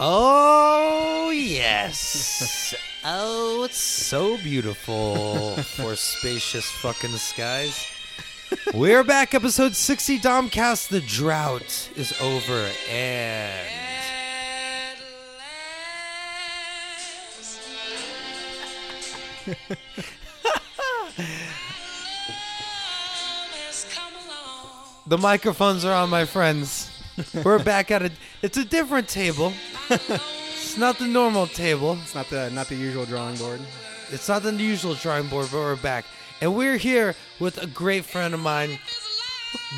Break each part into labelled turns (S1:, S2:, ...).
S1: Oh, yes. oh, it's so beautiful for spacious fucking skies. We're back, episode 60, Domcast. The drought is over, and. The microphones are on, my friends. We're back at a. It's a different table. It's not the normal table.
S2: It's not the not the usual drawing board.
S1: It's not the usual drawing board, but we're back, and we're here with a great friend of mine,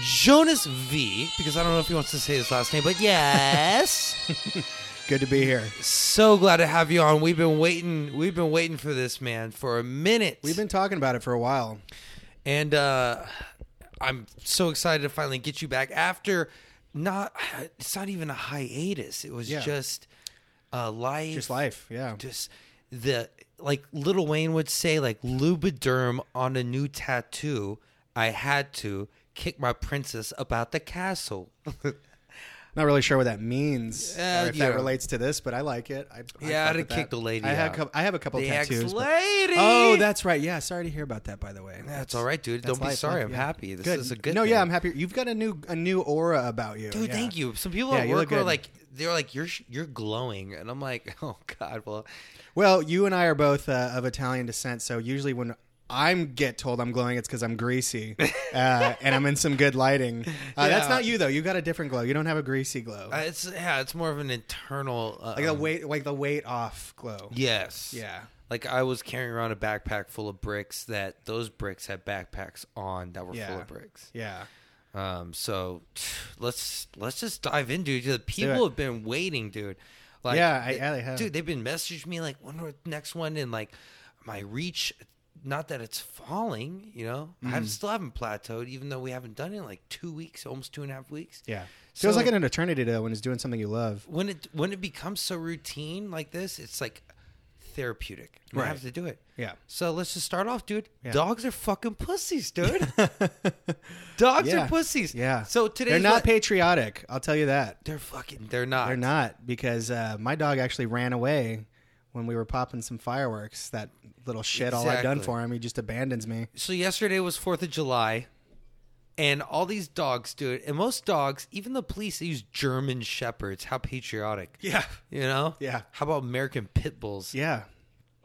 S1: Jonas V. Because I don't know if he wants to say his last name, but yes.
S2: Good to be here.
S1: so glad to have you on. We've been waiting. We've been waiting for this man for a minute.
S2: We've been talking about it for a while.
S1: and uh, I'm so excited to finally get you back after not. It's not even a hiatus. It was
S2: Yeah.
S1: just uh, life.
S2: Just life, yeah.
S1: Just the like Lil Wayne would say, like Lubriderm on a new tattoo. I had to kick my princess about the castle.
S2: Not really sure what that means
S1: Uh,
S2: or if
S1: yeah.
S2: that relates to this, but I like it. I, I
S1: Yeah, I'd
S2: fuck
S1: have
S2: with
S1: kicked
S2: that.
S1: the lady
S2: I have,
S1: out.
S2: I have a couple
S1: the
S2: tattoos.
S1: lady.
S2: Oh, that's right. Yeah, sorry to hear about that. By the way,
S1: That's all right, dude. Don't be
S2: life,
S1: sorry.
S2: life,
S1: I'm
S2: yeah.
S1: happy. This
S2: good.
S1: is a good.
S2: No,
S1: thing.
S2: yeah, I'm happy. You've got a new a new aura about you,
S1: Dude,
S2: yeah.
S1: thank you. Some people at work
S2: good.
S1: like, they're like, "You're sh- you're glowing," and I'm like, "Oh God, well,
S2: Well, you and I are both uh, of Italian descent, so usually when I'm get told I'm glowing, it's because I'm greasy uh, and I'm in some good lighting. Uh, That's not you though. You got a different glow. You don't have a greasy glow,
S1: uh, it's yeah, it's more of an internal uh,
S2: like the
S1: um,
S2: weight, like the weight off glow.
S1: Yes,
S2: Yeah.
S1: Like I was carrying around a backpack full of bricks. That those bricks had backpacks on that were full of bricks.
S2: Yeah.
S1: Um, so let's let's just dive in, dude. The people have been waiting, dude. Like,
S2: Yeah, I- yeah, they have.
S1: Dude, they've been messaging me like, when the next one? And like, my reach, not that it's falling, you know, I
S2: Mm.
S1: have, still haven't plateaued, even though we haven't done it in like two weeks, almost two and a half weeks.
S2: Yeah. Feels like an eternity though when it's doing something you love.
S1: When it when it becomes so routine like this, it's like therapeutic. You
S2: Right.
S1: have to do it.
S2: Yeah.
S1: So let's just start off, dude.
S2: Yeah.
S1: Dogs are fucking pussies, dude. Dogs
S2: Yeah.
S1: are pussies.
S2: Yeah.
S1: So today
S2: They're not patriotic. I'll tell you that.
S1: They're fucking. They're not.
S2: They're not because uh, my dog actually ran away when we were popping some fireworks. That little shit. All I've done
S1: Exactly.
S2: for him, he just abandons me.
S1: So yesterday was Fourth of July, and all these dogs, do it. and most dogs, even the police, they use German shepherds. How patriotic.
S2: Yeah.
S1: You know.
S2: Yeah.
S1: How about American pit bulls?
S2: Yeah.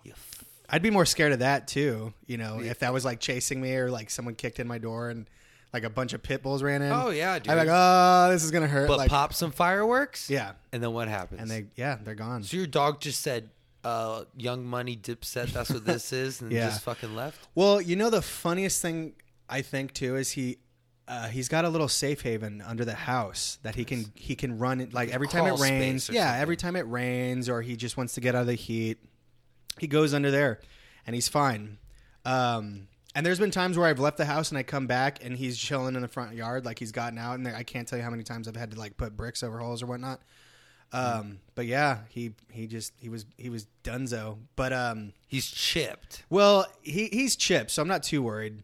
S1: You f-
S2: I'd be more scared of that too. You know, if that was like chasing me or like someone kicked in my door and like a bunch of pit bulls ran in.
S1: Oh, yeah, dude.
S2: I'd be like, oh, this is gonna hurt.
S1: But
S2: like,
S1: pop some fireworks.
S2: Yeah.
S1: And then what happens?
S2: and they, yeah, they're gone.
S1: So your dog just said, uh, "Young Money Dipset." That's what this is, and
S2: Yeah.
S1: just fucking left.
S2: Well, you know the funniest thing I think too is he uh, he's got a little safe haven under the house that he can he can run like every time it rains. Yeah,
S1: something.
S2: every time it rains or he just wants to get out of the heat, he goes under there and he's fine. Um, and there's been times where I've left the house and I come back and he's chilling in the front yard, like he's gotten out, and I can't tell you how many times I've had to like put bricks over holes or whatnot. Um, but yeah, he he just he was he was dunzo. But um,
S1: He's chipped.
S2: well, he he's chipped, so I'm not too worried.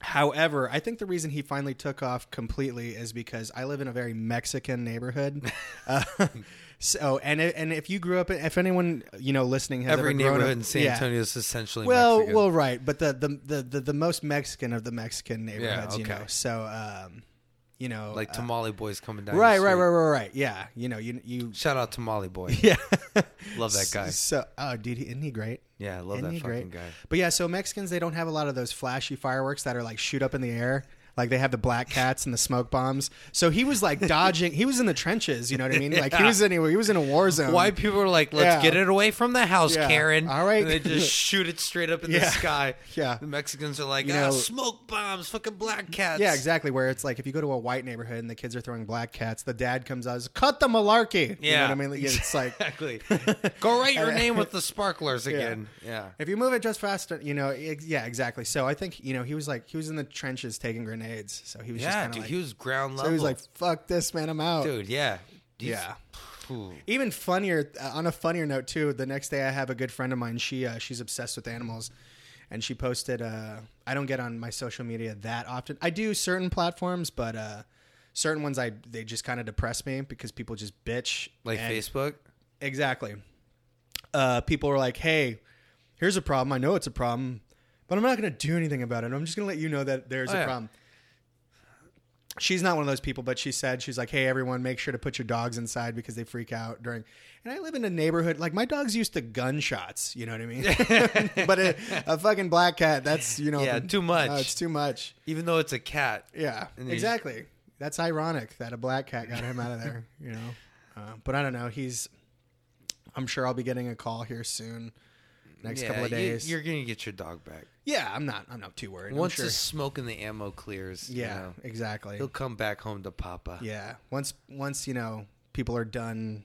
S2: However, I think the reason he finally took off completely is because I live in a very Mexican neighborhood. uh, so, and and if you grew up, in, if anyone you know listening has
S1: Every
S2: ever grown
S1: neighborhood
S2: up,
S1: in San
S2: yeah.
S1: Antonio is essentially
S2: Well,
S1: Mexican.
S2: well, right, but the, the the the the most Mexican of the Mexican neighborhoods, you
S1: okay.
S2: know. So, um, you know,
S1: like
S2: uh,
S1: Tamale Boys coming down.
S2: right, right, right, right, right. Yeah, you know, you you.
S1: Shout out Tamale Boy.
S2: Yeah,
S1: Love that guy.
S2: So, oh, dude, isn't he great?
S1: Yeah, I love
S2: Isn't
S1: that fucking
S2: great?
S1: guy.
S2: But yeah, so Mexicans they don't have a lot of those flashy fireworks that are like shoot up in the air. Like they have the black cats and the smoke bombs. So he was like dodging. He was in the trenches. You know what I mean? Like he was anywhere. He was in a war zone.
S1: White people are like, let's
S2: Yeah.
S1: get it away from the house,
S2: Yeah.
S1: Karen.
S2: All right.
S1: And they just shoot it straight up in the
S2: Yeah.
S1: sky.
S2: Yeah.
S1: The Mexicans are like,
S2: You
S1: ah,
S2: know-
S1: smoke bombs, fucking black cats.
S2: Yeah, exactly. Where it's like if you go to a white neighborhood and the kids are throwing black cats, the dad comes out, and says, cut the malarkey. You know
S1: Yeah.
S2: what I mean? Like, It's like
S1: Exactly. Go write your name with the sparklers again. Yeah.
S2: if you move it just faster, you know. ex- Yeah, exactly. So I think you know he was like he was in the trenches taking grenades. So he was just
S1: Yeah,
S2: kind
S1: dude.
S2: of like,
S1: he was ground
S2: so
S1: level.
S2: he was like, fuck this, man, I'm out.
S1: dude, yeah. He's-
S2: Yeah.
S1: Ooh.
S2: Even funnier uh, on a funnier note too. The next day, I have a good friend of mine. She uh, she's obsessed with animals, and she posted. Uh, I don't get on my social media that often. I do certain platforms, but uh, certain ones I they just kind of depress me because people just bitch.
S1: Like
S2: and-
S1: Facebook.
S2: exactly. Uh, people were like, "Hey, here's a problem. I know it's a problem, but I'm not going to do anything about it. I'm just going to let you know that there's
S1: Oh,
S2: a
S1: yeah.
S2: problem." She's not one of those people, but she said she's like, "Hey, everyone, make sure to put your dogs inside because they freak out during." And I live in a neighborhood like my dog's used to gunshots. You know what I mean? but a, a fucking black cat, that's you know,
S1: Yeah, too much.
S2: No, it's too much.
S1: Even though it's a cat.
S2: Yeah, exactly. That's ironic that a black cat got him out of there. You know, uh, but I don't know. He's. I'm sure I'll be getting a call here soon. Next
S1: Yeah,
S2: couple of days.
S1: you're gonna get your dog back
S2: yeah, I'm not. I'm not too worried.
S1: Once
S2: sure.
S1: the smoke and the ammo clears. you
S2: yeah,
S1: know,
S2: exactly.
S1: he'll come back home to Papa.
S2: Yeah, once once you know people are done,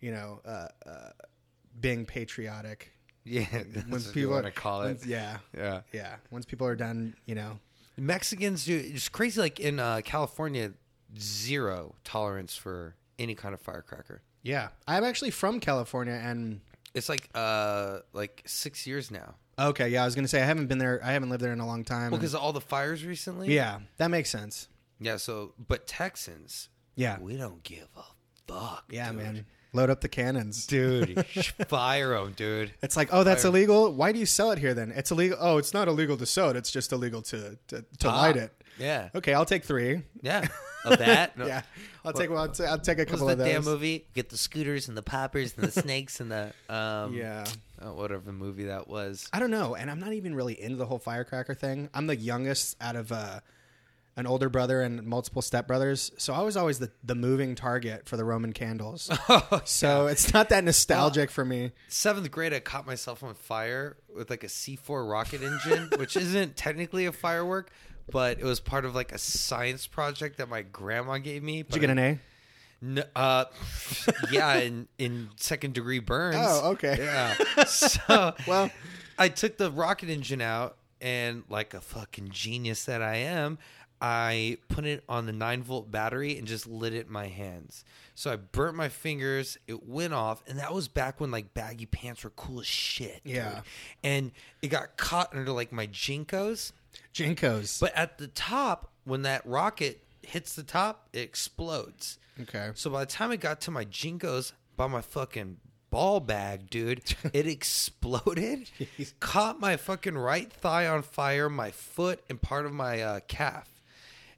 S2: you know, uh, uh, being patriotic.
S1: yeah. That's
S2: When
S1: what you
S2: people are,
S1: to call it.
S2: once- yeah,
S1: Yeah.
S2: yeah. Once people are done, you know,
S1: Mexicans do. It's crazy. Like in uh, California, zero tolerance for any kind of firecracker.
S2: yeah. I'm actually from California, and
S1: It's like uh like six years now.
S2: okay, yeah. I was gonna say I haven't been there. I haven't lived there in a long time.
S1: Well,
S2: and-
S1: because of all the fires recently.
S2: yeah, that makes sense.
S1: Yeah. So, but Texans,
S2: Yeah,
S1: we don't give a fuck.
S2: yeah,
S1: dude.
S2: man. Load up the cannons.
S1: Dude, fire them, dude.
S2: It's like, oh, that's
S1: Fire.
S2: illegal. Why do you sell it here then? It's illegal. Oh, it's not illegal to sell it. It's just illegal to to, to
S1: Ah.
S2: light it.
S1: Yeah.
S2: Okay, I'll take three.
S1: Yeah. Of that. No.
S2: Yeah, I'll take. Well, I'll, t- I'll take a couple of
S1: the
S2: those.
S1: damn movie? Get the scooters and the poppers and the snakes and the um
S2: Yeah.
S1: oh, whatever movie that was.
S2: I don't know, and I'm not even really into the whole firecracker thing. I'm the youngest out of uh, an older brother and multiple stepbrothers, so I was always the, the moving target for the Roman candles. so it's not that nostalgic for me.
S1: Seventh grade, I caught myself on fire with like a C4 rocket engine, which isn't technically a firework, but it was part of like a science project that my grandma gave me.
S2: Did you get an A?
S1: No, uh, yeah, in in second degree burns.
S2: Oh, okay.
S1: Yeah. So
S2: Well-
S1: I took the rocket engine out and, like a fucking genius that I am, I put it on the nine volt battery and just lit it in my hands. So I burnt my fingers. It went off, and that was back when like baggy pants were cool as shit. dude.
S2: Yeah.
S1: and it got caught under like my JNCOs.
S2: JNCOs.
S1: But at the top, when that rocket hits the top, it explodes.
S2: okay.
S1: So by the time it got to my JNCOs, by my fucking ball bag, dude, it exploded, caught my fucking right thigh on fire, my foot, and part of my uh, calf.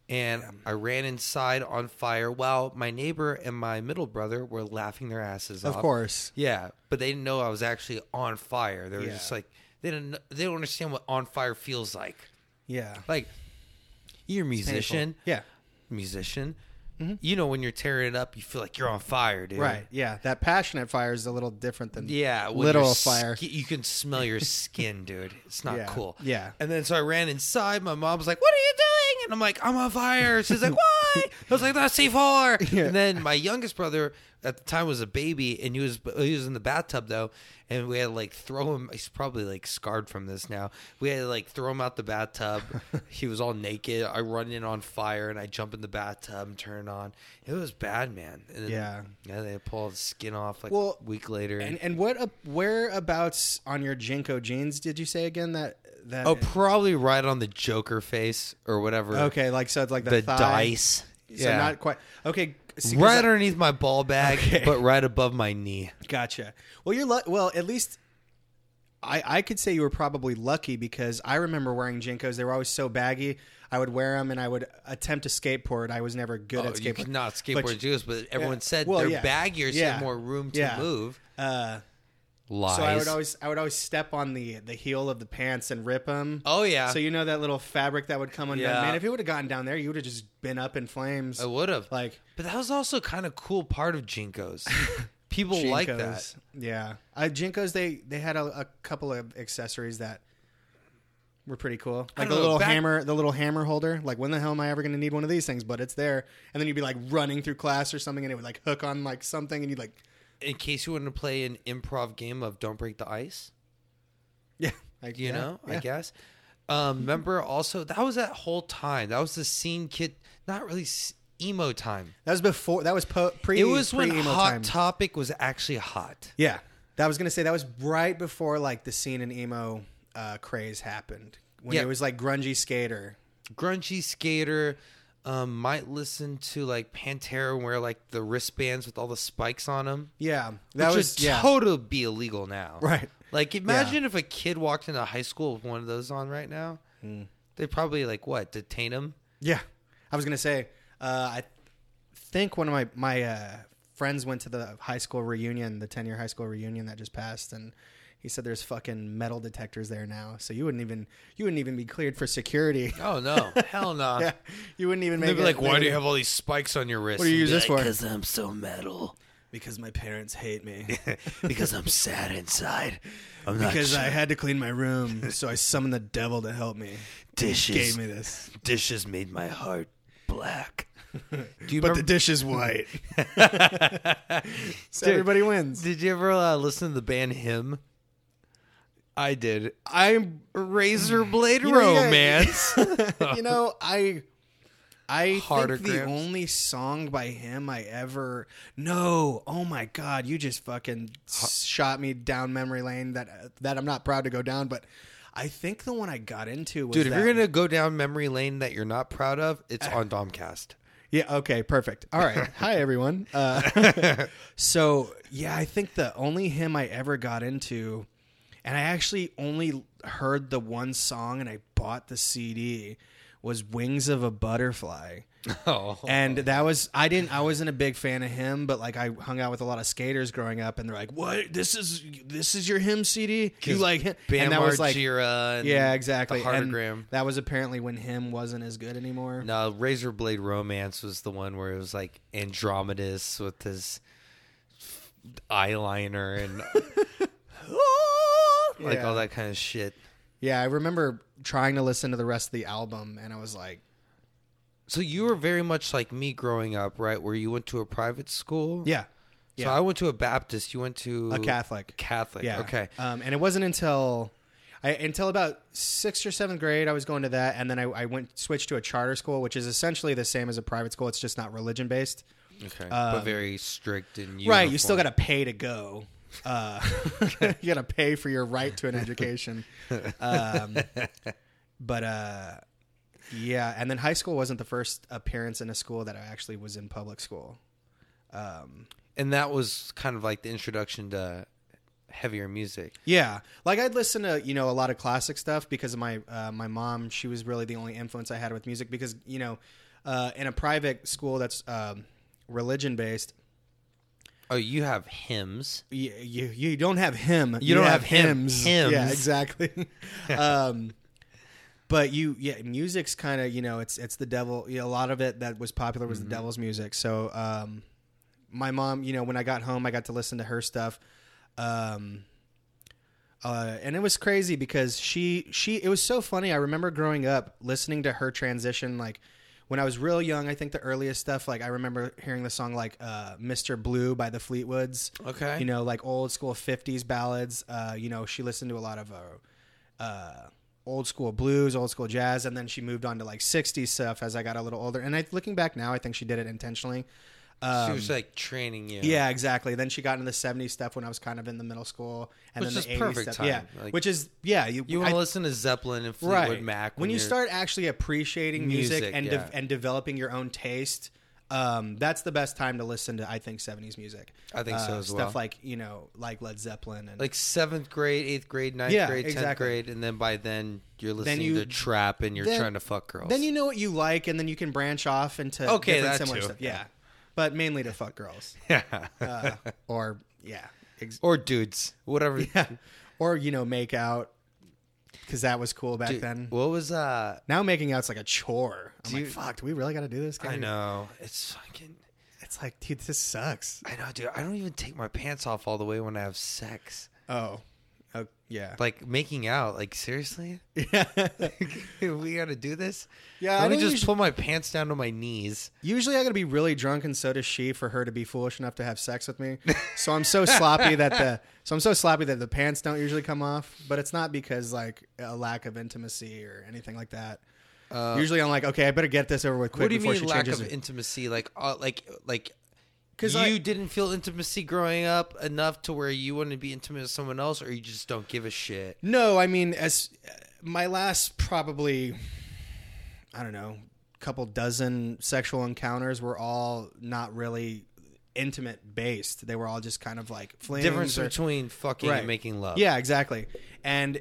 S1: And I ran inside on fire while my neighbor and my middle brother were laughing their asses off.
S2: Of course.
S1: Yeah, but they didn't know I was actually on fire. They were
S2: Yeah.
S1: just like they didn't kn- they don't understand what on fire feels like.
S2: Yeah.
S1: Like you're a musician,
S2: Yeah.
S1: musician. Mm-hmm. You know when you're tearing it up, you feel like you're on fire, dude.
S2: Right. Yeah. That passionate fire is a little different than
S1: Yeah,
S2: literal fire.
S1: ski- you can smell your skin, dude. It's not
S2: Yeah,
S1: cool.
S2: yeah.
S1: And then so I ran inside. My mom was like, "What are you doing?" And I'm like, "I'm on fire." She's like, "Why?" I was like, "That's C4."
S2: Yeah.
S1: And then my youngest brother at the time was a baby, and he was he was in the bathtub though, and we had to like throw him. He's probably like scarred from this now. We had to like throw him out the bathtub. he was all naked. I run in on fire, and I jump in the bathtub and turn it on. It was bad, man. And then,
S2: Yeah.
S1: yeah. They pull all the skin off like
S2: Well,
S1: a week later.
S2: And and what whereabouts on your JNCO jeans did you say again that that
S1: Oh, probably right on the Joker face or whatever.
S2: okay like so it's like the,
S1: The
S2: thigh.
S1: dice.
S2: So
S1: yeah.
S2: not quite okay. see,
S1: right
S2: I-
S1: underneath my ball bag,
S2: Okay.
S1: but right above my knee.
S2: Gotcha. Well, you're lu- well. At least I I could say you were probably lucky because I remember wearing JNCOs. They were always so baggy. I would wear them and I would attempt to skateboard. I was never good
S1: Oh,
S2: at
S1: you
S2: skateboard.
S1: cannot
S2: But-
S1: skateboard juice, but everyone
S2: Yeah.
S1: said
S2: Well,
S1: they're
S2: yeah.
S1: baggier, so
S2: Yeah.
S1: more room to
S2: Yeah.
S1: move.
S2: Uh,
S1: Lies.
S2: so I would always I would always step on the the heel of the pants and rip them.
S1: oh yeah,
S2: So you know that little fabric that would come undone.
S1: Yeah.
S2: Man, if it would have gotten down there, you would have just been up in flames.
S1: I would have.
S2: Like
S1: But that was also kind of cool part of JNCOs. People like that.
S2: Yeah, uh, JNCOs. They they had a, a couple of accessories that were pretty cool, like the
S1: know,
S2: little
S1: back-
S2: hammer, the little hammer holder. Like when the hell am I ever going to need one of these things? But it's there, and then you'd be like running through class or something, and it would like hook on like something, and you'd like,
S1: In case you wanted to play an improv game of Don't Break the Ice,
S2: yeah, like,
S1: you
S2: yeah,
S1: know, I guess. Um, remember also that was that whole time. That was the scene kid, not really emo time.
S2: That was before. That was po- pre.
S1: It was when
S2: pre-emo
S1: Hot
S2: time.
S1: Topic was actually hot.
S2: Yeah, that was gonna say that was right before like the scene in emo uh, craze happened when
S1: Yeah.
S2: it was like grungy skater.
S1: grungy skater. Um, might listen to like Pantera and wear like the wristbands with all the spikes on them.
S2: Yeah, that
S1: which
S2: was
S1: would
S2: yeah,
S1: totally be illegal now.
S2: right.
S1: Like imagine if a kid walked into high school with one of those on right now.
S2: Mm.
S1: They'd probably like what detain him.
S2: Yeah, I was gonna say. Uh, I think one of my my uh, friends went to the high school reunion, the ten year high school reunion that just passed, and he said there's fucking metal detectors there now, so you wouldn't even you wouldn't even be cleared for security.
S1: Oh no, hell no.
S2: yeah, you wouldn't even make.
S1: Be
S2: it-
S1: like, "Why do you have all these spikes on your wrist?"
S2: What do you use this for?
S1: Because I'm so metal.
S2: Because my parents hate me.
S1: because I'm sad inside. I'm
S2: because I had to clean my room, so I summoned the devil to help me.
S1: dishes.
S2: Gave me this,
S1: dishes made my heart black. Do you
S2: but the
S1: remember?
S2: dish is white. so
S1: Dude.
S2: everybody wins.
S1: did you ever uh, listen to the band HIM? I did.
S2: I'm
S1: Razor Blade
S2: You know, yeah,
S1: Romance.
S2: you know, I I think the only song by him I ever no. Oh my god, you just fucking shot me down memory lane that that I'm not proud to go down, but I think the one I got into was
S1: Dude, if
S2: that-
S1: you're gonna go down memory lane that you're not proud of, it's on Domcast.
S2: Yeah. Okay. Perfect. All right. Hi, everyone. Uh, so yeah, I think the only him I ever got into, and I actually only heard the one song, and I bought the CD, was "Wings of a Butterfly."
S1: Oh,
S2: And that was I didn't I wasn't a big fan of him, but like I hung out with a lot of skaters growing up, and they're like, "What? This is this is your HIM CD? You like him?"
S1: Bam
S2: and that was like,
S1: and
S2: yeah, exactly. And that was apparently when HIM wasn't as good anymore.
S1: No, Razorblade Romance was the one where it was like Andromedus with his eyeliner and ah! Like
S2: Yeah.
S1: all that kind of shit.
S2: Yeah, I remember trying to listen to the rest of the album, and I was like,
S1: So you were very much like me growing up, right? Where you went to a private school.
S2: "Yeah,
S1: So I went to a Baptist. You went to
S2: a Catholic."
S1: Catholic.
S2: Yeah,
S1: Okay.
S2: Um, and it wasn't until I until about sixth or seventh grade I was going to that, and then I, I went switched to a charter school, which is essentially the same as a private school. It's just not religion based.
S1: Okay.
S2: Um,
S1: but very strict and
S2: Right, you still got to pay to go. Uh, you got to pay for your right to an education. Um, but uh, yeah, and then high school wasn't the first appearance in a school that I actually was in public school. Um,
S1: and that was kind of like the introduction to heavier music.
S2: yeah, like I'd listen to you know a lot of classic stuff because of my uh, my mom. She was really the only influence I had with music because you know uh, in a private school that's um, religion based.
S1: Oh, you have hymns.
S2: you, you you don't have him.
S1: You don't have him-
S2: hymns.
S1: hymns.
S2: Yeah, exactly. um, but you, yeah, music's kind of you know it's it's the devil. You know, a lot of it that was popular was
S1: Mm-hmm.
S2: the devil's music. So um, my mom, you know, when I got home, I got to listen to her stuff. Um, uh, and it was crazy because she she it was so funny. I remember growing up listening to her transition like when I was real young. I think the earliest stuff like I remember hearing the song like uh, "Mr. Blue" by the Fleetwoods
S1: Okay.
S2: you know, like old school '50s ballads. Uh, you know, she listened to a lot of uh, uh, old school blues, old school jazz, and then she moved on to like '60s stuff as I got a little older. And I, looking back now, I think she did it intentionally. Um,
S1: she was like training you.
S2: yeah, exactly. Then she got into the '70s stuff when I was kind of in the middle school, and
S1: Which
S2: then
S1: is
S2: the '80s
S1: perfect
S2: stuff. Yeah,
S1: time, like-
S2: which is yeah. You,
S1: You want to listen to Zeppelin and Fleetwood
S2: right
S1: Mac
S2: when, you
S1: you're-
S2: start actually appreciating music,
S1: Music,
S2: and
S1: yeah.
S2: de- and developing your own taste. Um, that's the best time to listen to I think '70s music.
S1: I think so
S2: Uh,
S1: as
S2: stuff like you know like Led Zeppelin and
S1: like seventh grade, eighth grade, ninth
S2: Yeah,
S1: grade, tenth
S2: exactly.
S1: grade, and then by then you're listening
S2: you-
S1: to trap and you're
S2: then-
S1: trying to fuck girls.
S2: Then you know what you like, and then you can branch off into
S1: Okay,
S2: different similar
S1: too.
S2: stuff. Yeah, but mainly to fuck girls,
S1: yeah,
S2: uh, or yeah, ex-
S1: or dudes, whatever.
S2: yeah, or you know, make out because that was cool back
S1: Dude,
S2: then.
S1: What was uh?
S2: Now making out's like a chore. I'm like, fuck, do we really got to do this? Guy?
S1: I know it's fucking.
S2: It's like, dude, this sucks.
S1: I know, dude. I don't even take my pants off all the way when I have sex.
S2: Oh, oh yeah,
S1: Like making out. Like seriously,
S2: yeah,
S1: we got to do this.
S2: yeah. I
S1: Let me just
S2: usually,
S1: pull my pants down to my knees.
S2: usually I got to be really drunk, and so does she, for her to be foolish enough to have sex with me. So I'm so sloppy that the so I'm so sloppy that the pants don't usually come off. But it's not because like a lack of intimacy or anything like that.
S1: Uh,
S2: usually I'm like, okay, I better get this over with quick
S1: what do you
S2: before
S1: mean lack of intimacy? Like, uh, like, like,
S2: 'Cause
S1: you
S2: I-
S1: didn't feel intimacy growing up enough to where you want to be intimate with someone else, or you just don't give a shit.
S2: No, I mean, as my last probably, I don't know, couple dozen sexual encounters were all not really intimate based. They were all just kind of like flings
S1: Difference
S2: or-
S1: between fucking
S2: Right.
S1: and making love.
S2: Yeah, exactly. And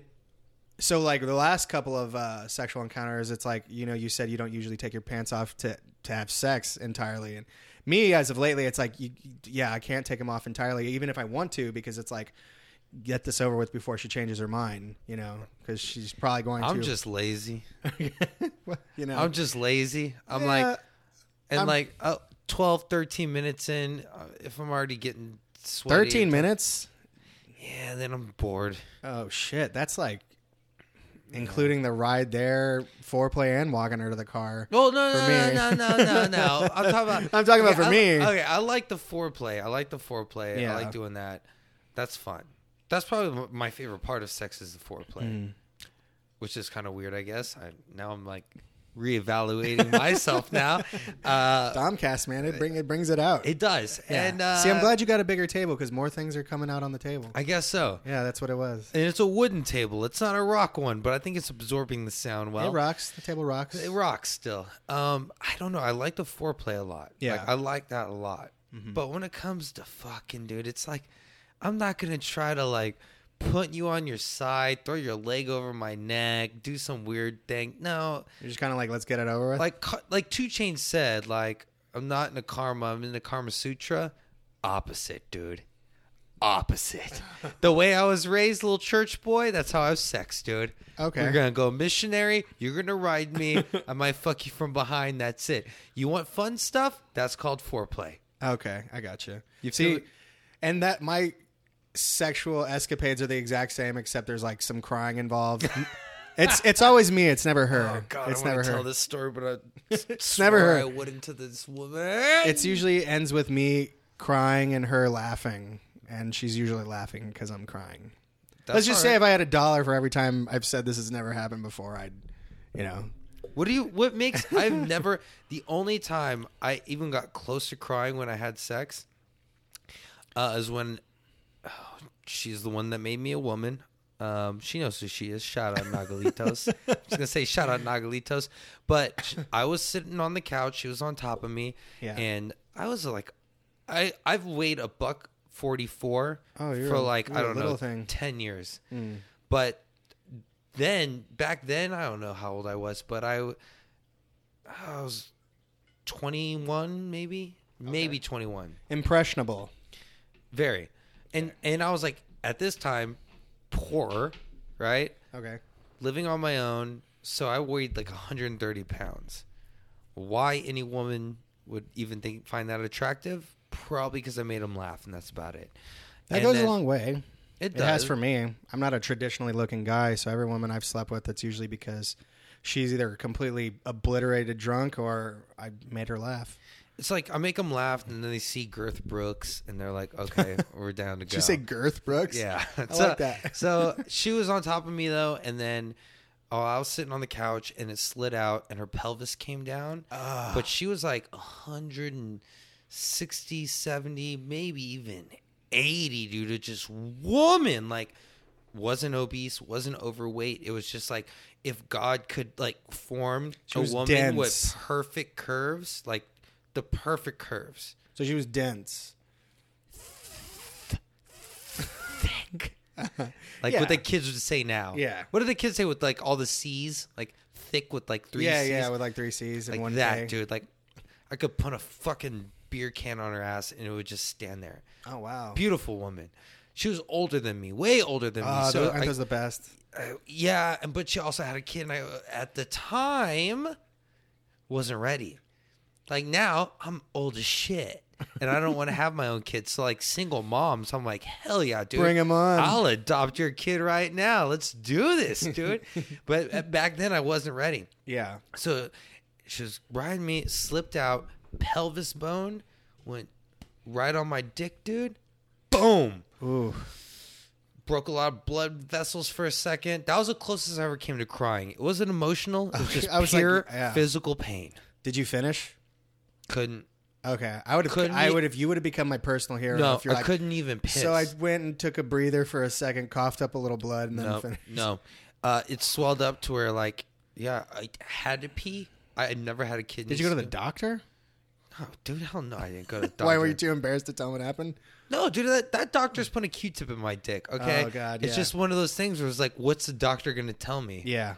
S2: so like the last couple of uh, sexual encounters, it's like you know you said you don't usually take your pants off to to have sex entirely, and me as of lately, it's like you, yeah, I can't take them off entirely, even if I want to, because it's like get this over with before she changes her mind, you know, because she's probably going
S1: I'm
S2: to.
S1: just lazy.
S2: you know,
S1: I'm just lazy. I'm
S2: Yeah,
S1: like, and
S2: I'm-
S1: like uh, 12, 13 minutes in, uh, if I'm already getting sweaty,
S2: thirteen minutes.
S1: yeah, then I'm bored.
S2: Oh shit, that's like. Including the ride there, foreplay, and walking her to the car.
S1: Well, no,
S2: For
S1: no, no, no, no, no. I'm talking about.
S2: I'm talking about for
S1: I-
S2: me.
S1: Okay, I like the foreplay. I like the foreplay. I like doing that. That's fun. That's probably my favorite part of sex is the foreplay,
S2: Mm.
S1: which is kind of weird, I guess. I, now I'm like reevaluating myself now. Uh,
S2: Domcast, man, it bring it brings it out.
S1: it does,
S2: Yeah.
S1: and uh,
S2: see, I'm glad you got a bigger table because more things are coming out on the table.
S1: I guess so.
S2: yeah, that's what it was.
S1: And it's a wooden table. It's not a rock one, but I think it's absorbing the sound well.
S2: it rocks. The table rocks.
S1: It rocks still. Um, I don't know. I like the foreplay a lot.
S2: Yeah.
S1: like, I like that a lot. But when it comes to fucking, dude, it's like I'm not gonna try to like put you on your side, throw your leg over my neck, do some weird thing. No,
S2: You're just kind of like, let's get it over with.
S1: like like 2 Chainz said, like I'm not in a karma. I'm in the Karma Sutra. Opposite, dude. Opposite. the way I was raised, little church boy. That's how I was sex, dude.
S2: Okay.
S1: You're gonna go missionary. You're gonna ride me. I might fuck you from behind. That's it. You want fun stuff? That's called foreplay.
S2: okay, I got you.
S1: You
S2: see, and that my sexual escapades are the exact same, except there's like some crying involved. it's it's always me. It's never her. it's
S1: I
S2: never her.
S1: tell this story, but I
S2: It's never her.
S1: I wouldn't to this woman.
S2: It's usually ends with me crying and her laughing, and she's usually laughing because I'm crying.
S1: That's
S2: Let's just
S1: all
S2: say if I had a dollar for every time I've said this has never happened before, I'd, you know,
S1: What do you? What makes? I've never. The only time I even got close to crying when I had sex, uh, is when oh, she's the one that made me a woman. Um, she knows who she is. Shout out Nagalitos. I was gonna say shout out Nagalitos, but I was sitting on the couch. She was on top of me,
S2: Yeah.
S1: and I was like, I I've weighed a buck forty four
S2: Oh,
S1: for
S2: a-
S1: like
S2: you're
S1: I
S2: a
S1: don't know
S2: thing.
S1: ten years,
S2: Mm.
S1: but then back then I don't know how old I was, but I I was 21 maybe, maybe 21.
S2: impressionable.
S1: Very. And and I was like at this time poor, right?
S2: Okay.
S1: Living on my own, so I weighed like 130 pounds. Why any woman would even think find that attractive? Probably because I made them laugh, and that's about it.
S2: That
S1: And
S2: goes
S1: then-
S2: a long way.
S1: It
S2: It
S1: does
S2: has for me. I'm not a traditionally looking guy, so every woman I've slept with, it's usually because she's either completely obliterated drunk or I made her laugh.
S1: It's like I make them laugh, and then they see Girth Brooks, and they're like, "Okay, we're down to go."
S2: Did you say Girth Brooks?
S1: Yeah,
S2: I
S1: so,
S2: like that.
S1: so she was on top of me though, and then oh, I was sitting on the couch, and it slid out, and her pelvis came down. But she was like 160, 70, maybe even 80, dude. It just woman, like wasn't obese, wasn't overweight. It was just like if God could like form
S2: She
S1: a woman
S2: dense.
S1: with perfect curves, like the perfect curves.
S2: So she was dense. Thick.
S1: like
S2: Yeah.
S1: what the kids would say now.
S2: Yeah.
S1: What do the kids say with like all the C's? Like thick with like three
S2: yeah,
S1: C's?
S2: yeah, with like three C's and
S1: like
S2: one
S1: that,
S2: K.
S1: dude. Like I could put a fucking beer can on her ass and it would just stand there.
S2: Oh wow.
S1: Beautiful woman. She was older than me, way older than me.
S2: Oh,
S1: So I-
S2: those the best?
S1: uh, yeah, and but she also had a kid, and I at the time wasn't ready. Like now, I'm old as shit, and I don't want to have my own kids. So like single moms, I'm like, hell yeah, dude,
S2: Bring 'em on.
S1: I'll adopt your kid right now. Let's do this, dude. but uh, back then, I wasn't ready.
S2: Yeah.
S1: So she was riding me, slipped out, pelvis bone went right on my dick, dude. Boom
S2: Ooh.
S1: broke a lot of blood vessels for a second. That was the closest I ever came to crying. It wasn't emotional. It was just
S2: I was like,
S1: pure
S2: yeah.
S1: physical pain.
S2: Did you finish?
S1: Couldn't.
S2: Okay. I would have.
S1: Couldn't
S2: I would have. You would have become my personal hero.
S1: No,
S2: if you're
S1: I
S2: like,
S1: couldn't even piss.
S2: So I went and took a breather for a second, coughed up a little blood, and then
S1: no,
S2: finished.
S1: no. Uh, it swelled up to where like, yeah, I had to pee, I had never had a kidney.
S2: Did you go to the doctor?
S1: Oh, dude, hell no, I didn't go to the doctor.
S2: Why were you too embarrassed to tell him what happened?
S1: No, dude, that, that doctor's put a Q-tip in my dick. Okay,
S2: Oh, God,
S1: it's
S2: yeah.
S1: just one of those things where it's like, what's the doctor gonna tell me?
S2: Yeah.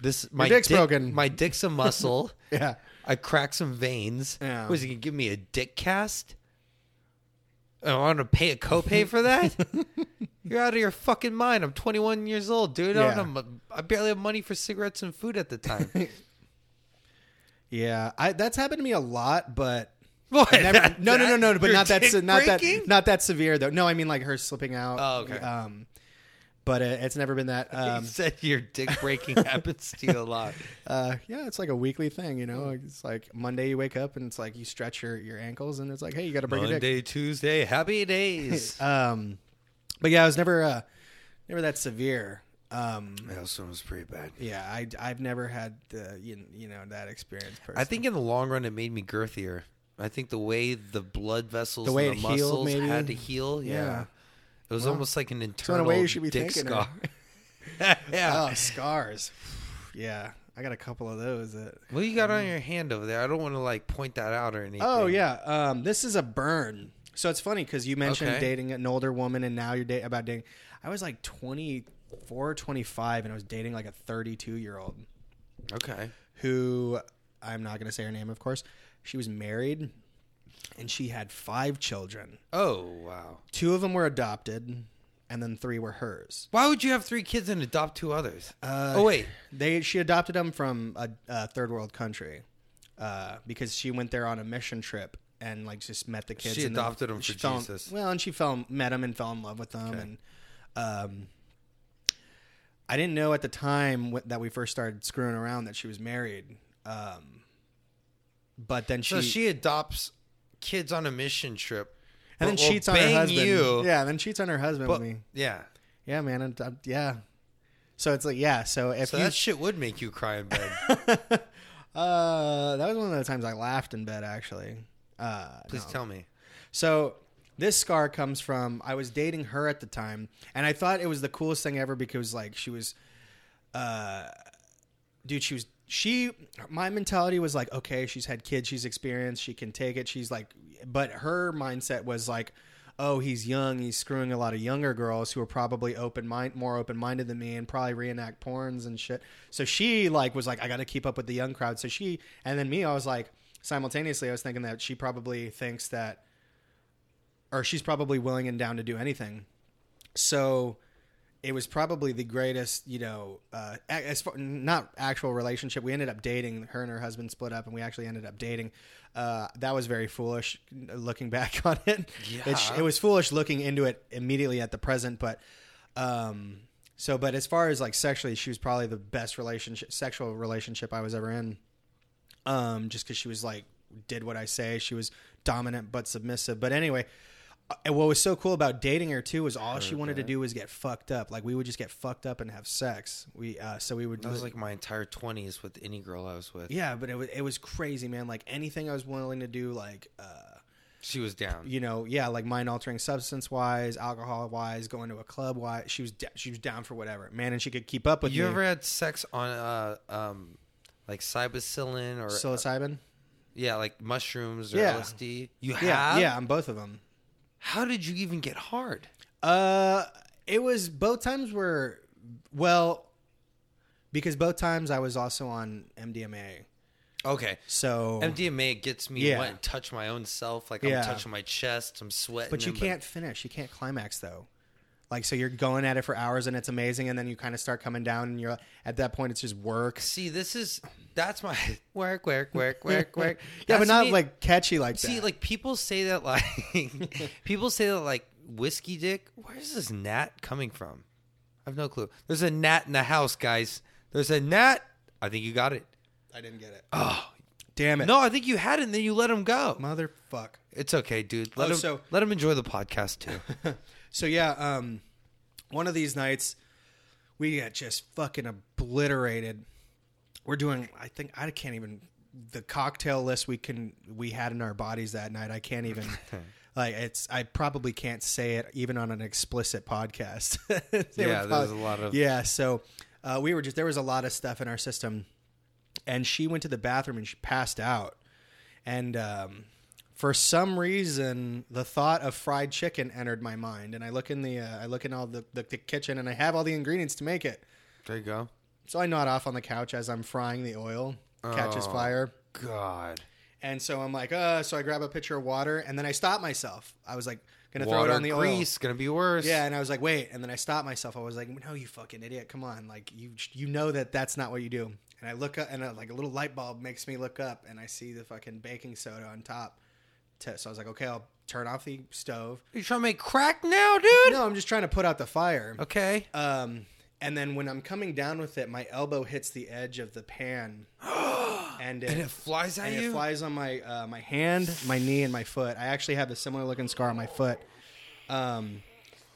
S1: This my
S2: dick's
S1: dick,
S2: broken.
S1: My dick's a muscle.
S2: Yeah.
S1: I cracked some veins.
S2: Yeah.
S1: Was he gonna give me a dick cast? I want to pay a copay for that? You're out of your fucking mind. I'm 21 years old, dude. I,
S2: Yeah.
S1: don't have, I barely have money for cigarettes and food at the time.
S2: Yeah. I that's happened to me a lot, but
S1: what?
S2: Never, no, no, no, no, but not that not that not that severe though. No, I mean like her slipping out.
S1: Oh, okay.
S2: Um, but it, it's never been that.
S1: you
S2: Um,
S1: said your dick breaking happens to you a lot.
S2: uh, yeah, it's like a weekly thing, you know. It's like Monday you wake up and it's like you stretch your, your ankles and it's like, hey, you got to break your dick.
S1: Monday, Tuesday, happy days.
S2: Um, but yeah, I was never uh, never that severe. Um,
S1: That one was pretty bad.
S2: yeah, I I've never had the you, you know that experience. Personally.
S1: I think in the long run, it made me girthier. I think the way the blood vessels,
S2: The way
S1: and the muscles
S2: maybe?
S1: had to heal. Yeah,
S2: Yeah.
S1: It was
S2: Well,
S1: almost like an internal
S2: way you should be
S1: dick
S2: thinking,
S1: scar. yeah.
S2: oh scars. yeah, I got a couple of those. That,
S1: What do you got on your hand over there? I don't want to like point that out or anything.
S2: oh yeah, um, this is a burn. So it's funny because you mentioned
S1: Okay.
S2: dating an older woman and now you're dating about dating. I was like 24, 25 and I was dating like a 32 year old.
S1: Okay.
S2: who I'm not going to say her name, of course. She was married and she had five children.
S1: Oh wow.
S2: Two of them were adopted, and then three were hers.
S1: Why would you have three kids and adopt two others?
S2: Uh,
S1: oh wait.
S2: They she adopted them from a, a third world country uh, because she went there on a mission trip and like just met the kids.
S1: She
S2: and
S1: adopted 'em
S2: she
S1: for
S2: fell-
S1: Jesus.
S2: Well, and she fell met them and fell in love with them,
S1: Okay.
S2: and um, I didn't know at the time that we first started screwing around that she was married. Um, but then she
S1: So she adopts kids on a mission trip,
S2: and then cheats on her husband.
S1: You,
S2: Yeah, then cheats on her husband
S1: but
S2: with me.
S1: yeah.
S2: Yeah, man. And, uh, yeah. So it's like yeah. So if
S1: So
S2: you
S1: that shit would make you cry in bed.
S2: uh, that was one of the times I laughed in bed actually. Uh,
S1: Please
S2: no.
S1: tell me.
S2: So this scar comes from I was dating her at the time, and I thought it was the coolest thing ever because like she was, uh, dude, she was she. My mentality was like, okay, she's had kids, she's experienced, she can take it. She's like, but her mindset was like. Oh, he's young. He's screwing a lot of younger girls who are probably open mind, more open minded than me, and probably reenact porns and shit. So she like was like, I got to keep up with the young crowd. So she, and then me, I was like, simultaneously, I was thinking that she probably thinks that or she's probably willing and down to do anything. So it was probably the greatest, you know, uh, as far not actual relationship. We ended up dating. Her and her husband split up, and we actually ended up dating. Uh, that was very foolish, looking back on it. It,
S1: Yeah.
S2: it was foolish looking into it immediately at the present, but um, so. But as far as like sexually, she was probably the best relationship, sexual relationship I was ever in um, just because she was like did what I say. She was dominant but submissive. But anyway, and what was so cool about dating her too was all she wanted to do was get fucked up. Like we would just get fucked up and have sex. We uh, so we would.
S1: That was like my entire twenties with any girl I was with.
S2: yeah, but it was it was crazy, man. Like anything I was willing to do, like. Uh,
S1: She was down.
S2: you know, yeah, like mind altering substance wise, alcohol wise, going to a club wise. She was da- she was down for whatever, man, and she could keep up with
S1: you
S2: me.
S1: ever had sex on uh um like psilocybin or
S2: psilocybin?
S1: yeah like mushrooms or
S2: Yeah.
S1: LSD? You
S2: Yeah,
S1: have?
S2: yeah, on both of them.
S1: How did you even get hard?
S2: Uh, it was both times were well because both times I was also on MDMA.
S1: Okay.
S2: So,
S1: MDMA gets me
S2: Yeah.
S1: and touch my own self. Like I'm touching my chest. I'm sweating.
S2: but you can't finish. You can't climax though. Like so, you're going at it for hours and it's amazing, and then you kind of start coming down, and you're at that point it's just work.
S1: See, this is that's my work, work, work, work, work.
S2: Yeah, but not
S1: me-
S2: like catchy like
S1: See,
S2: that.
S1: like people say that like people say that like whiskey dick. Where's this gnat coming from? I have no clue. There's a gnat in the house, guys. There's a gnat. I think you got it.
S2: I didn't get it.
S1: Oh
S2: Damn it!
S1: no, I think you had it, and then you let him go.
S2: motherfuck.
S1: It's okay, dude. Let
S2: Oh,
S1: him
S2: so-
S1: let him enjoy the podcast too.
S2: So yeah, um, one of these nights we got just fucking obliterated. We're doing. I think I can't even the cocktail list we can we had in our bodies that night. I can't even. Like it's, I probably can't say it even on an explicit podcast.
S1: Yeah,
S2: would
S1: there's a lot of-
S2: yeah. So uh, we were just there was a lot of stuff in our system, and she went to the bathroom and she passed out. And um, for some reason, the thought of fried chicken entered my mind. And I look in the uh, I look in all the, the the kitchen and I have all the ingredients to make it.
S1: There you go.
S2: So I nod off on the couch as I'm frying the oil, catches
S1: Oh.
S2: fire.
S1: God.
S2: And so I'm like, uh, so I grab a pitcher of water and then I stop myself. I was like, gonna throw it on the oil.
S1: grease gonna be worse.
S2: Yeah, and I was like, wait, and then I stopped myself. I was like, no, you fucking idiot, come on, like you you know that that's not what you do. And I look up, and uh like a little light bulb makes me look up, and I see the fucking baking soda on top. To- So I was like, okay, I'll turn off the stove.
S1: You trying to make crack now, dude?
S2: No, I'm just trying to put out the fire.
S1: Okay.
S2: Um, and then when I'm coming down with it, my elbow hits the edge of the pan, and it,
S1: And it flies at
S2: and
S1: you.
S2: it flies on my uh, my hand, my knee, and my foot. I actually have a similar looking scar on my foot. Um,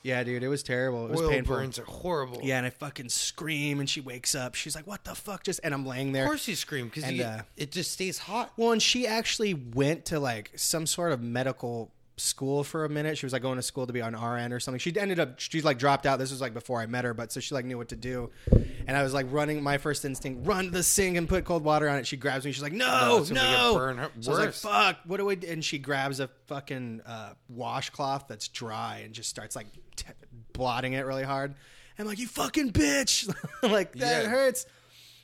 S2: yeah, dude, it was terrible. It was
S1: Oil
S2: painful.
S1: burns are horrible.
S2: Yeah, and I fucking scream, and she wakes up. She's like, "What the fuck?" Just and I'm laying there.
S1: Of course you scream because
S2: uh,
S1: it just stays hot.
S2: Well, and she actually went to like some sort of medical school for a minute. She was like going to school to be on RN or something. She ended up she's like dropped out. This was like before I met her, but so she like knew what to do. And I was like running. My first instinct: run to the sink and put cold water on it. She grabs me. She's like,
S1: No,
S2: "No, no."
S1: gonna make it burn her-
S2: So I was like, "Fuck, what do we?" do? And she grabs a fucking uh, washcloth that's dry and just starts like t- blotting it really hard. I'm like, "You fucking bitch!" like that
S1: Yeah.
S2: hurts.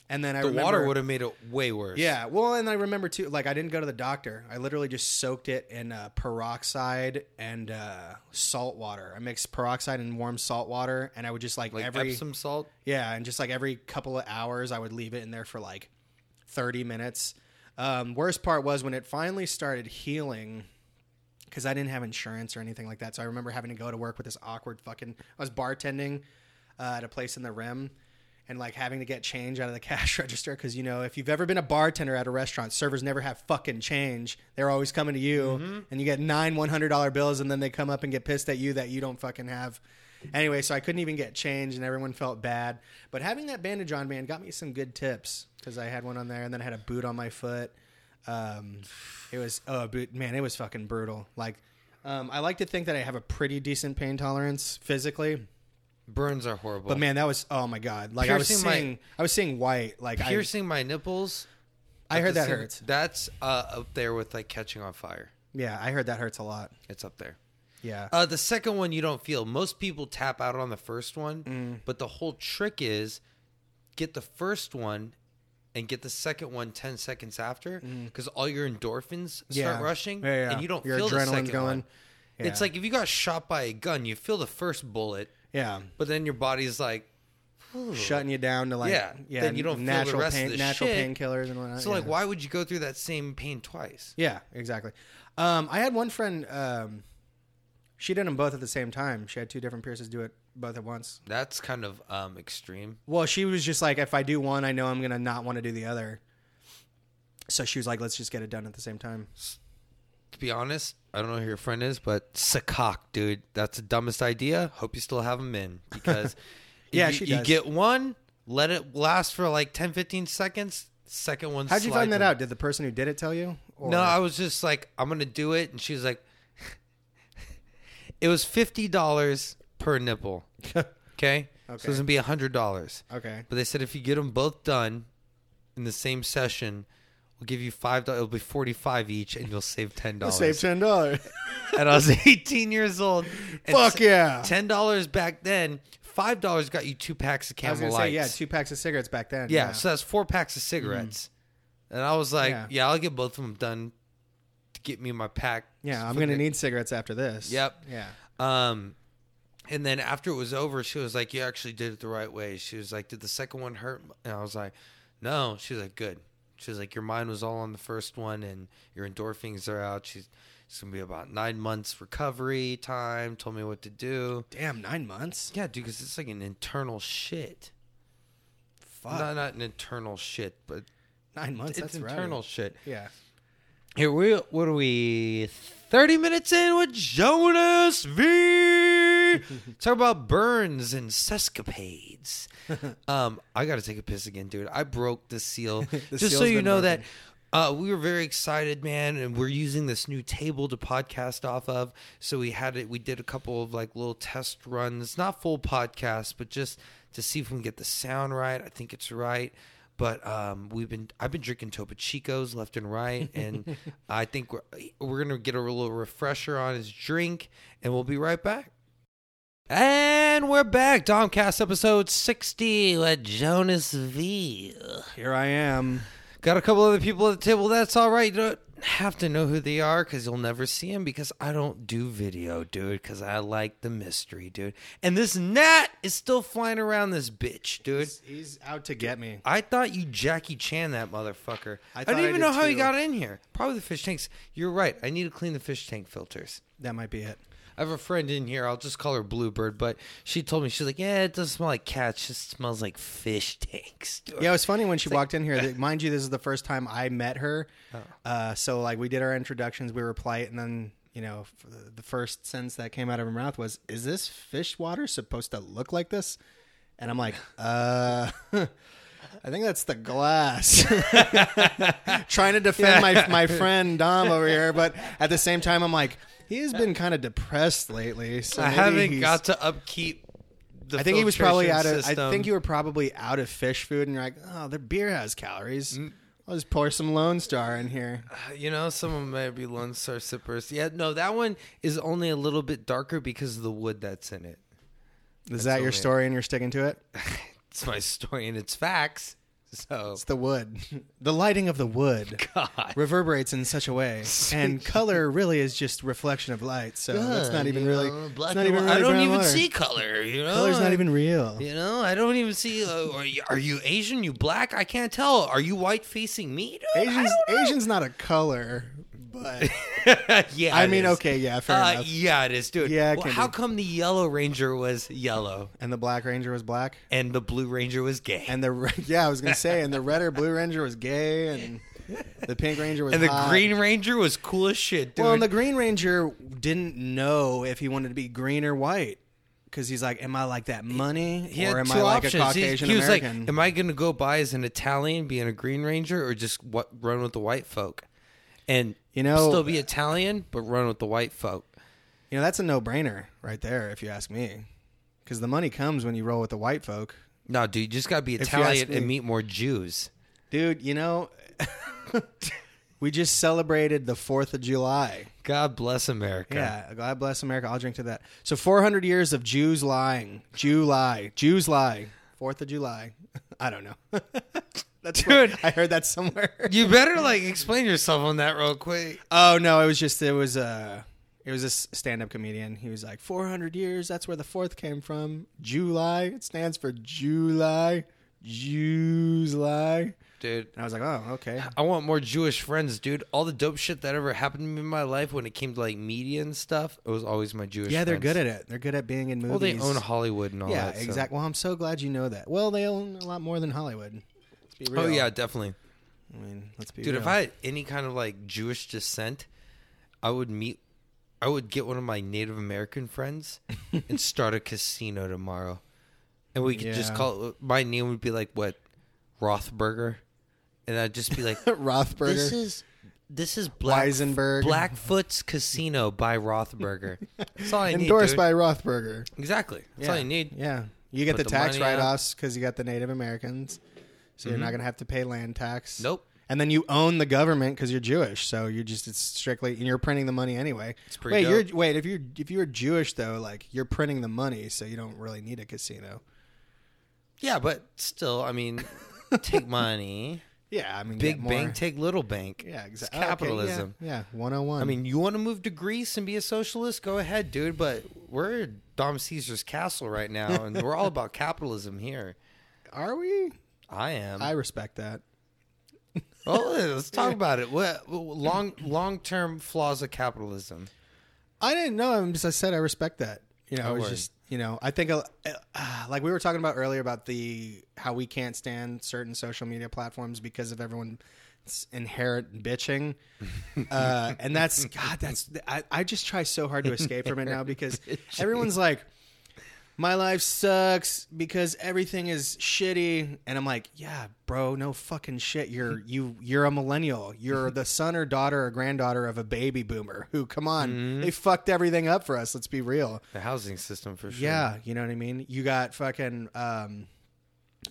S2: And then I
S1: The
S2: remember,
S1: water would have made it way worse.
S2: yeah, well, and I remember too. Like, I didn't go to the doctor. I literally just soaked it in uh, peroxide and uh, salt water. I mixed peroxide and warm salt water, and I would just like,
S1: Like
S2: every
S1: Epsom salt.
S2: yeah, and just like every couple of hours, I would leave it in there for like thirty minutes. Um, worst part was when it finally started healing. Because I didn't have insurance or anything like that, so I remember having to go to work with this awkward fucking. I was bartending uh, at a place in the Rim, and like having to get change out of the cash register because you know if you've ever been a bartender at a restaurant servers never have fucking change. They're always coming to you and you get nine $100 bills and then they come up and get pissed at you that you don't fucking have. Anyway so i couldn't even get change and everyone felt bad. But having that bandage on man got me some good tips because i had one on there and then i had a boot on my foot. Um, it was oh boot man it was fucking brutal. Like um, i like to think that i have a pretty decent pain tolerance physically
S1: Burns are horrible.
S2: but man, that was oh my god! Like I was
S1: Piercing my-
S2: seeing, I was seeing white. Like I,
S1: piercing my nipples.
S2: I heard that
S1: same-
S2: hurts.
S1: That's uh, up there with like catching on fire.
S2: Yeah, I heard that hurts a lot.
S1: It's up there.
S2: Yeah,
S1: Uh, the second one you don't feel. Most people tap out on the first one,
S2: Mm.
S1: but the whole trick is get the first one and get the second one 10 seconds after because all your endorphins start
S2: Mm. Yeah.
S1: rushing
S2: Yeah, yeah.
S1: and you don't
S2: Your
S1: feel the second
S2: going.
S1: one.
S2: Yeah.
S1: It's like if you got shot by a gun, you feel the first bullet,
S2: yeah,
S1: but then your body's like,
S2: shutting you down to like
S1: Yeah,
S2: yeah.
S1: then you don't feel the
S2: natural
S1: rest of the
S2: natural
S1: shit.
S2: painkillers and whatnot.
S1: so
S2: yeah.
S1: like, why would you go through that same pain twice?
S2: Yeah, exactly. Um, I had one friend. Um, she did them both at the same time. She had two different piercers do it both at once.
S1: That's kind of um, extreme.
S2: Well, she was just like, if I do one, I know I'm gonna not want to do the other. So she was like, let's just get it done at the same time.
S1: To be honest, I don't know who your friend is, but Sakak, dude, that's the dumbest idea. Hope you still have them in because
S2: Yeah,
S1: you,
S2: she
S1: you
S2: does.
S1: get one, let it last for like 10, 15 seconds. Second one.
S2: How'd you find that out? Did the person who did it tell you? Or-
S1: No, I was just like, I'm gonna do it, and she was like, it was fifty dollars per nipple. Okay, so
S2: Okay.
S1: it's gonna be hundred dollars.
S2: okay.
S1: But they said if you get them both done in the same session, we'll give you five dollars. It'll be forty five each, and you'll save ten dollars.
S2: Save ten dollars.
S1: and I was 18 years old.
S2: Fuck yeah.
S1: Ten dollars back then. Five dollars got you two packs of
S2: I was
S1: Camel Lights.
S2: say yeah, two packs of cigarettes back then.
S1: yeah, so that's four packs of cigarettes. And I was like,
S2: Yeah.
S1: yeah. I'll get both of them done to get me my pack.
S2: yeah, I'm gonna need cigarettes after this.
S1: Yep.
S2: Yeah.
S1: Um, and then after it was over, she was like, "You actually did it the right way." She was like, "Did the second one hurt?" And I was like, "No." She was like, "Good." She was like, "Your mind was all on the first one, and your endorphins are out." She's it's gonna be about nine months recovery time. Told me what to do.
S2: Damn, nine months.
S1: Yeah, dude, because it's like an internal shit.
S2: Fuck.
S1: Not not an internal shit, but
S2: nine months.
S1: it's
S2: that's right.
S1: internal shit.
S2: Yeah.
S1: Here we what are we? Thirty minutes in with Jonas V. Talk about burns and sescapades. um, I got to take a piss again, dude. I broke the seal.
S2: The
S1: Just so you know
S2: broken.
S1: that uh, we were very excited, man, and we're using this new table to podcast off of. So we had it. We did a couple of like little test runs, not full podcasts, but just to see if we can get the sound right. I think it's right. But um, we've been I've been drinking Topo Chicos left and right, and I think we're we're gonna get a little refresher on his drink, and we'll be right back. And we're back, Domcast episode sixty with Jonas V.
S2: Here I am.
S1: Got a couple other people at the table. That's all right. You don't have to know who they are because you'll never see them because I don't do video, dude. Because I like the mystery, dude. And this gnat is still flying around this bitch, dude.
S2: He's, he's out to get me.
S1: I thought you Jackie Chan that motherfucker.
S2: I
S1: I,
S2: thought
S1: don't
S2: I
S1: even
S2: did
S1: know how he got in here. Probably the fish tanks. You're right. I need to clean the fish tank filters.
S2: That might be it.
S1: I have a friend in here. I'll just call her Bluebird, but she told me she's like, yeah, it doesn't smell like cats. It just smells like fish tanks.
S2: Yeah, it was funny when she walked in here. that- Mind you, this is the first time I met her.
S1: Oh.
S2: Uh, so like we did our introductions, we were polite, and then you know the first sentence that came out of her mouth was, "Is this fish water supposed to look like this?" And I'm like, uh. I think that's the glass. Trying to defend my my friend Dom over here, but at the same time, I'm like, he has been kind of depressed lately. So
S1: I haven't got to upkeep. The
S2: I think he was probably out of. I think you were probably out of fish food, and you're like, oh, their beer has calories.
S1: Mm.
S2: I'll just pour some Lone Star in here.
S1: You know, some of them might be Lone Star sippers. Yeah, no, that one is only a little bit darker because of the wood that's in it.
S2: Is that your story, and you're sticking to it?
S1: It's my story and it's facts. So,
S2: It's the wood. the lighting of the wood
S1: God.
S2: reverberates in such a way, and color really is just reflection of light. So that's not even really. it's not even really
S1: I don't even
S2: water.
S1: see color. You know,
S2: Color's not even real.
S1: You know, I don't even see. Uh, are, you, are you Asian? You black? I can't tell. Are you white facing me? Dude?
S2: Asian's Asian's not a color, but
S1: yeah,
S2: I mean,
S1: is.
S2: okay, yeah, fair
S1: Uh,
S2: enough.
S1: yeah, it is, dude.
S2: Yeah, it
S1: Well, how
S2: be.
S1: come the Yellow Ranger was yellow
S2: And the Black Ranger was black.
S1: and the Blue Ranger was gay?
S2: And the yeah, I was gonna say, and the red or blue ranger was gay, and the pink ranger was
S1: And the
S2: hot.
S1: Green Ranger was cool as shit, dude.
S2: Well, and the green ranger didn't know if he wanted to be green or white because he's like, "Am I like that money,
S1: he
S2: or am I like
S1: options.
S2: a
S1: He-
S2: Caucasian
S1: he, was
S2: American?"
S1: like, "Am I going to go by as an Italian, being a Green Ranger, or just what run with the white folk, and
S2: You know-
S1: still be Italian but run with the white folk?"
S2: you know, that's a no-brainer right there, if you ask me, because the money comes when you roll with the white folk,
S1: No, dude, you just got to be
S2: you ask
S1: Italian and meet more Jews.
S2: dude. You know, we just celebrated the Fourth of July.
S1: God bless America.
S2: Yeah, God bless America. I'll drink to that. So 400 years of Jews lying. Jew lie. Jews lie. Fourth of July. I don't know. That's
S1: Dude.
S2: I heard that somewhere.
S1: You better like explain yourself on that real quick.
S2: Oh no, it was just it was uh it was this stand-up comedian. He was like 400 years. That's where the fourth came from. July. It stands for July. Jews lie.
S1: Dude,
S2: And I was like, oh okay.
S1: I want more Jewish friends, dude. All the dope shit that ever happened to me in my life when it came to like media and stuff, it was always my Jewish
S2: Yeah, they're
S1: friends.
S2: good at it. They're good at being in movies.
S1: Well, they own Hollywood and all
S2: Yeah,
S1: that. so-
S2: exactly. Well, I'm so glad you know that. Well, they own a lot more than Hollywood. Let's be oh, real.
S1: Oh yeah, definitely.
S2: I mean, let's be
S1: Dude,
S2: real.
S1: if I had any kind of like Jewish descent, I would meet, I would get one of my Native American friends and start a casino tomorrow, and we could just
S2: Yeah.
S1: call it. My name would be like what, Rothberger, and I'd just be like,
S2: Rothberger,
S1: this is this is Black,
S2: Weisenberg,
S1: Blackfoot's Casino by Rothberger. That's all I need.
S2: endorsed
S1: dude.
S2: by Rothberger.
S1: exactly. That's all you need.
S2: Yeah, you get
S1: Put
S2: the
S1: the
S2: tax
S1: money up.
S2: write-offs because you got the Native Americans, so you're not mm-hmm. gonna have to pay land tax.
S1: Nope.
S2: And then you own the government because you're Jewish, so you're just it's strictly and you're printing the money anyway.
S1: It's pretty
S2: wait,
S1: dope.
S2: you're wait if you're if you're Jewish though, like you're printing the money, so you don't really need a casino.
S1: Yeah, but still, I mean, take money.
S2: Yeah, I mean,
S1: Big
S2: more-
S1: bank, take little bank.
S2: Yeah,
S1: It's
S2: exactly.
S1: capitalism.
S2: yeah, one hundred one.
S1: I mean, you want to move to Greece and be a socialist? Go ahead, dude. But we're Dom Caesar's castle right now, and we're all about capitalism here.
S2: are we?
S1: I am.
S2: I respect that.
S1: oh, let's talk about it. What long long term flaws of capitalism?
S2: I didn't know. I'm just, I said I respect that. You know,
S1: I
S2: was
S1: word.
S2: just you know, I think uh, uh, like we were talking about earlier about the how we can't stand certain social media platforms because of everyone's inherent bitching, uh, and that's God. That's I, I just try so hard to escape from it now because everyone's like. My life sucks because everything is shitty, and I'm like, yeah, bro, no fucking shit. You're you you're a millennial. You're the son or daughter or granddaughter of a baby boomer who, come on, they fucked everything up for us. Let's be real.
S1: The housing system for sure.
S2: Yeah, you know what I mean. You got fucking, um,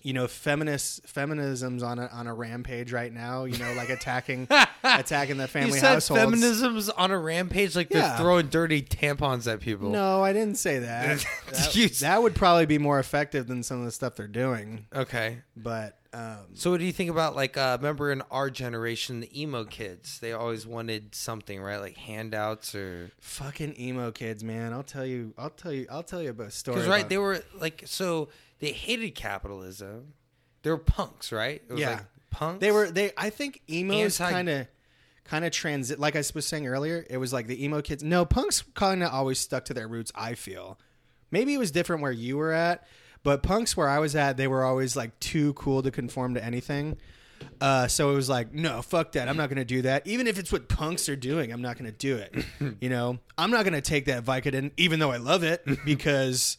S2: you know, feminist feminism's on a on a rampage right now. You know, like attacking attacking the
S1: You
S2: family
S1: said
S2: households.
S1: feminism's on a rampage, like they're throwing dirty tampons at people.
S2: No, I didn't say that. that.
S1: You-
S2: that would probably be more effective than some of the stuff they're doing.
S1: Okay.
S2: But um,
S1: So what do you think about like uh remember in our generation the emo kids? They always wanted something, right? Like handouts or
S2: fucking emo kids, man. I'll tell you. I'll tell you. I'll tell you about a story.
S1: Cuz right, they were like so they hated capitalism. They were punks, right? It was
S2: Yeah.
S1: like punks.
S2: They were they. I think emos
S1: Anti-
S2: kind of kind of transit. Like I was saying earlier, it was like the emo kids. No, punks kind of always stuck to their roots. I feel. Maybe it was different where you were at, but punks where I was at, they were always like too cool to conform to anything. Uh, so it was like, no, fuck that. I'm not going to do that. Even if it's what punks are doing, I'm not going to do it. you know, I'm not going to take that Vicodin, even though I love it, because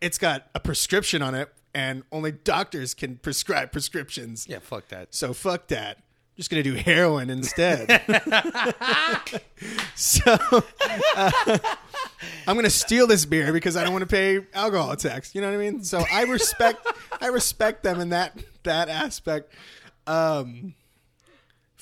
S2: it's got a prescription on it, and only doctors can prescribe prescriptions.
S1: Yeah, fuck that.
S2: So fuck that. I'm Just gonna do heroin instead. so uh, I'm gonna steal this beer because I don't want to pay alcohol tax. You know what I mean? So I respect I respect them in that that aspect. Um,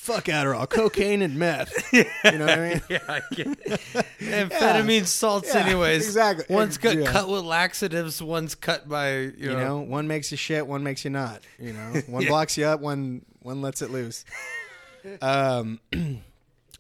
S2: fuck Adderall, cocaine, and meth. You know what I mean?
S1: Yeah, I get it. Amphetamine salts,
S2: Yeah,
S1: anyways.
S2: exactly.
S1: One's got
S2: Yeah.
S1: cut with laxatives. One's cut by you,
S2: You
S1: know.
S2: know, one makes you shit, one makes you not. You know, one blocks you up, one one lets it loose. Um,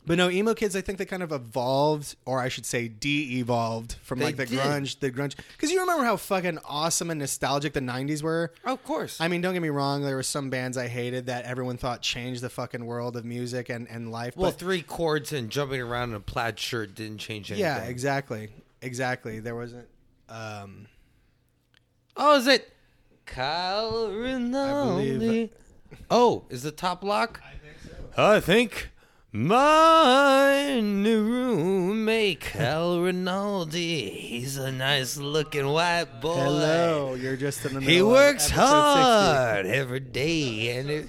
S2: but no, emo kids. I think they kind of evolved, or I should say, de-evolved from
S1: They
S2: like the
S1: did.
S2: grunge, the grunge. Because you remember how fucking awesome and nostalgic the '90s were.
S1: Of course.
S2: I mean, don't get me wrong. There were some bands I hated that everyone thought changed the fucking world of music and, and life.
S1: well,
S2: but
S1: three chords and jumping around in a plaid shirt didn't change anything.
S2: yeah, exactly, exactly. There wasn't. Um,
S1: Oh, is it Kyle Rinaldi? Oh, is the top lock? I think so. I think my new roommate, Kyle Rinaldi. He's a nice looking white boy.
S2: hello, you're just in the middle
S1: He
S2: of
S1: works
S2: episode 60.
S1: hard every day, and it,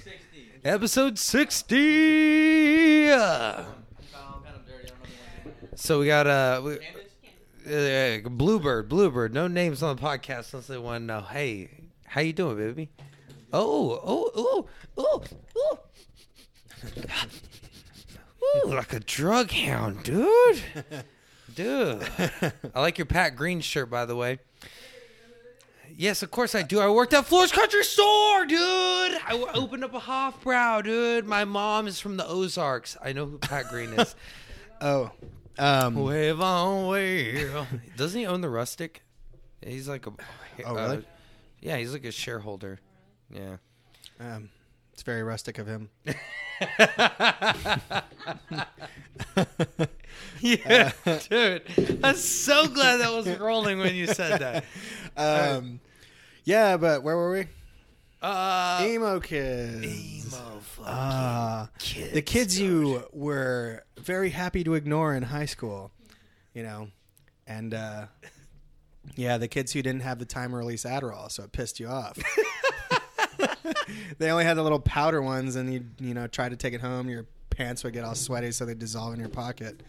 S1: episode sixty. So we got uh, we, uh, Bluebird, Bluebird. No names on the podcast unless they want to know. Hey, how you doing, baby? Oh, oh, oh, oh, oh. Ooh, like a drug hound, dude. Dude. I like your Pat Green shirt, by the way. Yes, of course I do. I worked at Floore's Country Store, dude. I w- opened up a Hofbrau, dude. My mom is from the Ozarks. I know who Pat Green is.
S2: Oh, um,
S1: wave on wave. Doesn't he own the Rustic? He's like a.
S2: Oh, really?
S1: uh, yeah, he's like a shareholder. Yeah.
S2: um, it's very rustic of him.
S1: Yeah, dude. I'm so glad that was rolling when you said that.
S2: Um, yeah, but where were we?
S1: Uh,
S2: Emo kids.
S1: emo fucking
S2: Ah,
S1: kids.
S2: the kids you were very happy to ignore in high school, you know, and uh, yeah, the kids who didn't have the time to release Adderall, so it pissed you off. they only had the little powder ones, and you you know try to take it home. Your pants would get all sweaty, so they dissolve in your pocket.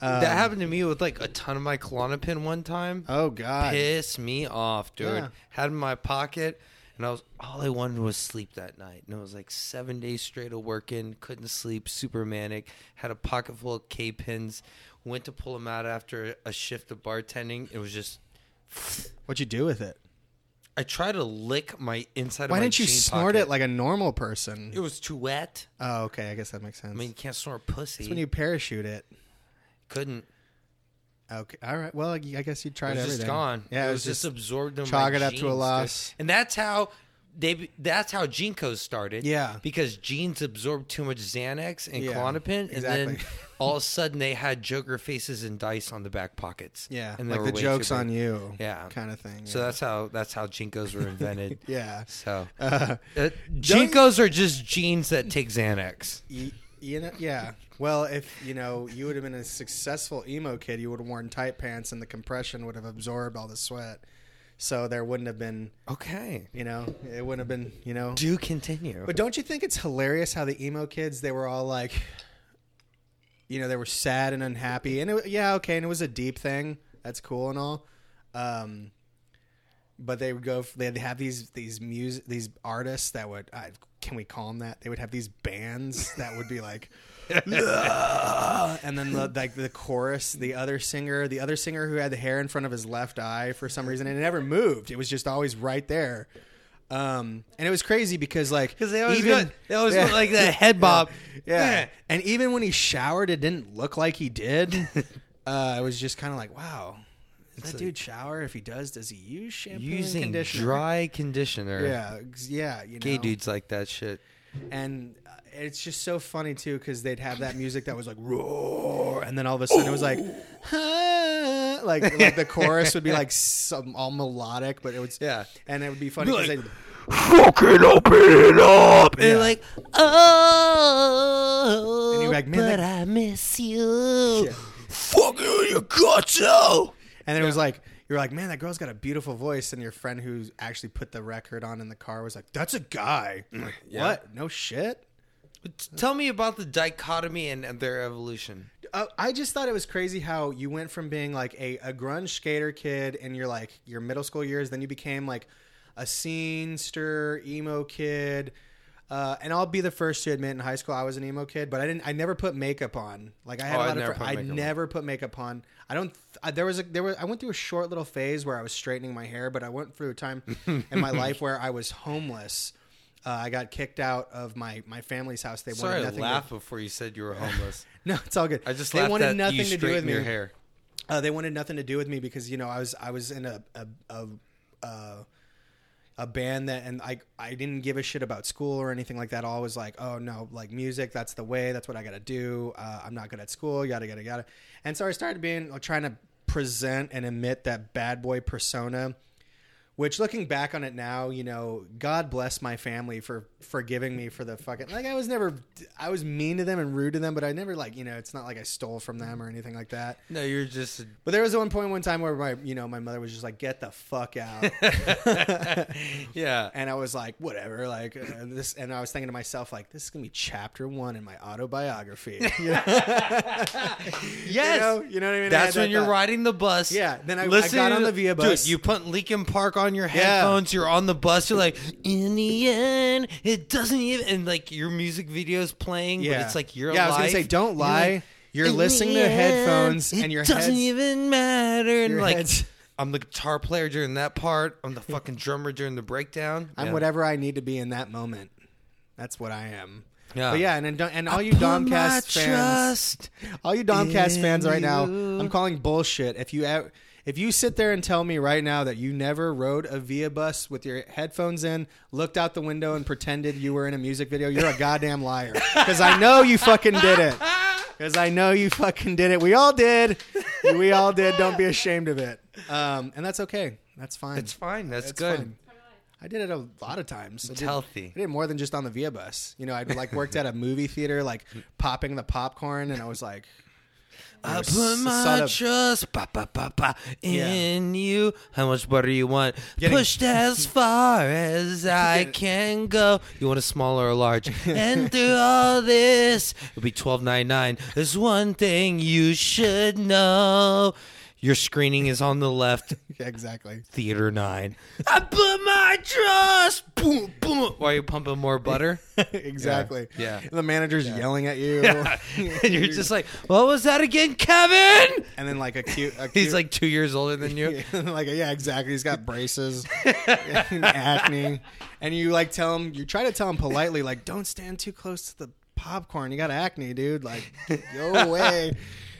S2: Um,
S1: That happened to me with like a ton of my Klonopin one time.
S2: Oh God!
S1: Piss me off, dude.
S2: Yeah.
S1: Had in my pocket, and I was all I wanted was sleep that night. And it was like seven days straight of working, couldn't sleep, super manic. Had a pocket full of K pins. Went to pull them out after a shift of bartending. It was just.
S2: What'd you do with it?
S1: I try to lick my inside.
S2: Why
S1: of my
S2: didn't you
S1: jean
S2: snort
S1: pocket.
S2: it like a normal person?
S1: It was too wet.
S2: Oh, okay. I guess that makes sense.
S1: I mean, you can't snort pussy.
S2: it's when you parachute it.
S1: couldn't.
S2: Okay. All right. Well, I guess you
S1: It
S2: tried
S1: was
S2: everything.
S1: just gone.
S2: Yeah,
S1: it was just absorbed in
S2: chalk
S1: my
S2: it up to a
S1: jeans, dude.
S2: loss.
S1: And that's how they. That's how JNCOs started.
S2: Yeah.
S1: because jeans absorbed too much Xanax and
S2: Yeah,
S1: Klonopin, and then all of a sudden they had Joker faces and dice on the back pockets.
S2: Yeah,
S1: and
S2: like the jokes on you.
S1: Yeah.
S2: kind of thing.
S1: So
S2: yeah.
S1: that's how that's how JNCOs were invented.
S2: yeah.
S1: So
S2: Uh,
S1: uh, JNCOs are just jeans that take Xanax.
S2: y- you know, yeah. Well, if you know, you would have been a successful emo kid. You would have worn tight pants, and the compression would have absorbed all the sweat. So there wouldn't have been,
S1: Okay,
S2: you know, it wouldn't have been, you know.
S1: do continue.
S2: But don't you think it's hilarious how the emo kids they were all like, you know, they were sad and unhappy, and it, yeah, okay, and it was a deep thing. That's cool and all. Um, but they would go. They'd have these these music these artists that would. Uh, can we call them that? They would have these bands that would be like. and then the, like the chorus, the other singer, the other singer who had the hair in front of his left eye for some reason, and it never moved. It was just always right there. Um, and it was crazy because like
S1: Because they always
S2: even-
S1: got, they always
S2: Yeah.
S1: got like that head bob.
S2: yeah. And even when he showered, it didn't look like he did. uh, it was just kind of like, wow. Does that dude shower? If he does, does he use shampoo
S1: Using
S2: conditioner?
S1: dry conditioner.
S2: Yeah, yeah. You know?
S1: Gay dudes like that shit.
S2: And uh, it's just so funny too because they'd have that music that was like roar, and then all of a sudden it was like, "Ah," like like the chorus would be like some all melodic, but it was
S1: Yeah.
S2: and it would be funny because
S1: Like-
S2: they
S1: Fucking open it up.
S2: Yeah.
S1: And like, oh,
S2: And you're like, man,
S1: but
S2: that-
S1: I miss you.
S2: Yeah.
S1: Fuck you, you.
S2: And then it was like you're like, man, that girl's got a beautiful voice, and your friend who actually put the record on in the car was like, that's a guy. Like,
S1: Yeah.
S2: what? No shit.
S1: Tell me about the dichotomy and, and their evolution.
S2: Uh, I just thought it was crazy how you went from being like a, a grunge skater kid in your like your middle school years, then you became like a scenester emo kid. Uh, and I'll be the first to admit, in high school I was an emo kid, but I didn't. I never put makeup on. Like I had
S1: Oh,
S2: a lot
S1: never
S2: of. Fr- I
S1: on.
S2: never put makeup on. I don't. I, there was a there was. I went through a short little phase where I was straightening my hair, but I went through a time in my life where I was homeless. Uh, I got kicked out of my my family's house. They
S1: Sorry,
S2: wanted
S1: I
S2: nothing.
S1: laughed
S2: To,
S1: before you said you were homeless.
S2: no, it's all good.
S1: I just
S2: they wanted nothing
S1: you
S2: to do with me.
S1: your hair.
S2: Uh, they wanted nothing to do with me because you know I was I was in a a a, a, a band that and I I didn't give a shit about school or anything like that. All was like, oh no, like music, that's the way, that's what I got to do. Uh, I'm not good at school, yada yada yada. And so I started being like, trying to present and emit that bad boy persona. Which, looking back on it now, you know, God bless my family for forgiving me for the fucking like. I was never, I was mean to them and rude to them, but I never like, you know, it's not like I stole from them or anything like that.
S1: No, you're just.
S2: But there was one point, one time where my, you know, my mother was just like, "Get the fuck out,"
S1: yeah.
S2: and I was like, "Whatever." Like uh, this, and I was thinking to myself, like, "This is gonna be chapter one in my autobiography."
S1: Yes.
S2: you know, you know what I mean?
S1: That's
S2: had
S1: when
S2: that
S1: you're
S2: thought.
S1: riding the bus.
S2: Yeah, then I- I
S1: Listen
S2: got on the Via bus.
S1: Dude, you put Linkin Park on your headphones. You're on the bus. You're like, in the end, it doesn't even. And like your music video's playing,
S2: Yeah,
S1: but it's like your
S2: yeah. I was gonna say, don't
S1: You're
S2: lie.
S1: like,
S2: You're
S1: "In
S2: listening
S1: the
S2: to
S1: end,
S2: headphones,
S1: it
S2: and your
S1: doesn't
S2: heads-
S1: even matter. And
S2: your
S1: like,
S2: heads-
S1: I'm the guitar player during that part. I'm the fucking drummer during the breakdown.
S2: I'm
S1: Yeah.
S2: whatever I need to be in that moment. That's what I am.
S1: Yeah.
S2: But yeah, and and, and all you
S1: Put my
S2: Domcast fans.
S1: trust.
S2: All you Domcast
S1: in
S2: fans right now,
S1: you.
S2: I'm calling bullshit. If you ev- if you sit there and tell me right now that you never rode a Via bus with your headphones in, looked out the window and pretended you were in a music video, you're a goddamn liar. Because I know you fucking did it. Because I know you fucking did it. We all did. We all did. Don't be ashamed of it. Um, and that's okay. That's fine.
S1: It's fine. That's
S2: It's
S1: good.
S2: fine. I did it a lot of times. I
S1: It's
S2: did-
S1: healthy.
S2: I did more than just on the Via bus. You know, I'd like worked at a movie theater, like popping the popcorn, and I was like,
S1: I put
S2: s-
S1: my trust ba, ba, ba, ba, in you. How much butter you want?
S2: Getting-
S1: Pushed as far as I can go. You want a small or a large? and through all this, it'll be twelve ninety nine. There's one thing you should know. Your screening is on the left,
S2: yeah, exactly.
S1: theater nine. I put my trust. Boom, boom. Why are you pumping more butter?
S2: exactly.
S1: Yeah.
S2: And the manager's yelling at you.
S1: and you're just like, what was that again, Kevin?
S2: and then like a cute, a cute
S1: He's like two years older than you.
S2: like yeah, exactly. He's got braces, and acne, and you like tell him, you try to tell him politely, like, don't stand too close to the popcorn. You got acne, dude. Like, go away.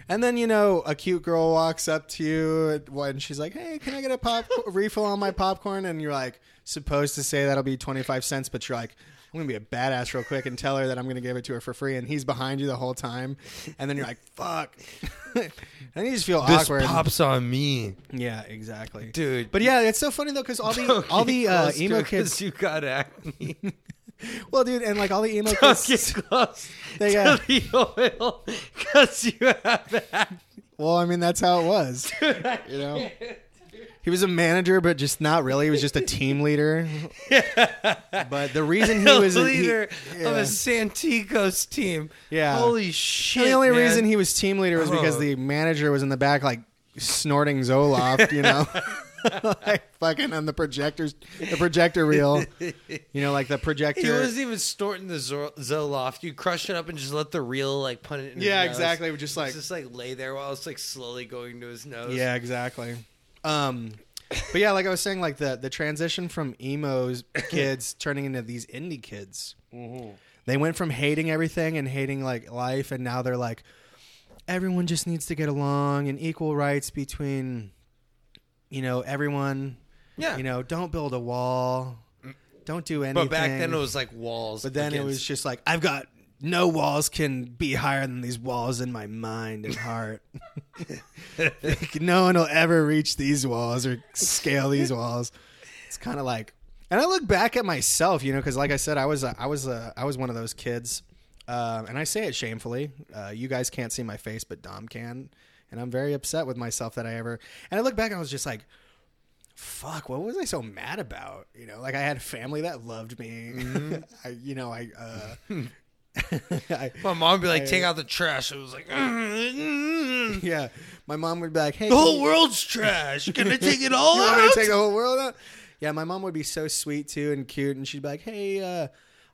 S2: And then you know a cute girl walks up to you when she's like, "Hey, can I get a pop refill on my popcorn?" And you're like supposed to say that'll be twenty five cents, but you're like, "I'm gonna be a badass real quick and tell her that I'm gonna give it to her for free." And he's behind you the whole time, and then you're like, "Fuck," and you just feel
S1: This
S2: awkward.
S1: pops on me,
S2: Yeah, exactly,
S1: dude.
S2: But yeah, it's so funny though because all the all the uh, emo kids,
S1: you got acne.
S2: Well, dude, and like all the emo
S1: Don't
S2: kids.
S1: get close
S2: They
S1: to
S2: got-
S1: the oil because you have.
S2: Well, I mean that's how it was, you know. He was a manager, but just not really. He was just a team leader. But the reason he was he-
S1: leader of
S2: yeah.
S1: a Santikos team.
S2: Yeah.
S1: Holy shit!
S2: the only
S1: man.
S2: reason he was team leader was because
S1: Oh.
S2: the manager was in the back, like snorting Zoloft, you know. like fucking on the projectors, the projector reel. You know, like the projector.
S1: He wasn't even snorting the Zol- Zoloft. You crush it up and just let the reel like put it in.
S2: yeah, exactly. Just like
S1: just like lay there while it's like slowly going to his nose.
S2: Yeah, exactly. Um, but yeah, like I was saying, like the the transition from emos kids turning into these indie kids. They went from hating everything and hating like life, and now they're like, everyone just needs to get along and equal rights between, you know, everyone.
S1: yeah.
S2: You know, don't build a wall. Don't do anything.
S1: but back then it was like walls.
S2: But then it was just like I've got no walls can be higher than these walls in my mind and heart. Like, no one will ever reach these walls or scale these walls. It's kind of like, and I look back at myself, you know, because like I said, I was a, I was a, I was one of those kids, uh, and I say it shamefully. Uh, you guys can't see my face, but Dom can, and I'm very upset with myself that I ever. And I look back, and I was just like, fuck, what was I so mad about? You know, like I had a family that loved me. I, you know, I, uh, I,
S1: my mom would be like,
S2: I-
S1: "Take out the trash." It was like, "Mm, mm,
S2: yeah, my mom would be like, "Hey,
S1: "The whole
S2: you-
S1: world's trash. Can I take it all
S2: you Want me to take the whole world out?" Yeah, my mom would be so sweet too and cute, and she'd be like, "Hey, uh,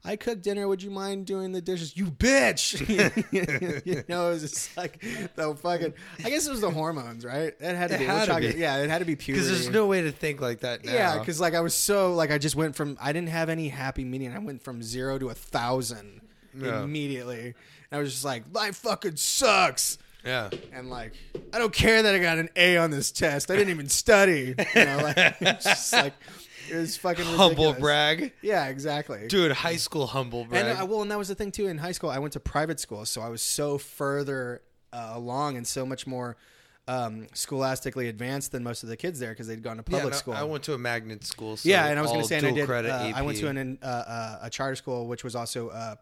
S2: I cooked dinner. Would you mind doing the dishes?" You bitch. you know, it was just like the fucking. I guess it was the hormones, right? It had to
S1: It
S2: be.
S1: had to be.
S2: Yeah, it had to be puberty.
S1: Because there's no way to think like that now.
S2: Yeah, because like I was so like I just went from I didn't have any happy median. I went from zero to a thousand
S1: Yeah.
S2: immediately. And I was just like, life fucking sucks.
S1: yeah.
S2: And like, I don't care that I got an A on this test. I didn't even study. You know, like just like it was fucking
S1: Humble brag,
S2: Yeah, exactly.
S1: dude. High school humble brag.
S2: And uh, well, and that was the thing too. In high school, I went to private school, so I was so further uh, along and so much more um, scholastically advanced than most of the kids there because they'd gone to
S1: yeah,
S2: public
S1: no,
S2: school.
S1: I went to a magnet school. So
S2: Yeah, and I was going to say, and I did. Uh, I went to an, uh, uh, a charter school, which was also uh,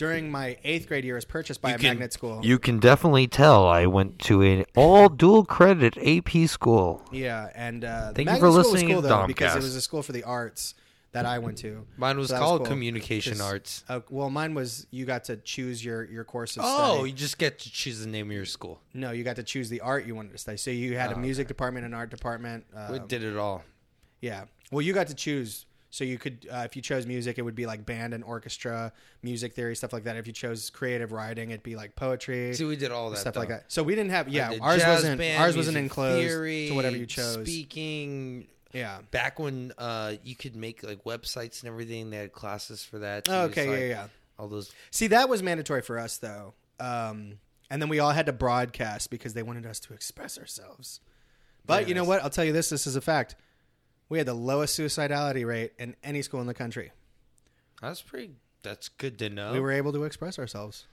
S2: during my eighth grade year, was purchased by
S1: You
S2: a
S1: can-
S2: magnet school.
S3: You can definitely tell I went to an all dual credit AP school.
S2: yeah, and uh, the
S3: Thank you
S2: magnet
S3: for
S2: school was
S3: listening
S2: cool though because it was a school for the arts that I went to.
S1: Mine was
S2: So that was
S1: called
S2: cool.
S1: communication
S2: 'Cause,
S1: arts.
S2: Uh, well, mine was you got to choose your your course of
S1: Oh,
S2: study.
S1: you just get to choose the name of your school.
S2: No, you got to choose the art you wanted to study. So you had a
S1: Oh,
S2: music department, an art department. Uh,
S1: we did it all.
S2: Yeah. Well, you got to choose. So you could, uh, if you chose music, it would be like band and orchestra, music theory, stuff like that. If you chose creative writing, it'd be like poetry,
S1: See, we did all that
S2: stuff
S1: though.
S2: like that. So we didn't have, yeah, ours wasn't,
S1: band,
S2: ours wasn't enclosed
S1: theory,
S2: to whatever you chose.
S1: Speaking.
S2: Yeah.
S1: Back when uh, you could make like websites and everything, they had classes for that.
S2: Oh,
S1: too.
S2: okay.
S1: So, like,
S2: yeah, yeah.
S1: All those.
S2: See, that was mandatory for us though. Um, and then we all had to broadcast because they wanted us to express ourselves. But
S1: Very
S2: you know what? I'll tell you this. This is a fact. We had the lowest suicidality rate in any school in the country.
S1: That's pretty. That's good to know.
S2: We were able to express ourselves.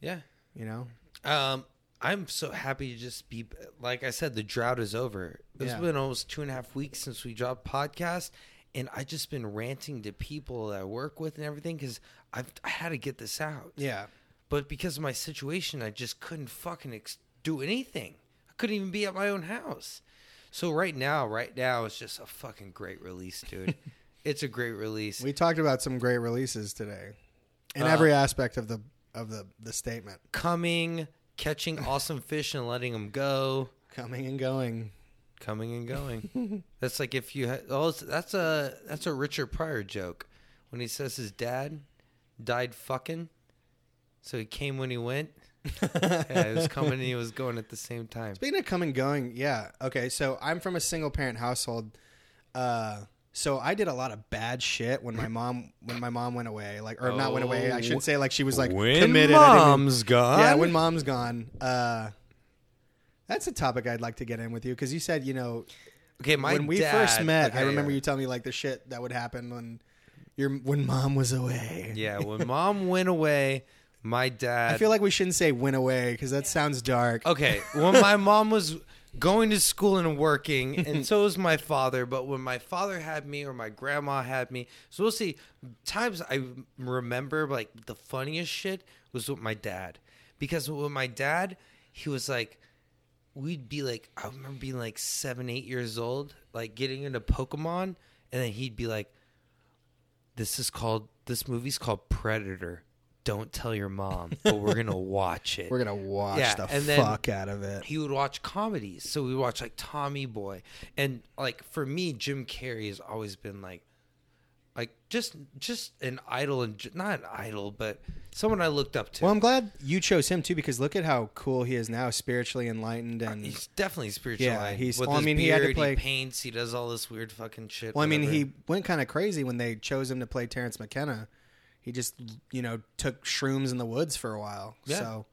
S1: yeah.
S2: You know,
S1: Um, I'm so happy to just be like I said. The drought is over. It's
S2: Yeah.
S1: been almost two and a half weeks since we dropped podcast, and I just been ranting to people that I work with and everything because I've I had to get this out.
S2: yeah.
S1: But because of my situation, I just couldn't fucking ex- do anything. I couldn't even be at my own house. So right now, right now, it's just a fucking great release, dude. it's a great release.
S2: We talked about some great releases today, in
S1: Uh,
S2: every aspect of the of the the statement.
S1: Coming, catching awesome fish and letting them go.
S2: Coming and going.
S1: coming and going. that's like if you had. Oh, that's a that's a Richard Pryor joke when he says his dad died fucking, so he came when he went. yeah, he was coming and he was going at the same time.
S2: Speaking of coming and going, yeah. Okay, so I'm from a single parent household. Uh, so I did a lot of bad shit when my mom when my mom went away, like or not went away. I shouldn't say like she was like
S3: when
S2: committed.
S3: Mom's gone.
S2: yeah, when mom's gone. Uh, that's a topic I'd like to get in with you because you said you know
S1: Okay, my
S2: when we
S1: dad-
S2: first met, I remember
S1: yeah.
S2: you telling me like the shit that would happen when your when mom was away.
S1: Yeah, when mom went away, my dad.
S2: I feel like we shouldn't say went away because that sounds dark.
S1: Okay, when my mom was going to school and working, and so was my father. But when my father had me or my grandma had me, so we'll see. Times I remember like the funniest shit was with my dad, because with my dad, he was like, we'd be like, I remember being like seven, eight years old, like getting into Pokemon, and then he'd be like, "This is called this movie's called Predator." Don't tell your mom, but we're gonna watch it.
S2: We're gonna watch
S1: Yeah,
S2: the
S1: and
S2: fuck out of it.
S1: he would watch comedies. So we watch like Tommy Boy. And like for me, Jim Carrey has always been like like just just an idol and not an idol, but someone I looked up to.
S2: Well, I'm glad you chose him too because look at how cool he is now, spiritually enlightened uh, and.
S1: he's definitely spiritual.
S2: Yeah, he's- well, I mean,
S1: beard,
S2: he had to play-
S1: paints, he does all this weird fucking shit.
S2: well, I mean, he went kind of crazy when they chose him to play Terence McKenna. He just, you know, took shrooms in the woods for a while.
S1: Yeah.
S2: So,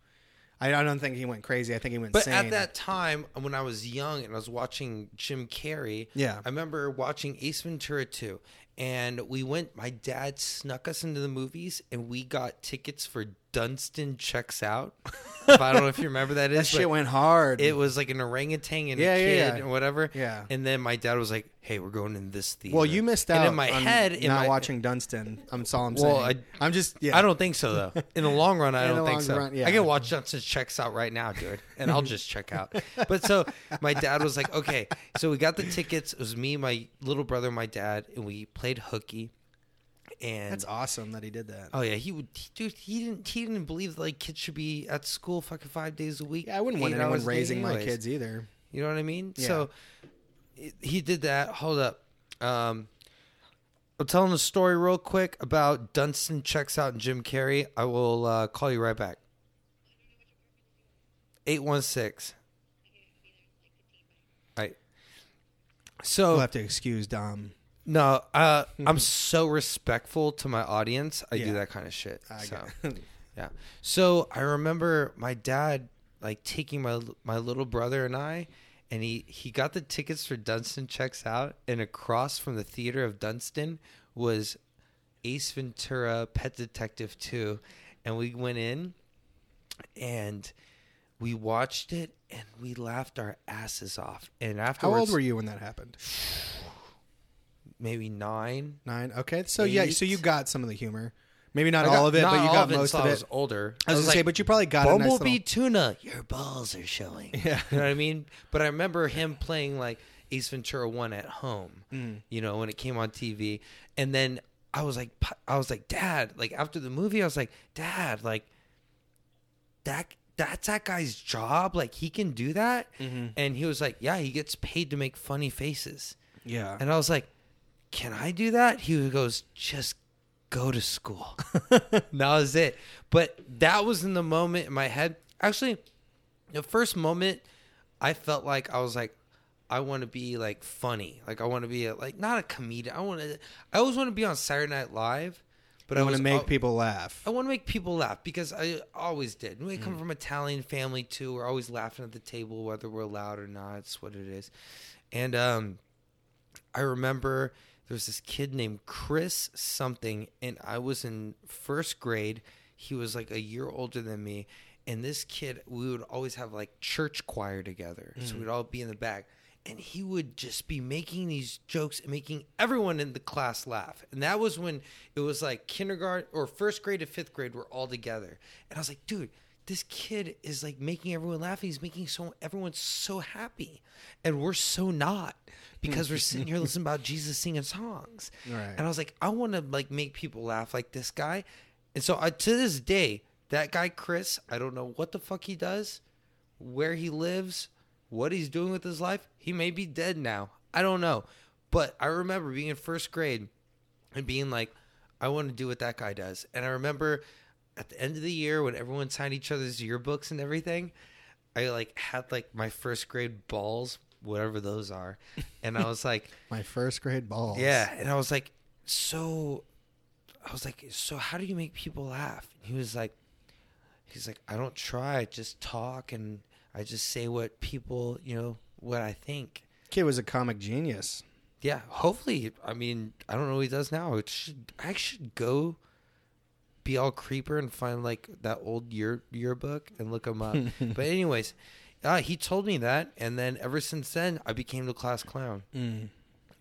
S2: I, don't think he went crazy. I think he went.
S1: But
S2: sane.
S1: at that time, when I was young and I was watching Jim Carrey,
S2: Yeah.
S1: I remember watching Ace Ventura 2. And we went, my dad snuck us into the movies and we got tickets for Dunston Checks Out. I don't know if you remember that is.
S2: that shit went hard.
S1: It was like an orangutan and
S2: Yeah,
S1: a
S2: yeah,
S1: kid
S2: yeah.
S1: and whatever.
S2: Yeah.
S1: And then my dad was like, hey, we're going in this theater.
S2: well, you missed out
S1: And in my
S2: on
S1: head, in
S2: not
S1: my,
S2: watching Dunston. I'm all I'm
S1: Well,
S2: saying. I, am just. Yeah.
S1: I don't think so though. In the long run, I
S2: In
S1: don't
S2: the
S1: think
S2: long
S1: so.
S2: run, yeah.
S1: I can watch Dunston checks out right now, dude, and I'll just check out. But so my dad was like, okay, so we got the tickets. It was me, my little brother, my dad, and we played hooky. And
S2: That's awesome that he did that.
S1: oh yeah, he would, he, dude. He didn't. He didn't believe like kids should be at school fucking five days a week.
S2: yeah, I wouldn't want anyone raising my kids either.
S1: You know what I mean?
S2: Yeah.
S1: So he did that. Hold up. Um, I'm telling a story real quick about Dunston checks out and Jim Carrey. I will uh, call you right back. Eight one six. Right. So
S2: We'll have to excuse Dom.
S1: No, uh, I'm so respectful to my audience. I
S2: Yeah.
S1: do that kind of shit.
S2: I
S1: so.
S2: get-
S1: Yeah. So I remember my dad like taking my my little brother and I, and he he got the tickets for Dunston checks out, and across from the theater of Dunston was Ace Ventura: Pet Detective Two, and we went in, and we watched it, and we laughed our asses off. And
S2: How
S1: afterwards,
S2: old were you when that happened?
S1: Maybe nine.
S2: Nine. Okay, so yeah, so you got some of the humor. Maybe not
S1: I
S2: all of it,
S1: not
S2: but you
S1: all
S2: got most
S1: until
S2: of
S1: I
S2: it.
S1: was older.
S2: I was, gonna say, but you probably got a nice
S1: Bumblebee
S2: little.
S1: tuna, your balls are showing.
S2: Yeah.
S1: you know what I mean. But I remember him playing like Ace Ventura One at home.
S2: Mm.
S1: You know when it came on TV, and then I was like, I was like, Dad. Like after the movie, I was like, Dad, like that. That's that guy's job. Like he can do that.
S2: Mm-hmm.
S1: And he was like, Yeah, he gets paid to make funny faces.
S2: Yeah.
S1: And I was like, "Can I do that?" He goes, "Just go to school." that was it. But that was in the moment in my head. Actually, the first moment, I felt like I was like, I want to be like funny. Like I want to be a, like not a comedian. I want to. I always want to be on Saturday Night Live. But
S2: I
S1: I
S2: want to make
S1: al-
S2: people laugh.
S1: I want to make people laugh because I always did. We
S2: Mm.
S1: come from Italian family too. We're always laughing at the table, whether we're loud or not. It's what it is. And um, I remember there was this kid named Chris something, and I was in first grade. He was like a year older than me, and this kid, we would always have like church choir together, so mm. we'd all be in the back. And he would just be making these jokes and making everyone in the class laugh. And that was when it was like kindergarten or first grade to fifth grade were all together. And I was like, dude, this kid is like making everyone laugh. He's making so everyone's so happy, and we're so not because we're sitting here listening about Jesus singing songs.
S2: Right.
S1: And I was like, I want to like make people laugh like this guy. And so I, to this day, that guy Chris, I don't know what the fuck he does, where he lives, what he's doing with his life. He may be dead now. I don't know. But I remember being in first grade and being like, I want to do what that guy does. And I remember at the end of the year when everyone signed each other's yearbooks and everything, I like had like my first grade balls, whatever those are. And I was like,
S2: My first grade balls.
S1: yeah. And I was like, so I was like, so how do you make people laugh? And he was like, he's like, I don't try, I just talk and I just say what people, you know, what I think.
S2: Kid was a comic genius.
S1: Yeah, hopefully. I mean, I don't know what he does now. It should I should go be all creeper and find like that old year yearbook and look him up. but anyways, uh, he told me that, and then ever since then, I became the class clown.
S2: Mm.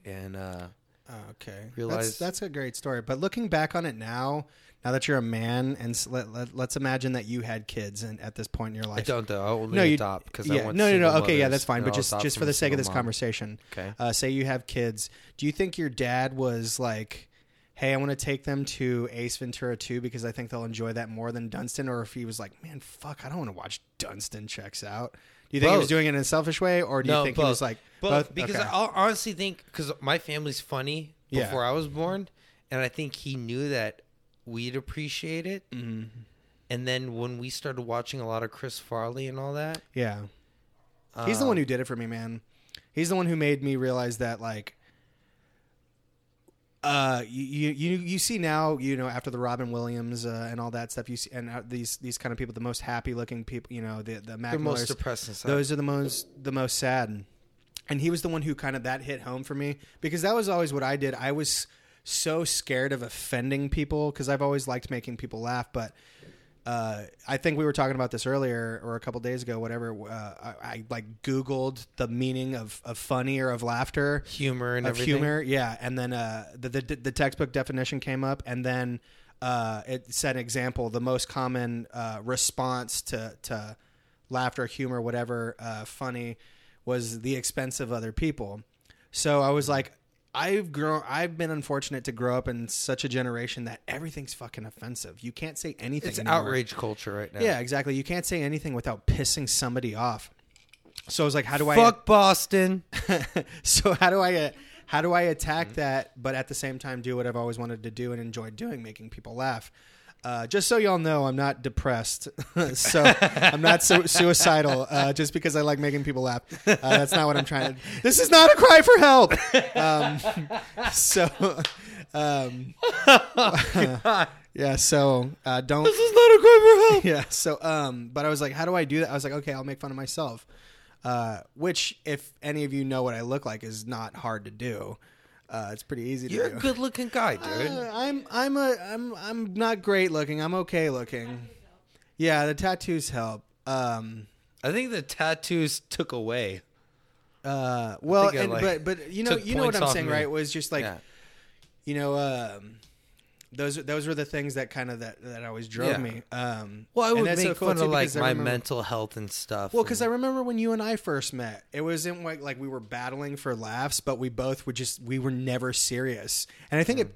S1: And uh,
S2: Oh, okay.
S1: Realize-
S2: that's, that's a great story. But looking back on it now, now that you're a man, and let, let, let's imagine that you had kids and at this point in your life.
S1: I don't though. I only
S2: no, you
S1: adopt because
S2: yeah,
S1: I want
S2: no, no, no.
S1: single
S2: Okay, yeah, that's fine.
S1: and
S2: But just just for the sake of this
S1: mom.
S2: conversation,
S1: Okay.
S2: uh, say you have kids. Do you think your dad was like hey, I want to take them to Ace Ventura 2 because I think they'll enjoy that more than Dunston, or if he was like, man, fuck, I don't want to watch Dunston checks out. Do you think he was doing it in a selfish way, or do you think he was like
S1: both? Because
S2: Okay.
S1: I honestly think because my family's funny
S2: Yeah.
S1: before I was born, and I think he knew that we'd appreciate it.
S2: Mhm.
S1: And then when we started watching a lot of Chris Farley and all that,
S2: yeah, he's the
S1: um,
S2: one who did it for me, man. He's the one who made me realize that like. Uh, you, you you see now, you know, after the Robin Williams uh, and all that stuff, you see, and uh, these these kind of people, the most happy looking people, you know, the the Mac
S1: they're most
S2: Millers,
S1: depressed
S2: those are the most the most sad. And he was the one who kind of that hit home for me because that was always what i did. I was so scared of offending people because i've always liked making people laugh but uh, I think we were talking about this earlier or a couple days ago, whatever. Uh, I, I like Googled the meaning of, of funny or of laughter,
S1: humor and
S2: of
S1: everything.
S2: humor. Yeah, and then uh, the, the the textbook definition came up, and then uh, it said example the most common uh, response to to laughter, humor, whatever uh, funny was the expense of other people. So I was like, I've grown. I've been unfortunate to grow up in such a generation that everything's fucking offensive. You can't say anything.
S1: It's
S2: anymore.
S1: outrage culture right now.
S2: Yeah, exactly. You can't say anything without pissing somebody off. So I was like, how do I
S1: Fuck Boston.
S2: So how do I? How do I attack
S1: Mm-hmm.
S2: that, but at the same time do what I've always wanted to do and enjoyed doing, making people laugh. Uh, just so y'all know, I'm not depressed, so I'm not su- suicidal. Uh, just because I like making people laugh, uh, that's not what I'm trying to. This is not a cry for help. Um, so, um, yeah. So uh, don't
S1: This is not a cry for help.
S2: yeah. So, um, but I was like, how do I do that? I was like, okay, I'll make fun of myself. Uh, which, if any of you know what I look like, is not hard to do. Uh, it's pretty easy to
S1: You're
S2: do.
S1: a good looking guy, dude.
S2: Uh, I'm, I'm a, I'm, I'm not great looking. I'm okay looking. Yeah, the tattoos help. Um,
S1: I think the tattoos took away.
S2: uh, well,
S1: think I,
S2: and,
S1: like,
S2: but, but you know,
S1: took
S2: you know what
S1: points
S2: I'm
S1: off
S2: saying,
S1: me.
S2: right? Was just like,
S1: yeah.
S2: you know, um, those, those were the things that kind of that, that always drove
S1: Yeah.
S2: me. Um,
S1: Well, I would make
S2: so cool,
S1: fun of like my
S2: remember-
S1: mental health and stuff.
S2: Well, because I remember when you and I first met, it wasn't like like we were battling for laughs, but we both would just we were never serious. And I think it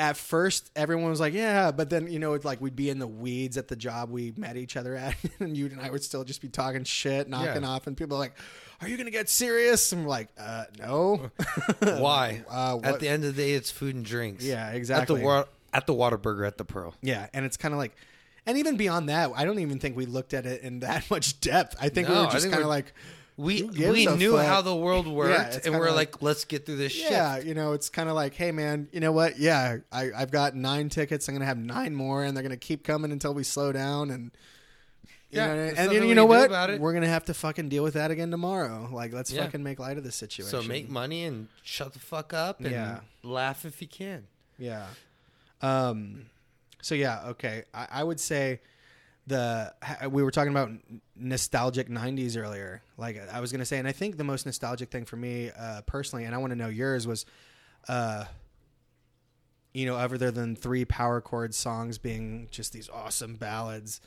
S2: at first everyone was like, yeah, but then you know it's like we'd be in the weeds at the job we met each other at, and you and I would still just be talking shit, knocking
S1: Yeah.
S2: off, and people are like, "Are you gonna get serious?" And we're like, uh, "No."
S1: why?
S2: Uh,
S1: At the end of the day, it's food and drinks.
S2: Yeah,
S1: At
S2: exactly.
S1: the wa- at the Whataburger at the Pearl.
S2: Yeah, and it's kind of like, and even beyond that, I don't even think we looked at it in that much depth. I think we
S1: No,
S2: were
S1: I
S2: just
S1: think
S2: kind of
S1: we're-
S2: like.
S1: We
S2: gives
S1: we
S2: a
S1: knew
S2: fuck?
S1: how the world worked,
S2: it's
S1: and we're
S2: kinda
S1: like, let's get through this shit.
S2: Yeah, you know, it's kind of like, hey, man, you know what? Yeah, I, I've got nine tickets. I'm gonna have nine more, and they're gonna keep coming until we slow down. And you
S1: Yeah,
S2: know, and you, know what?
S1: about it.
S2: We're gonna have to fucking deal with that again tomorrow. Like, let's
S1: Yeah.
S2: fucking make light of the situation.
S1: So make money and shut the fuck up and
S2: Yeah.
S1: laugh if you can.
S2: Yeah. Um. So yeah, okay. I, I would say the we were talking about nostalgic '90s earlier. Like I was gonna say, and I think the most nostalgic thing for me uh, personally, and I want to know yours was, uh, you know, other than three power chord songs being just these awesome ballads.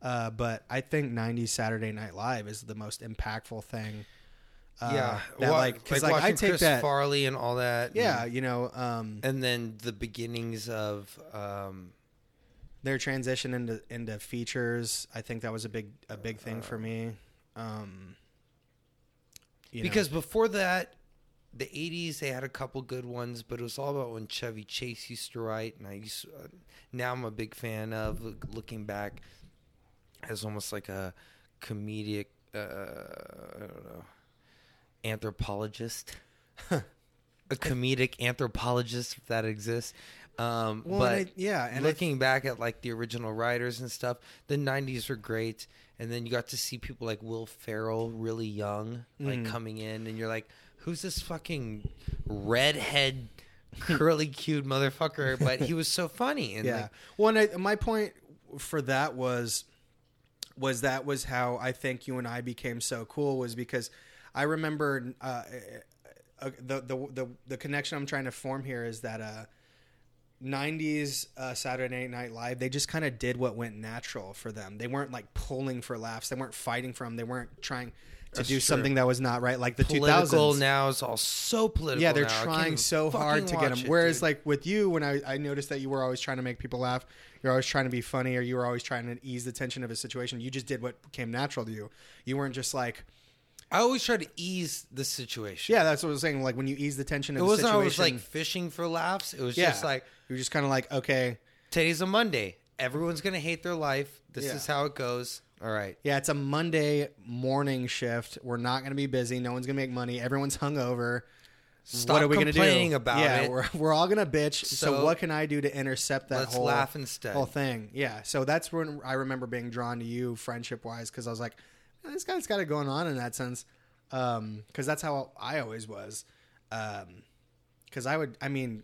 S2: Uh, but I think '90s Saturday Night Live is the most impactful thing. Uh,
S1: yeah,
S2: that
S1: Wa-
S2: like because like, I
S1: watching
S2: take
S1: Chris
S2: that.
S1: Farley and all that.
S2: yeah,
S1: and,
S2: you know, um,
S1: and then the beginnings of um,
S2: their transition into into features i think that was a big a big thing for me um you know.
S1: because before that, the '80s they had a couple good ones, but it was all about when Chevy Chase used to write, and I used uh, now I'm a big fan of looking back as almost like a comedic. Uh, I don't know, anthropologist. a comedic anthropologist, if that exists. Um,
S2: well,
S1: but
S2: and I- yeah and I-
S1: looking back at like the original writers and stuff, the '90s were great, and then you got to see people like Will Ferrell really young, like
S2: Mhm.
S1: coming in, and you're like, "Who's this fucking redhead, curly cute motherfucker?" But he was so funny, and
S2: yeah
S1: like,
S2: well and I, my point for that was was that was how i think you and i became so cool was because i remember uh, uh, the, the the the connection i'm trying to form here is that uh '90s uh, Saturday Night Live, they just kind of did what went natural for them. They weren't like pulling for laughs. They weren't fighting for them. They weren't trying to
S1: That's
S2: do
S1: true.
S2: something that was not right. Like the
S1: Political
S2: 2000s.
S1: now is all so political.
S2: yeah, they're
S1: now. I
S2: trying so hard to get
S1: watch
S2: them.
S1: it,
S2: Whereas,
S1: dude.
S2: like with you, when I, I noticed that you were always trying to make people laugh, you're always trying to be funny, or you were always trying to ease the tension of a situation. You just did what came natural to you. You weren't just like,
S1: I always try to ease the situation.
S2: yeah, that's what I was saying. Like when you ease the tension of
S1: it
S2: the
S1: wasn't
S2: situation,
S1: always like fishing for laughs. It was
S2: yeah,
S1: just like
S2: you're just kind of like, okay,
S1: today's a Monday. Everyone's gonna hate their life. This
S2: Yeah.
S1: is how it goes. All right.
S2: yeah, it's a Monday morning shift. We're not going to be busy. No one's going to make money. Everyone's hungover.
S1: Stop
S2: what are we going to do?
S1: complaining about
S2: yeah,
S1: it.
S2: We're, we're all going to bitch. So,
S1: So,
S2: what can I do to intercept that
S1: let's
S2: whole
S1: laugh instead.
S2: whole thing? Yeah. So that's when I remember being drawn to you, friendship wise, because I was like, this guy's got it going on in that sense. Um, because that's how I always was. Um, because I would, I mean,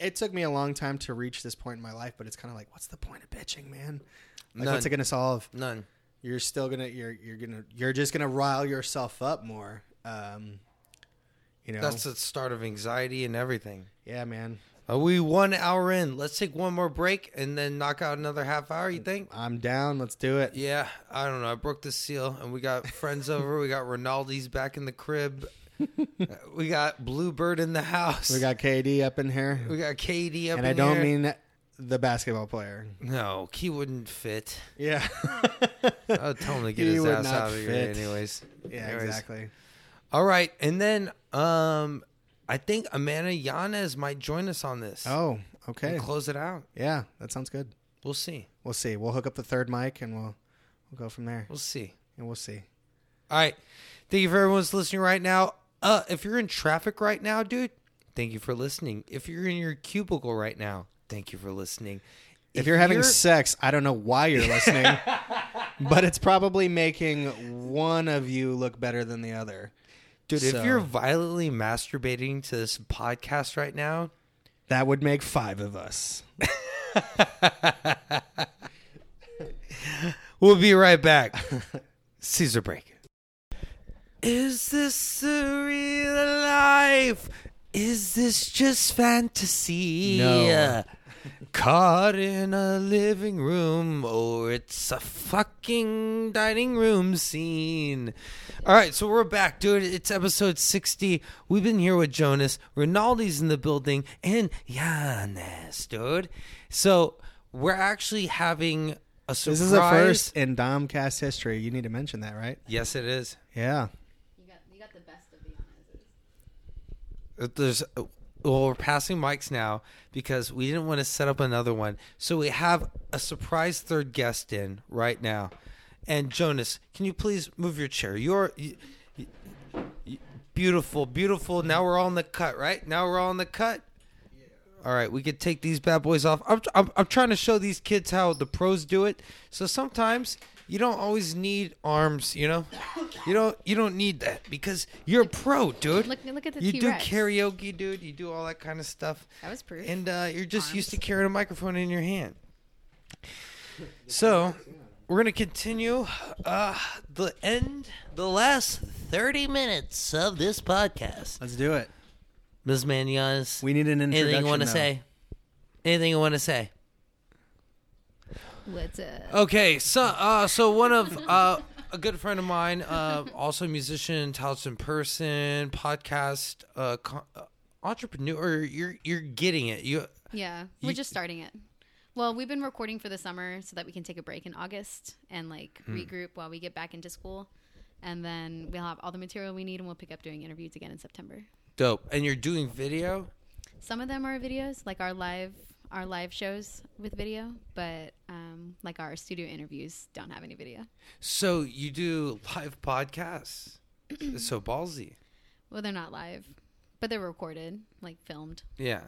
S2: it took me a long time to reach this point in my life, but it's kind of like, what's the point of bitching, man? Like, what's it going to solve?
S1: None.
S2: you're still gonna you're you're gonna you're just gonna rile yourself up more. Um, you know,
S1: That's the start of anxiety and everything.
S2: yeah, man.
S1: Are we one hour in? Let's take one more break and then knock out another half hour. You think?
S2: I'm down. Let's do it.
S1: Yeah, I don't know. I broke the seal, and we got friends over. We got Ronaldo's back in the crib. we got Bluebird in the house.
S2: We got KD up in here,
S1: we got KD up. In.
S2: And I don't
S1: here.
S2: mean the basketball player.
S1: no. He wouldn't fit.
S2: Yeah,
S1: I would tell him to get
S2: He
S1: his
S2: would
S1: ass
S2: not
S1: out of here,
S2: fit.
S1: anyways.
S2: yeah,
S1: Anyways.
S2: exactly.
S1: All right, and then um, I think Amanda Yanez might join us on this.
S2: Oh, okay.
S1: and close it out.
S2: Yeah, that sounds good.
S1: We'll see.
S2: We'll see. We'll hook up the third mic, and we'll we'll go from there,
S1: We'll see.
S2: and we'll see.
S1: All right. Thank you for everyone who's listening right now. Uh, if you're in traffic right now, dude, thank you for listening. If you're in your cubicle right now, thank you for listening.
S2: If, you're having sex, I don't know why you're listening, but it's probably making one of you look better than the other.
S1: dude,
S2: so-
S1: if you're violently masturbating to this podcast right now,
S2: That would make five of us.
S1: we'll be right back. Caesar break. Is this a real life? Is this just fantasy?
S2: No.
S1: Caught in a living room, or it's a fucking dining room scene. All right, so we're back, dude. It's episode 60. We've been here with Jonas. Rinaldi's in the building, and Giannis, dude. So we're actually having a surprise.
S2: This is a first in Domcast history. You need to mention that, right?
S1: Yes, it is.
S2: Yeah.
S4: You got you got the best of the honors.
S1: there's well we're passing mics now because we didn't want to set up another one. So we have a surprise third guest in right now. And jonas can you please move your chair? You're you, you- beautiful beautiful. Now we're all in the cut right? Now we're all in the cut? All right we could take these bad boys off. I'm, I'm, I'm trying to show these kids how the pros do it. So sometimes you don't always need arms you know you don't you don't need that because you're a pro dude
S4: Look look at the
S1: you do
S4: T-Rex.
S1: karaoke, dude. You do all that kind of stuff,
S4: That was proof.
S1: and uh, you're just used to carrying a microphone in your hand. So, we're gonna continue uh, the end, the last thirty minutes of this podcast.
S2: Let's do it.
S1: Ms. Manyanas,
S2: We need an introduction.
S1: anything you want to
S2: though.
S1: say? Anything you want to say?
S4: What's uh
S1: Okay, so uh, so one of uh, a good friend of mine, uh, also a musician, talented person, podcast, uh, co- uh, entrepreneur. You're you're getting it. You
S4: yeah,
S1: You-
S4: we're just starting it. Well, we've been recording for the summer so that we can take a break in August and like
S1: Hmm.
S4: regroup while we get back into school. And then we'll have all the material we need and we'll pick up doing interviews again in September.
S1: dope, and you're doing video.
S4: Some of them are videos, like our live our live shows with video, but um, like our studio interviews don't have any video.
S1: So you do live podcasts. It's so ballsy.
S4: Well, they're not live, but they're recorded, like filmed.
S1: Yeah.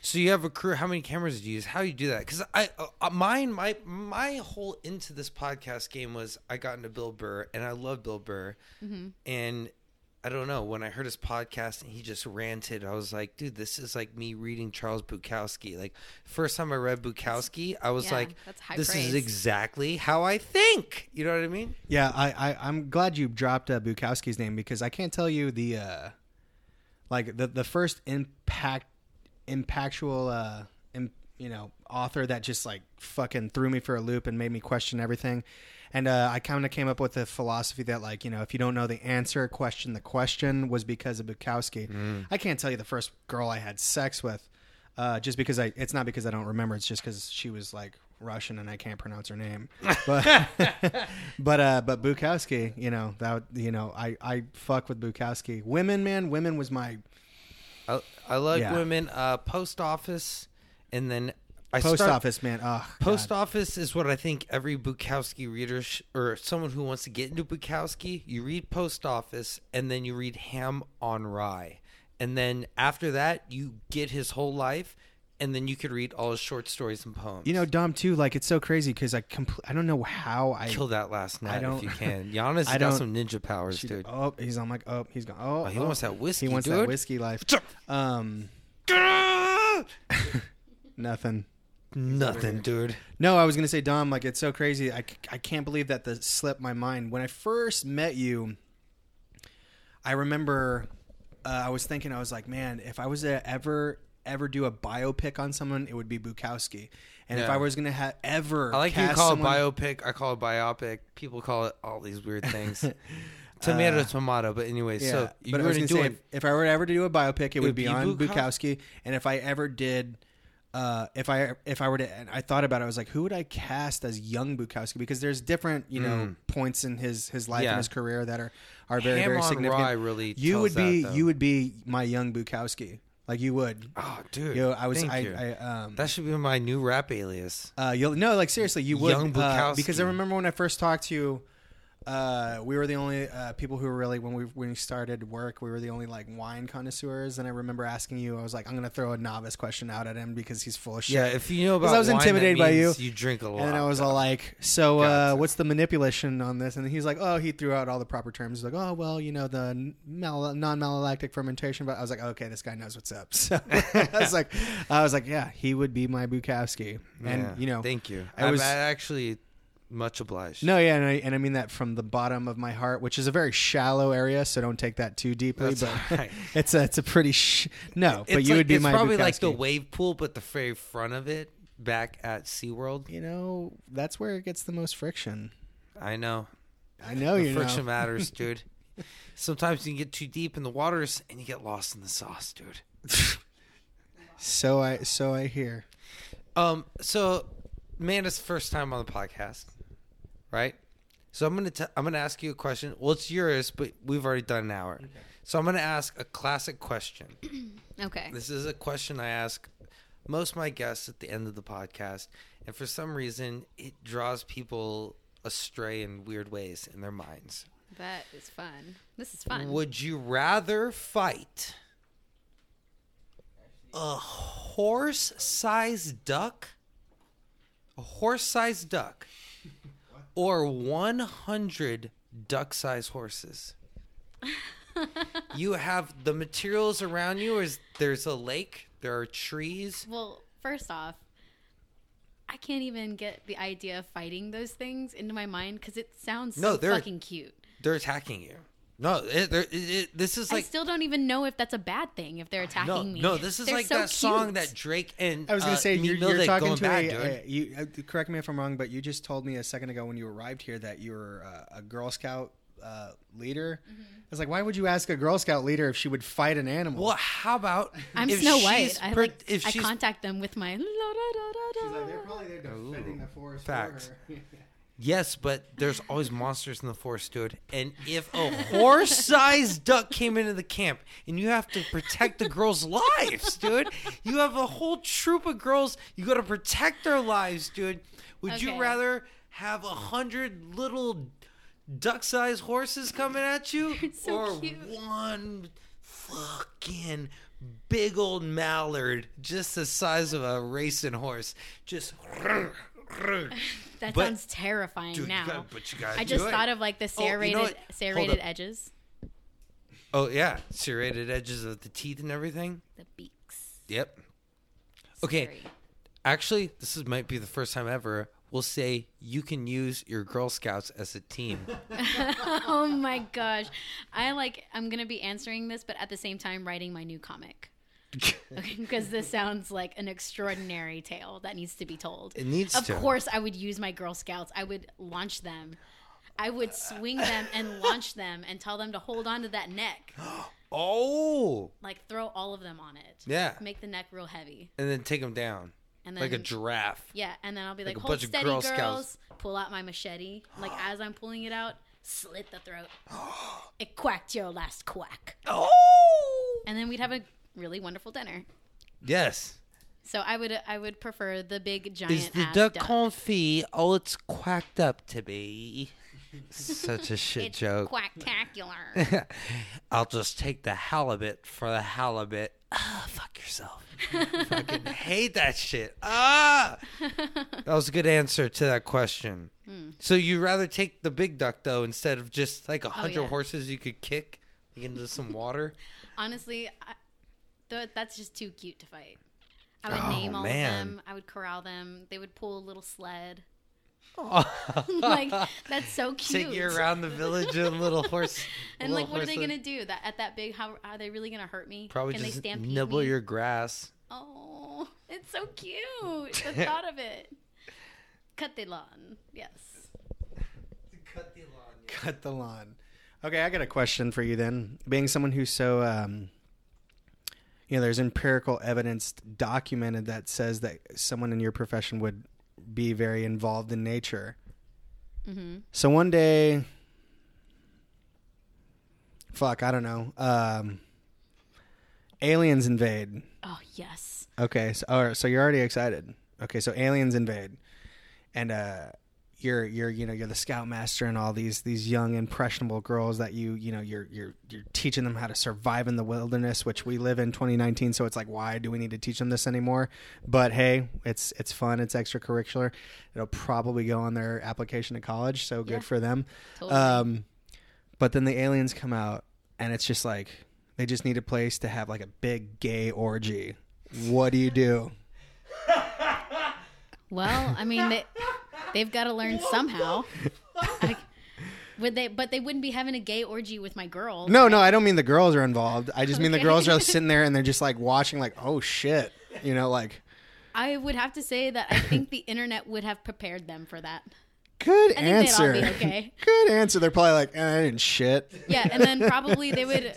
S1: So you have a crew. How many cameras do you use? How do you do that? Because I, uh, mine, my my whole into this podcast game was I got into Bill Burr, and I love Bill Burr, and I don't know when I heard his podcast and he just ranted. I was like, dude, this is like me reading Charles Bukowski. Like first time I read Bukowski, I was
S4: Yeah,
S1: like,
S4: that's high
S1: this is exactly how I think. You know what I mean?
S2: Yeah, I, I I'm glad you dropped uh, Bukowski's name because I can't tell you the uh, like the the first impact impactual uh, im- you know author that just like fucking threw me for a loop and made me question everything. And uh, I kind of came up with a philosophy that like you know if you don't know the answer, question the question was because of Bukowski. I can't tell you the first girl I had sex with, uh, just because I. It's not because I don't remember. It's just because she was like Russian and I can't pronounce her name. But but uh, but Bukowski, you know that you know I I fuck with Bukowski. Women, man, women was my
S1: I, I like
S2: Yeah.
S1: women. Uh, post office, and then I
S2: post
S1: start-
S2: office man. Oh,
S1: Post
S2: God.
S1: office is what I think every Bukowski reader sh- or someone who wants to get into Bukowski, you read Post Office and then you read Ham on Rye. And then after that, you get his whole life and then you could read all his short stories and poems.
S2: You know, Dom too. Like it's so crazy because I compl- I don't know how I
S1: kill that last night I
S2: don't- if
S1: you can. Giannis
S2: I
S1: got some ninja powers,
S2: She-
S1: dude.
S2: Oh, he's on like oh he's gone. Oh,
S1: Oh, he
S2: oh.
S1: wants that whiskey,
S2: He wants
S1: dude.
S2: that whiskey life. Um, nothing.
S1: Nothing, dude.
S2: No, I was gonna say, Dom. Like it's so crazy. I, I can't believe that this slipped my mind. When I first met you, I remember uh, I was thinking I was like, man, if I was to ever ever do a biopic on someone, it would be Bukowski. And if I was gonna ha- ever,
S1: I like you call
S2: someone-
S1: it biopic. I call it biopic. People call it all these weird things. tomato,
S2: Uh,
S1: tomato. But anyway,
S2: Yeah,
S1: so you
S2: but I
S1: were
S2: was
S1: gonna
S2: gonna
S1: do
S2: say, if, if I were ever to do a biopic, it, would
S1: would
S2: be
S1: be
S2: on
S1: Bukowski?
S2: Bukowski. And if I ever did, uh, if I if I were to, and I thought about it, I was like, who would I cast as young Bukowski? Because there's different, you know, points in his his life
S1: Mm. Yeah.
S2: and his career that are are very
S1: Ham
S2: very significant.
S1: Rye really
S2: you would be
S1: that,
S2: you would be my young Bukowski. Like you would.
S1: Oh, dude.
S2: I was
S1: thank
S2: I,
S1: you.
S2: I um
S1: that should be my new rap alias.
S2: uh, you'll no, like seriously, you would
S1: Young
S2: uh, because I remember when I first talked to you, uh, we were the only uh, people who were really when we when we started work, we were the only like wine connoisseurs. And I remember asking you, I was like, I'm gonna throw a novice question out at him because he's full of shit.
S1: Yeah, if you know about
S2: I was
S1: wine,
S2: intimidated by you.
S1: You drink a lot.
S2: and I was all like, "So, uh, what's the manipulation on this?" And he's like, "Oh, he threw out all the proper terms. He's like, oh, well, you know, the mal- non-malolactic fermentation." But I was like, "Okay, this guy knows what's up." So I was like, "I was like, yeah, he would be my Bukowski." And
S1: Yeah,
S2: you know,
S1: thank you.
S2: I was-
S1: actually much obliged.
S2: No, yeah, and I, and I mean that from the bottom of my heart, which is a very shallow area, so don't take that too deeply.
S1: That's
S2: but
S1: right.
S2: it's a it's a pretty sh- no. but you
S1: like-
S2: would be
S1: it's
S2: my
S1: probably like the wave pool, but the very front of it, back at SeaWorld.
S2: You know, that's where it gets the most friction.
S1: I know.
S2: I know
S1: the
S2: you
S1: friction
S2: know.
S1: matters, dude. Sometimes you can get too deep in the waters and you get lost in the sauce, dude.
S2: So I so I hear.
S1: Um, so Amanda's first time on the podcast, right? So I'm gonna t- I'm gonna ask you a question. Well, it's yours, but we've already done an hour. So I'm gonna ask a classic question.
S4: Okay.
S1: This is a question I ask most of my guests at the end of the podcast, and for some reason, it draws people astray in weird ways in their minds.
S4: That is fun. This is fun.
S1: Would you rather fight a horse-sized duck, a horse-sized duck, or 100 duck-sized horses? you have the materials around you. Is there's a lake? There are trees.
S4: Well, first off, I can't even get the idea of fighting those things into my mind because it sounds
S1: No,
S4: so
S1: they're-
S4: fucking cute.
S1: They're attacking you. No, it, it, it, this is like I
S4: still don't even know if that's a bad thing if they're attacking
S1: no,
S4: me.
S1: no. This is
S4: They're
S1: like
S4: so
S1: that song that Drake and
S2: I was going
S1: uh,
S2: to say
S1: Meek
S2: you're,
S1: Mill
S2: you're talking
S1: going
S2: to
S1: bad,
S2: a,
S1: dude.
S2: a you. Uh, correct me if I'm wrong, but you just told me a second ago when you arrived here that you were uh, a Girl Scout uh, leader.
S4: Mm-hmm.
S2: I was like, why would you ask a Girl Scout leader if she would fight an animal?
S1: Well, how about
S4: I'm
S1: if
S4: Snow White. I
S1: per-
S4: like
S1: if
S4: I contact them with my. la, da, da, da,
S2: She's like, they're probably there defending the forest.
S1: facts.
S2: For her.
S1: yes, but there's always monsters in the forest, dude. And if a horse-sized duck came into the camp and you have to protect the girls' lives, dude, you have a whole troop of girls. You got to protect their lives, dude. Would you rather have a hundred little duck-sized horses coming at you,
S4: so
S1: or
S4: cute.
S1: one fucking big old mallard, just the size of a racing horse, just.
S4: That
S1: But-
S4: sounds terrifying
S1: Dude, you
S4: now.
S1: gotta- but you gotta
S4: I just
S1: it.
S4: thought of like the
S1: Oh, you know
S4: serrated serrated edges,
S1: Oh yeah, serrated edges of the teeth and everything.
S4: the beaks.
S1: Yep. Okay. Actually, this is might be the first time ever we'll say you can use your Girl Scouts as a team.
S4: oh my gosh, I like. I'm gonna be answering this, but at the same time writing my new comic. because this sounds like an extraordinary tale that needs to be told.
S1: It needs
S4: of
S1: to.
S4: course, I would use my Girl Scouts. I would launch them. I would swing them and launch them and tell them to hold on to that neck.
S1: Oh,
S4: Like throw all of them on it.
S1: yeah,
S4: Make the neck real heavy.
S1: and then take them down
S4: And then
S1: like a giraffe.
S4: Yeah, and then I'll be
S1: Like
S4: like,
S1: a
S4: hold
S1: bunch of
S4: steady,
S1: Girl
S4: girls.
S1: Scouts.
S4: Pull out my machete. Like as I'm pulling it out, slit the throat. it quacked your last quack.
S1: Oh,
S4: And then we'd have a really wonderful dinner.
S1: yes.
S4: So I would I would prefer the big giant
S1: Is the duck
S4: duck.
S1: confit all it's quacked up to be? Such a shit
S4: It's
S1: joke.
S4: quacktacular.
S1: I'll just take the halibut for the halibut. Ah, fuck yourself. Fucking hate that shit. Ah, that was a good answer to that question.
S4: Hmm.
S1: So you'd rather take the big duck though instead of just like a hundred
S4: Oh, yeah.
S1: horses you could kick into some water?
S4: Honestly, I, th- that's just too cute to fight. I would
S1: Oh,
S4: name all
S1: man.
S4: of them. I would corral them. They would pull a little sled.
S1: Oh.
S4: like that's so cute.
S1: Take you around the village in a little horse.
S4: and
S1: little
S4: like, what are they gonna do? That at that big? How are they really gonna hurt me?
S1: Probably
S4: Can
S1: just
S4: they stampede
S1: nibble
S4: me?
S1: your grass.
S4: Oh, it's so cute. The thought of it. Cut the lawn. Yes.
S2: Cut the lawn. Yes. Cut the lawn. Okay, I got a question for you then. Being someone who's so, um, you know, there's empirical evidence documented that says that someone in your profession would be very involved in nature.
S4: Mm-hmm.
S2: So one day, fuck, I don't know. Um, aliens invade.
S4: Oh yes.
S2: Okay, so all right, so you're already excited. Okay, so aliens invade, and uh, you're you're you know you're the scoutmaster and all these these young impressionable girls that you you know you're you're you're teaching them how to survive in the wilderness, which we live in 2019. So it's like, why do we need to teach them this anymore? But hey, it's it's fun, it's extracurricular. It'll probably go on their application to college, so good
S4: Yeah.
S2: for them.
S4: Totally.
S2: Um, but then the aliens come out, and it's just like they just need a place to have like a big gay orgy. What do you do?
S4: well, I mean, they, they've got to learn somehow. Like, would they? But they wouldn't be having a gay orgy with my girl.
S2: No, no, I don't mean the girls are involved. I just mean the
S4: Okay.
S2: girls are sitting there and they're just like watching, like, oh shit, you know, like
S4: I would have to say that I think the internet would have prepared them for that.
S2: good
S4: I think they'd all
S2: answer.
S4: be okay.
S2: good answer. They're probably like, eh, I didn't shit.
S4: Yeah, and then probably they would.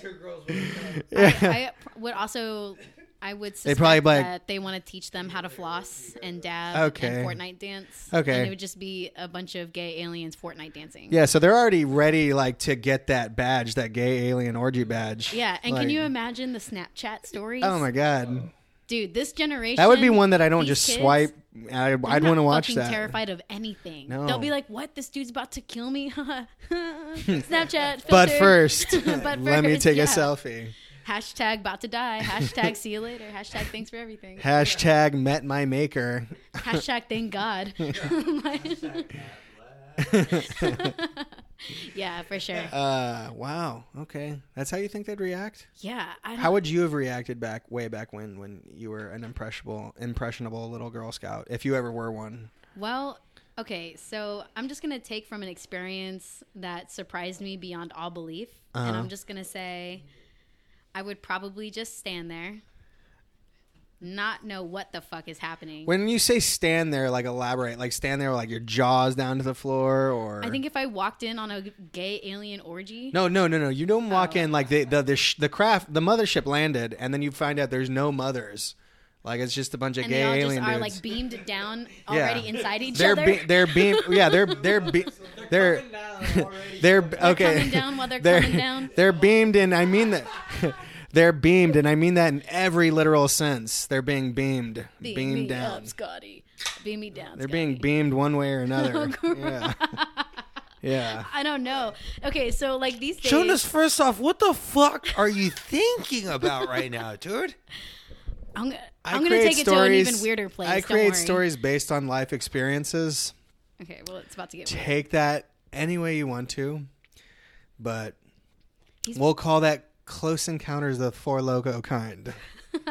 S4: I, I would also. I would suspect
S2: probably be like-
S4: that they want to teach them how to floss and dab
S2: Okay.
S4: and Fortnite dance.
S2: Okay.
S4: and it would just be a bunch of gay aliens Fortnite dancing.
S2: Yeah, so they're already ready, like, to get that badge, that gay alien orgy badge.
S4: Yeah, and
S2: Like,
S4: can you imagine the Snapchat stories?
S2: Oh my god,
S4: dude, this generation.
S2: that would be one that I don't just
S4: kids,
S2: swipe. I, I'd want to watch that.
S4: Terrified of anything.
S2: No.
S4: They'll be like, "What? This dude's about to kill me." Snapchat.
S2: But first,
S4: But
S2: let me take
S4: yeah.
S2: a selfie.
S4: Hashtag about to die. Hashtag see you later. Hashtag thanks for everything.
S2: Hashtag met my maker.
S4: Hashtag thank God. yeah, for sure.
S2: Uh, wow. Okay, that's how you think they'd react.
S4: Yeah,
S2: How would you have reacted back way back when when you were an impressionable impressionable little Girl Scout, if you ever were one?
S4: Well, okay, so I'm just gonna take from an experience that surprised me beyond all belief, and
S2: Uh-huh.
S4: I'm just gonna say, I would probably just stand there, not know what the fuck is happening.
S2: When you say stand there, like elaborate, like stand there, like your jaws down to the floor, or
S4: I think if I walked in on a gay alien orgy,
S2: no, no, no, no. You don't walk
S4: Oh.
S2: in like the the the, sh- the craft the mothership landed, and then you find out there's no mothers. Like it's just a bunch of
S4: and
S2: gay
S4: they all just
S2: alien
S4: are
S2: dudes.
S4: like beamed down
S2: Yeah.
S4: already inside each
S2: they're
S4: other.
S2: be- they're beam yeah they're they're be- they're they're okay
S4: coming down while they're coming down.
S2: they're beamed and I mean that they're beamed and I mean that in every literal sense they're being beamed
S4: Beam
S2: beamed
S4: me
S2: down
S4: up, Scotty. Beam me down.
S2: they're
S4: Scotty.
S2: being beamed one way or another yeah yeah
S4: I don't know. Okay, so like these days,
S1: Jonas, first off, what the fuck are you thinking about right now, dude?
S4: I'm, gonna- I'm gonna take it to an even weirder place.
S2: I create stories based on life experiences
S4: Okay, well, it's about to get. weird.
S2: take that any way you want to but
S4: He's-
S2: we'll call that close encounters of the four loco kind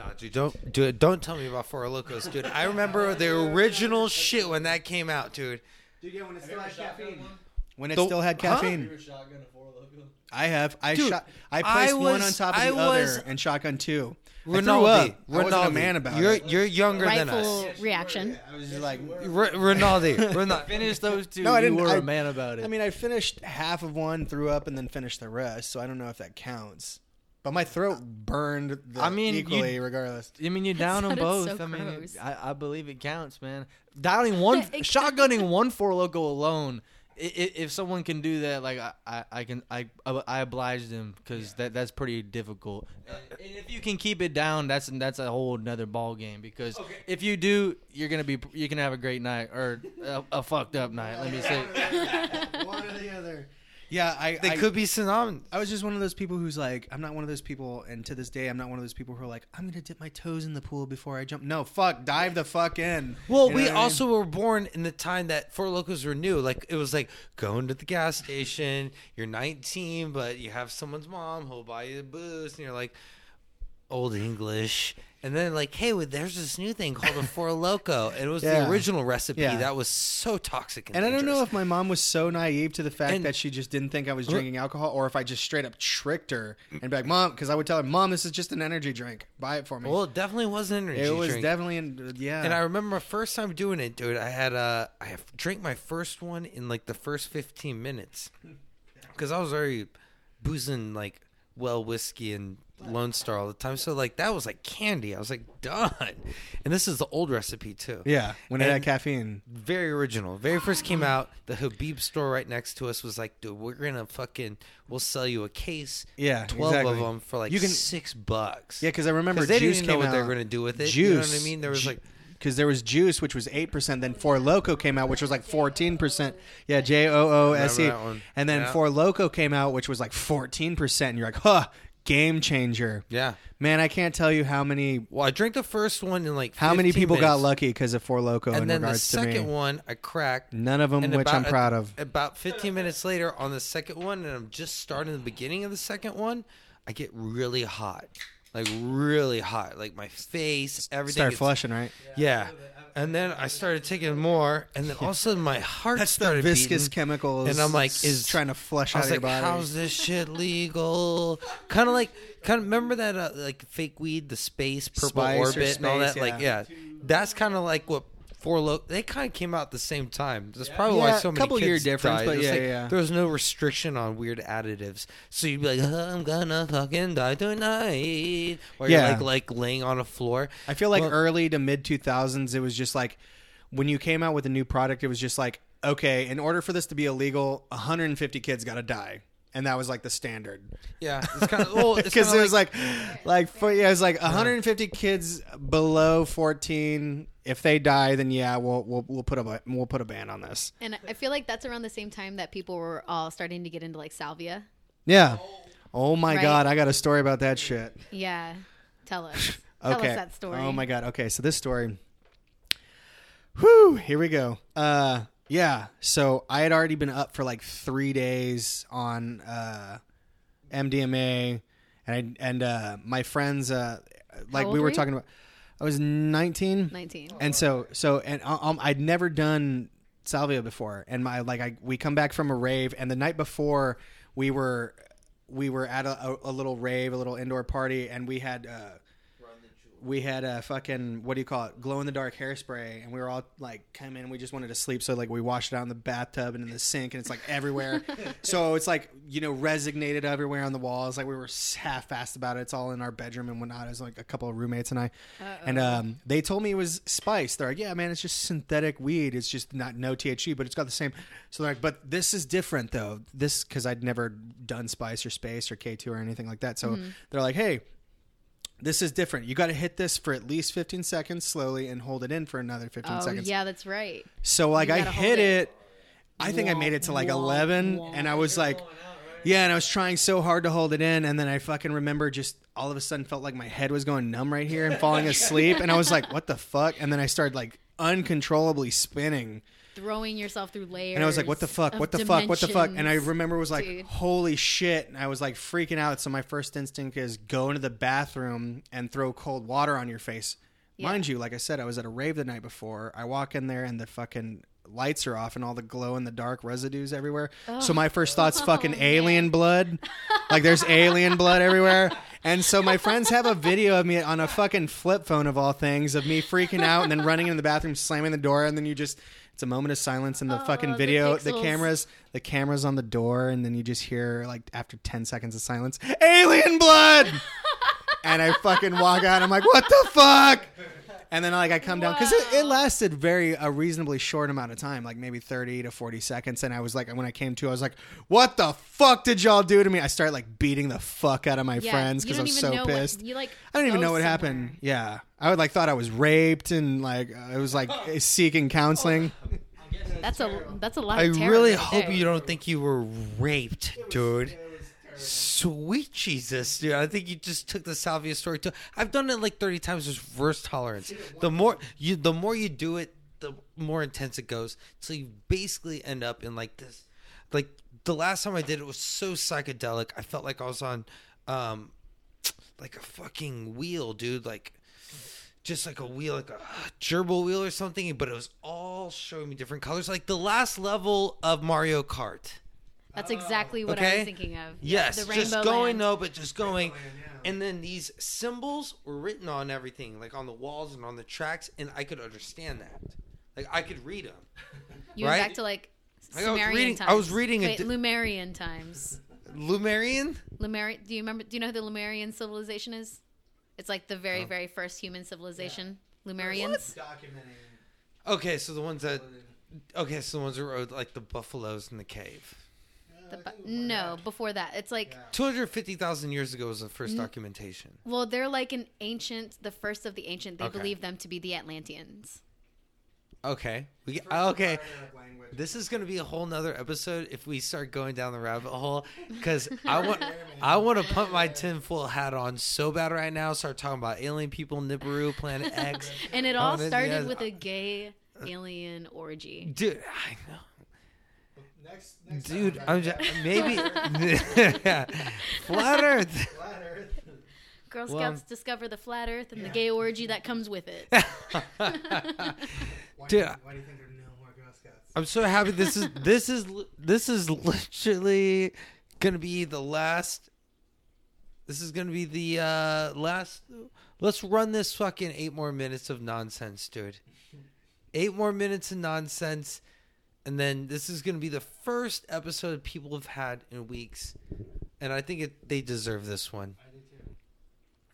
S1: No, dude, don't do it. Don't tell me about Four Locos, dude. I remember the original shit when that came out, dude.
S2: Dude, yeah, when it
S1: The-
S2: still had
S1: huh?
S2: caffeine. I have. I
S1: Dude,
S2: shot. I
S1: I
S2: placed one on top of
S1: I
S2: the other and shotgun two. I threw
S1: Ronaldo.
S2: I wasn't a man about
S1: you're,
S2: it.
S1: You're younger than us.
S4: reaction.
S2: I was just like,
S1: R- Ronaldo, Ronaldo.
S5: Finish those two.
S2: No, I didn't-
S5: You were
S2: I-
S5: a man about it.
S2: I mean, I finished half of one, threw up, and then finished the rest. So I don't know if that counts. But my throat burned. The,
S5: I mean, you-
S2: equally, regardless.
S5: I mean, you down them both.
S4: so
S5: I mean,
S4: gross.
S5: I, I believe it counts, man. Dialing one, shotgunning one four loco alone. I- i- If someone can do that, like I, I, I can, I, I oblige them because that that's pretty difficult. And if you can keep it down, that's that's a whole another ball game. Because if you do, you're gonna be, you can have a great night or a, a fucked up night. Let me say.
S2: one or the other. Yeah, I.
S1: They
S2: I,
S1: could be synonymous.
S2: I was just one of those people who's like, I'm not one of those people, and to this day, I'm not one of those people who are like, I'm gonna dip my toes in the pool before I jump. No, fuck, dive the fuck in.
S1: Well,
S2: You know
S1: we
S2: I mean?
S1: also were born in the time that Four Locos were new. Like it was like going to the gas station. You're 19, but you have someone's mom who'll buy you the booze, and you're like, old English. And then like, hey, well, there's this new thing called a Four Loco, and it was
S2: Yeah.
S1: the original recipe
S2: Yeah.
S1: that was so toxic. And,
S2: And I don't know if my mom was so naive to the fact
S1: And-
S2: that she just didn't think I was drinking alcohol, or if I just straight up tricked her and be like, "Mom," because I would tell her, "Mom, this is just an energy drink. Buy it for me."
S1: Well, it definitely was an energy drink.
S2: it was
S1: drink.
S2: definitely, in, yeah.
S1: And I remember my first time doing it, dude. I had uh, I have drank my first one in like the first fifteen minutes, because I was already boozing like well whiskey and Lone Star all the time. So like that was like candy. I was like done. And this is the old recipe too.
S2: yeah, when it had caffeine.
S1: Very original. Very first came out, the Habib store right next to us was like, dude, we're gonna fucking, we'll sell you a case,
S2: Yeah,
S1: twelve
S2: exactly.
S1: of them for like
S2: You can-
S1: six bucks.
S2: Yeah, because I remember
S1: they
S2: Juice
S1: didn't know
S2: came
S1: what they were gonna do with it.
S2: Juice,
S1: you know what I mean? There was like
S2: because there was Juice, which was eight percent. Then Four Loco came out, which was like fourteen percent. Yeah, J O O S E.
S1: Remember that one.
S2: And then
S1: Yeah.
S2: Four Loco came out, which was like fourteen percent. And you're like, huh, game changer.
S1: yeah.
S2: Man, I can't tell you how many
S1: Well, I drank the first one in like
S2: how many
S1: 15
S2: people got
S1: minutes.
S2: lucky because of Four Loco in
S1: and then the
S2: regards to me.
S1: second one I cracked.
S2: None of them,
S1: and
S2: which I'm proud of.
S1: About 15 minutes later on the second one, and I'm just starting the beginning of the second one, I get really hot, like really hot, like my face, everything.
S2: Start
S1: gets-
S2: flushing, right?
S1: Yeah. And then I started taking more, and then all of a sudden my heart
S2: That's the
S1: started
S2: viscous
S1: beating.
S2: chemicals.
S1: And I'm like, is
S2: trying to flush
S1: I
S2: out
S1: was like,
S2: your body.
S1: how's this shit legal? kind of like, kind of remember that uh, like fake weed, the space purple
S2: Spice or
S1: orbit and all that.
S2: space,
S1: Like,
S2: yeah.
S1: yeah, that's kind of like what Four Loc. They kind of came out at the same time. That's probably why so many
S2: couple
S1: kids
S2: year difference,
S1: died.
S2: but yeah,
S1: like,
S2: yeah.
S1: There was no restriction on weird additives, so you'd be like, I'm gonna fucking die tonight, or
S2: Yeah.
S1: you're like like laying on a floor.
S2: I feel like
S1: Well-
S2: early to mid 2000s, it was just like when you came out with a new product, it was just like, okay, in order for this to be illegal, 150 kids got to die. And that was like the standard.
S1: Yeah, it's kind of well,
S2: Because
S1: kinda
S2: it was like, like, for, yeah, it was like 150 kids below 14. If they die, then yeah, we'll we'll we'll put a we'll put a ban on this.
S4: And I feel like that's around the same time that people were all starting to get into like salvia.
S2: Yeah. Oh my
S4: Right.
S2: god, I got a story about that shit.
S4: Yeah. Tell us. okay. Tell
S2: okay.
S4: us that story.
S2: Oh my god. Okay, so this story. Whew, here we go. Uh yeah, so I had already been up for like 3 days on uh MDMA and I, and uh my friends uh like we
S4: were
S2: talking about I was 19
S4: 19.
S2: and so so and um, I'd never done salvia before, and my like I we come back from a rave, and the night before we were we were at a, a, a little rave, a little indoor party, and we had uh, we had a fucking what do you call it, glow in the dark hairspray, and we were all like come in, we just wanted to sleep, so like we washed it out in the bathtub and in the sink, and it's like everywhere, so it's like you know resignated everywhere on the walls, like we were half fast about it. It's all in our bedroom and whatnot. It was like a couple of roommates and I, and um, they told me it was spice. They're like, yeah, man, it's just synthetic weed. It's just not no THC, but it's got the same. So they're like, but this is different though. This because I'd never done spice or space or K two or anything like that. So they're like, hey, this is different. You got to hit this for at least 15 seconds slowly and hold it in for another 15
S4: Oh,
S2: seconds.
S4: yeah, that's right.
S2: So like I hit
S4: it.
S2: it. I think I made it to like 11 and I was like yeah, and I was trying so hard to hold it in and then I fucking remember just all of a sudden felt like my head was going numb right here and falling asleep and I was like what the fuck and then I started like uncontrollably spinning
S4: Throwing yourself through layers.
S2: and I was like, "What the fuck? What the fuck? What the fuck?" And I remember was like,
S4: dude.
S2: "Holy shit!" And I was like freaking out. So my first instinct is go into the bathroom and throw cold water on your face.
S4: Yeah.
S2: Mind you, like I said, I was at a rave the night before. I walk in there and the fucking lights are off and all the glow in the dark residues everywhere. So my first thought's oh. fucking oh, alien blood. Like there's alien blood everywhere. And so my friends have a video of me on a fucking flip phone of all things of me freaking out and then running into the bathroom, slamming the door, and then you just it's a moment of silence in the
S4: Oh,
S2: fucking video. The,
S4: pixels.
S2: cameras, the cameras on the door, and then you just hear like after ten seconds of silence, alien blood. and I fucking walk out. I'm like, what the fuck? And then like I come down because it, it lasted very a reasonably short amount of time, like maybe thirty to forty seconds. And I was like, when I came to, I was like, "What the fuck did y'all do to me?" I started like beating the fuck out of my
S4: Yeah,
S2: friends because I
S4: don't
S2: was so
S4: know what-
S2: pissed.
S4: you like.
S2: I don't even know what
S4: somewhere.
S2: happened. Yeah, I would like thought I was raped and like I was like seeking counseling.
S4: That's a that's a lot.
S1: I
S4: Of terror
S1: really
S4: right
S1: hope
S4: there.
S1: you don't think you were raped, dude. Sweet Jesus, dude! I think you just took the salvia story too. I've done it like thirty times. There's reverse tolerance. The more you, the more you do it, the more intense it goes. So you basically end up in like this. Like the last time I did it was so psychedelic. I felt like I was on, um, like a fucking wheel, dude. Like just like a wheel, like a gerbil wheel or something, but it was all showing me different colors, like the last level of Mario Kart.
S4: That's oh. exactly what I
S1: Okay.
S4: was thinking of.
S1: Yes,
S4: the
S1: just going
S4: land.
S1: no, but just going. And then these symbols were written on everything, like on the walls and on the tracks, and I could understand that. Like I could read them.
S4: You
S1: right?
S4: went back to like
S1: Like, I was reading-
S4: times.
S1: I was reading a
S4: Wait,
S1: di-
S4: Lumerian times.
S1: Lumerian.
S4: Lumerian. Do you remember? Do you know who the Lumerian civilization is? It's like the very, oh. very first human civilization. Lumerians.
S1: Okay, so the ones that. Okay, so the ones that rode like the buffaloes in the cave.
S4: The bu- no, before that, it's like
S1: Two hundred fifty thousand years ago was the first documentation.
S4: well, they're like an ancient, the first of the ancient. They
S1: Okay.
S4: believe them to be the Atlanteans.
S1: Okay, we get, oh, okay. This is gonna be a whole nother episode if we start going down the rabbit hole. Because I want, I want to put my tinfoil hat on so bad right now. Start talking about alien people, Nibiru, Planet X.
S4: And it
S1: Oh,
S4: all
S1: this-
S4: started
S1: yes.
S4: with a gay alien orgy.
S1: Dude, I know. Dude, I'm just maybe flat Earth.
S4: Girl
S1: Well,
S4: Scouts discover the flat Earth and the gay orgy that comes with it.
S1: Dude,
S2: Why do you think there are no more Girl Scouts?
S1: I'm so happy. This is this is this is literally gonna be the last. This is gonna be the uh last. Let's run this fucking eight more minutes of nonsense, dude. Eight more minutes of nonsense, and then this is gonna be the first episode people have had in weeks, and I think it, they deserve this one.
S4: I do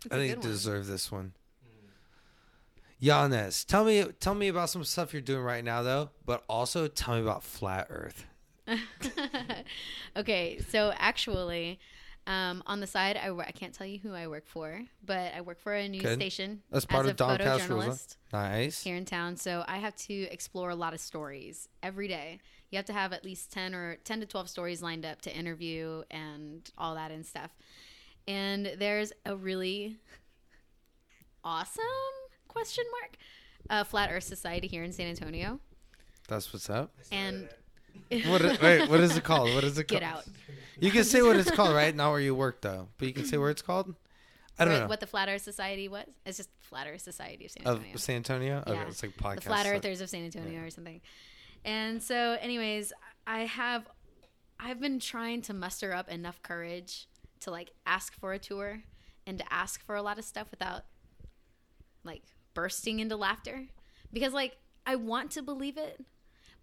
S4: It's
S1: I
S4: a
S1: think
S4: good
S1: they
S4: one.
S1: deserve this one. Hmm. Giannis, tell me tell me about some stuff you're doing right now though, but also tell me about flat earth.
S4: okay, so actually, um, on the side, I, I can't tell you who I work for, but I work for a news
S1: Good.
S4: station
S1: That's part
S4: as
S1: of
S4: a
S1: Rosa.
S4: photojournalist
S1: Nice.
S4: here in town. So I have to explore a lot of stories every day. You have to have at least ten or ten to twelve stories lined up to interview and all that and stuff. And there's a really awesome question mark uh, flat Earth Society here in San Antonio,
S1: That's what's up.
S4: and
S1: What is, wait, what is it called? What is it called?
S4: get out.
S1: You can say what it's called, right? Not where you work though, but you can say where it's called. I don't know.
S4: what the Flat Earth Society was. It's just Flat Earth Society of San Antonio. of.
S1: San Antonio. Okay,
S4: Yeah.
S1: it's like podcast.
S4: the Flat. Earthers of San Antonio or something. And so, anyways, I have I've been trying to muster up enough courage to like ask for a tour and to ask for a lot of stuff without like bursting into laughter because like I want to believe it,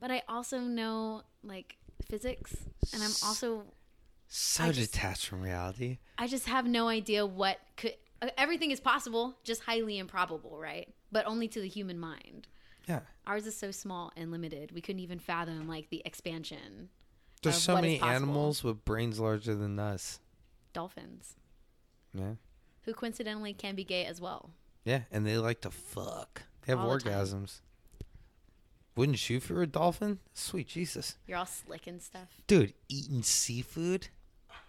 S4: but I also know like physics and I'm also
S1: So
S4: just-
S1: detached from reality.
S4: I just have no idea what could. uh, Everything is possible, just highly improbable, right? But only to the human mind.
S1: Yeah.
S4: Ours is so small and limited. We couldn't even fathom like the expansion.
S1: There's so many animals with brains larger than us.
S4: Dolphins,
S1: Yeah.
S4: who coincidentally can be gay as well.
S1: Yeah, and they like to fuck. They have
S4: All
S1: orgasms. Wouldn't if you were a dolphin? Sweet Jesus.
S4: You're all slick and stuff.
S1: Dude, eating seafood?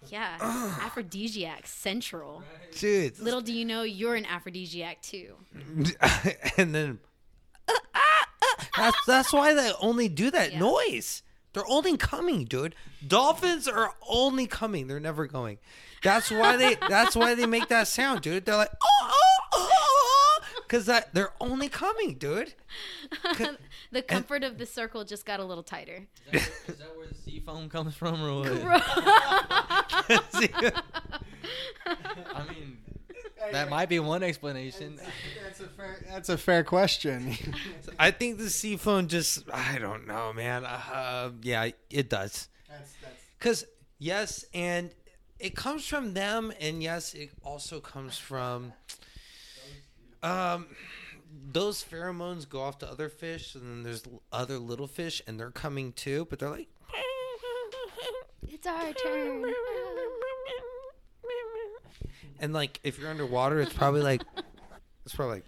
S4: Yeah, aphrodisiac central.
S1: Dude.
S4: Little do you know, you're an aphrodisiac too.
S1: and then that's that's why they only do that
S4: Yeah.
S1: noise. They're only coming, dude. Dolphins are only coming. They're never going. That's why they that's why they make that sound, dude. They're like oh, oh because that they're only coming, dude.
S4: the comfort of the circle just got a little tighter.
S5: Is that, where, is that where the sea foam comes from, or what? I mean, that might be one explanation.
S2: That's a fair. That's a fair question.
S1: I think the sea phone just I don't know, man. Uh, yeah, it does.
S2: that's, that's,
S1: Because yes, and it comes from them, and yes, it also comes from um those pheromones go off to other fish, and then there's other little fish, and they're coming too, but they're like.
S4: it's our turn.
S1: And like, if you're underwater, it's probably like, it's probably like.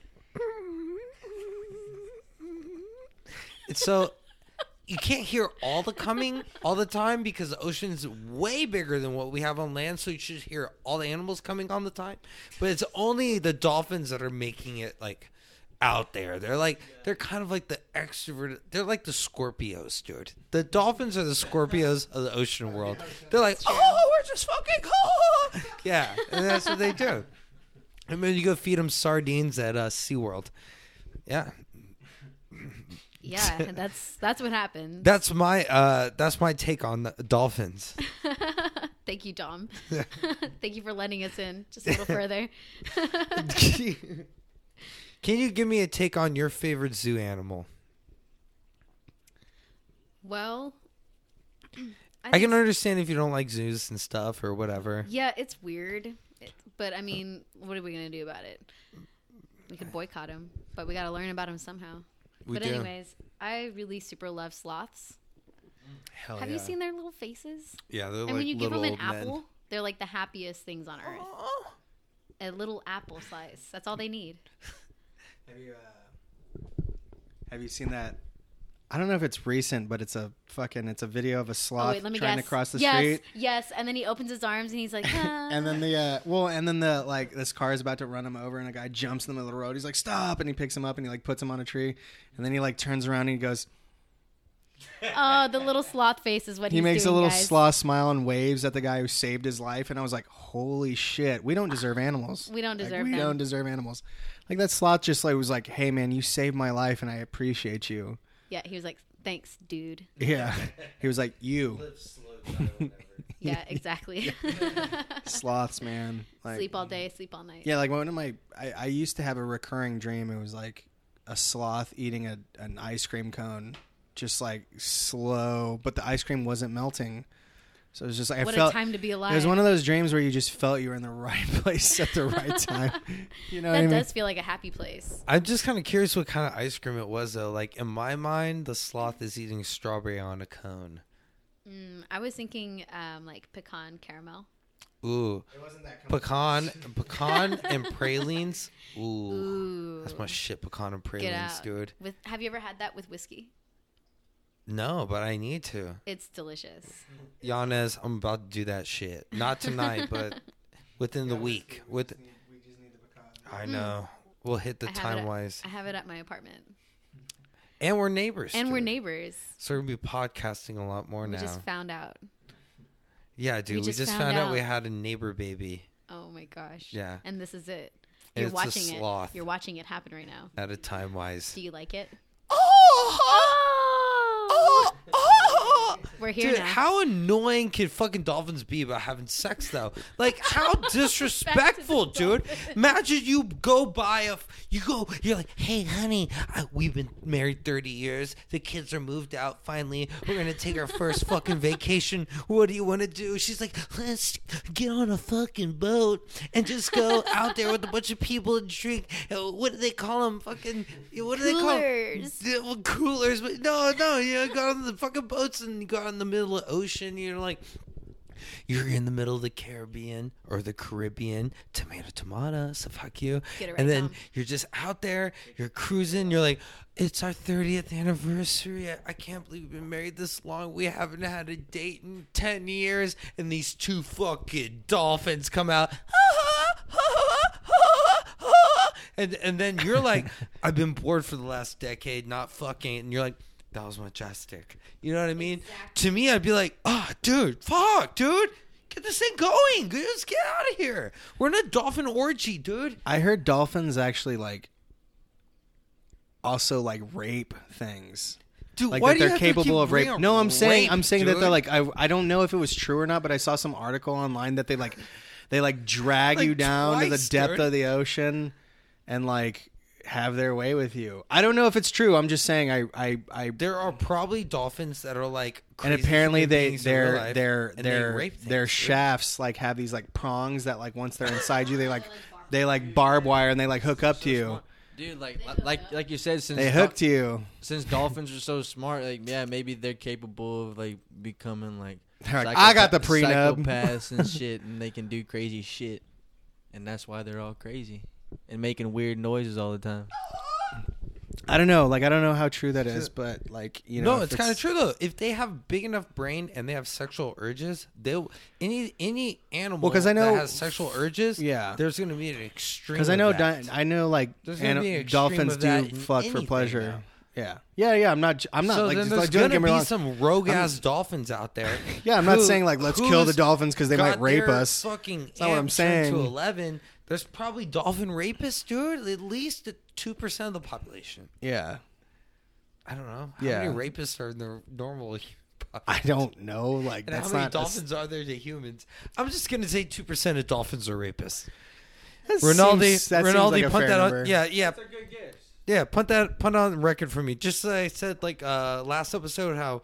S1: It's so you can't hear all the coming all the time because the ocean is way bigger than what we have on land. So you should hear all the animals coming all the time, but it's only the dolphins that are making it like out there. They're like they're kind of like the extroverted. They're like the Scorpios, dude. The dolphins are the Scorpios of the ocean world. They're like, oh, we're just fucking cool. Yeah, and that's what they do. And then you go feed them sardines at uh, SeaWorld. Yeah,
S4: Yeah, that's that's what happened.
S1: that's my uh, that's my take on the dolphins.
S4: Thank you, Dom. Thank you for letting us in just a little further.
S1: Can you give me a take on your favorite zoo animal?
S4: well,
S1: I can understand if you don't like zoos and stuff or whatever.
S4: Yeah, it's weird, it, but I mean, what are we gonna do about it? We could boycott him, but we gotta learn about him somehow.
S1: We
S4: but
S1: do.
S4: anyways, I really super love sloths.
S1: Hell
S4: Have you
S1: Oh,
S4: seen their little faces?
S1: Yeah, they're
S4: and
S1: like
S4: when you give them an
S1: old men.
S4: apple, they're like the happiest things on earth. A little apple slice. That's all they need.
S2: have you uh, have you seen that? I don't know if it's recent, but it's a fucking it's a video of a
S4: Oh
S2: sloth
S4: wait, let me
S2: trying
S4: guess.
S2: to cross the
S4: yes,
S2: street.
S4: yes, and then he opens his arms and he's like, ah.
S2: And then the uh, well, and then the like this car is about to run him over, and a guy jumps in the middle of the road. He's like, "Stop!" And he picks him up and he like puts him on a tree, and then he like turns around and he goes.
S4: oh, the little sloth face is what
S2: He makes a little
S4: guys.
S2: sloth smile and waves at the guy who saved his life, and I was like, "Holy shit, we don't deserve animals.
S4: We don't
S2: Like,
S4: deserve
S2: we
S4: them.
S2: don't deserve animals." Like that sloth just like was like, "Hey man, you saved my life, and I appreciate you."
S4: Yeah, he was like, thanks, dude.
S2: Yeah, he was like, "You
S4: Yeah, exactly.
S2: sloths, man." Like,
S4: sleep all day, sleep all night.
S2: Yeah, like one of my, I, I used to have a recurring dream. It was like a sloth eating a, an ice cream cone, just like slow, but the ice cream wasn't melting. So it was just like
S4: what
S2: I felt.
S4: a time to be alive.
S2: It was one of those dreams where you just felt you were in the right place at the right time. You know what
S4: that
S2: I mean?
S4: does feel like a happy place.
S1: I'm just kind of curious what kind of ice cream it was though. Like in my mind, the sloth is eating strawberry on a cone.
S4: Mm, I was thinking um, like pecan caramel.
S1: Ooh,
S2: It wasn't that
S1: pecan, pecan and pralines. Ooh,
S4: Ooh,
S1: that's my shit. Pecan and
S4: get
S1: pralines,
S4: out.
S1: dude.
S4: With have you ever had that with whiskey?
S1: No, but I need to.
S4: It's delicious.
S1: Yanez, I'm about to do that shit. Not tonight, but within the week. With
S2: We just need the pecan.
S1: I know mm. we'll hit the
S4: I have it
S1: time
S4: at-
S1: wise,
S4: I have it at my apartment,
S1: and we're neighbors.
S4: and we're
S1: dude.
S4: neighbors.
S1: So we're gonna be podcasting a lot more now.
S4: We
S1: now.
S4: just found out.
S1: yeah, dude. We
S4: just
S1: just,
S4: found
S1: found, out. we had a neighbor baby
S4: Oh my gosh.
S1: Yeah.
S4: And this is it.
S1: And
S4: You're
S1: it's a
S4: watching it.
S1: sloth.
S4: You're watching it happen right now.
S1: at a time wise.
S4: Do you like it?
S1: Oh, oh,
S4: We're here
S1: Dude,
S4: now.
S1: how annoying can fucking dolphins be about having sex though? Like how disrespectful, dude. Imagine you go by a, you go, you're like, hey honey, I, we've been married thirty years. The kids are moved out. Finally, we're gonna take our first fucking vacation. What do you want to do? She's like, let's get on a fucking boat and just go out there with a bunch of people and drink. uh, What do they call them? Fucking, what do they call 'em?
S4: Coolers.
S1: Coolers, no, no, you go on the fucking boats and you go out in the middle of the ocean. You're like, you're in the middle of the Caribbean or the Caribbean, tomato, tomato, so fuck you.
S4: Right,
S1: and then
S4: Tom.
S1: you're just out there, you're cruising. You're like, it's our 30th anniversary. I, I can't believe we've been married this long. We haven't had a date in 10 years. And these two fucking dolphins come out. And, and then you're like, I've been bored for the last decade, not fucking. And you're like, that was majestic. You know what I mean? To me, I'd be like, oh, dude, fuck, dude. Get this thing going. Let's get out of here. We're in a dolphin orgy, dude.
S2: I heard dolphins actually like also like rape things.
S1: Dude,
S2: Like
S1: why
S2: that
S1: do
S2: they're
S1: have to
S2: capable
S1: keep
S2: of rape. No, I'm saying I'm saying that they're like I I don't know if it was true or not, but I saw some article online that they like they like drag you
S1: Like
S2: down to the depth
S1: dude.
S2: of the ocean and like have their way with you. I don't know if it's true. I'm just saying I I I
S1: There are probably dolphins that are like,
S2: and apparently
S1: human
S2: they
S1: beings in real
S2: their
S1: life,
S2: their
S1: they
S2: their
S1: things,
S2: their
S1: dude.
S2: shafts like have these like prongs that like once they're inside you they like they like barb wire and they like hook up to you.
S5: Dude, like uh, like like you said, since
S2: They
S5: dol-
S2: hooked you.
S5: since dolphins are so smart, like yeah, maybe they're capable of like becoming like.
S2: They're like, "I got the
S5: psychopath-
S2: prenup."
S5: psychopaths and shit, and they can do crazy shit, and that's why they're all crazy and making weird noises all the time.
S2: I don't know. Like I don't know how true that is, but like you know,
S1: no,
S2: if
S1: it's kind of true though. If they have big enough brain and they have sexual urges, they'll any any animal
S2: Well, because I know-
S1: that has sexual urges,
S2: Yeah.
S1: there's going to be an extreme.
S2: Because I
S1: of
S2: know
S1: that.
S2: di- I know like
S1: There's gonna
S2: ani-
S1: be an
S2: dolphins do fuck for pleasure.
S1: now.
S2: Yeah, yeah, yeah. I'm not. I'm not
S1: so
S2: like,
S1: then
S2: just,
S1: there's
S2: like
S1: gonna be
S2: wrong.
S1: some rogue ass dolphins out there.
S2: Yeah, I'm not saying like let's kill the dolphins because they might rape us.
S1: Fucking
S2: not what I'm saying.
S1: To eleven, there's probably dolphin rapists, dude. At least two percent of the population.
S2: Yeah,
S1: I don't know. How
S2: Yeah.
S1: many rapists are in the normal?
S2: I
S1: population?
S2: don't know. Like
S1: And
S2: that's
S1: how many
S2: not
S1: dolphins are there to humans? I'm just gonna say two percent of dolphins are rapists.
S2: That
S1: Rinaldi,
S2: seems- that seems
S1: Rinaldi,
S2: like a
S1: punt
S2: fair
S1: that
S2: number.
S1: on. Yeah, yeah. Yeah, punt that punt on record for me. Just as I said, like uh, last episode, how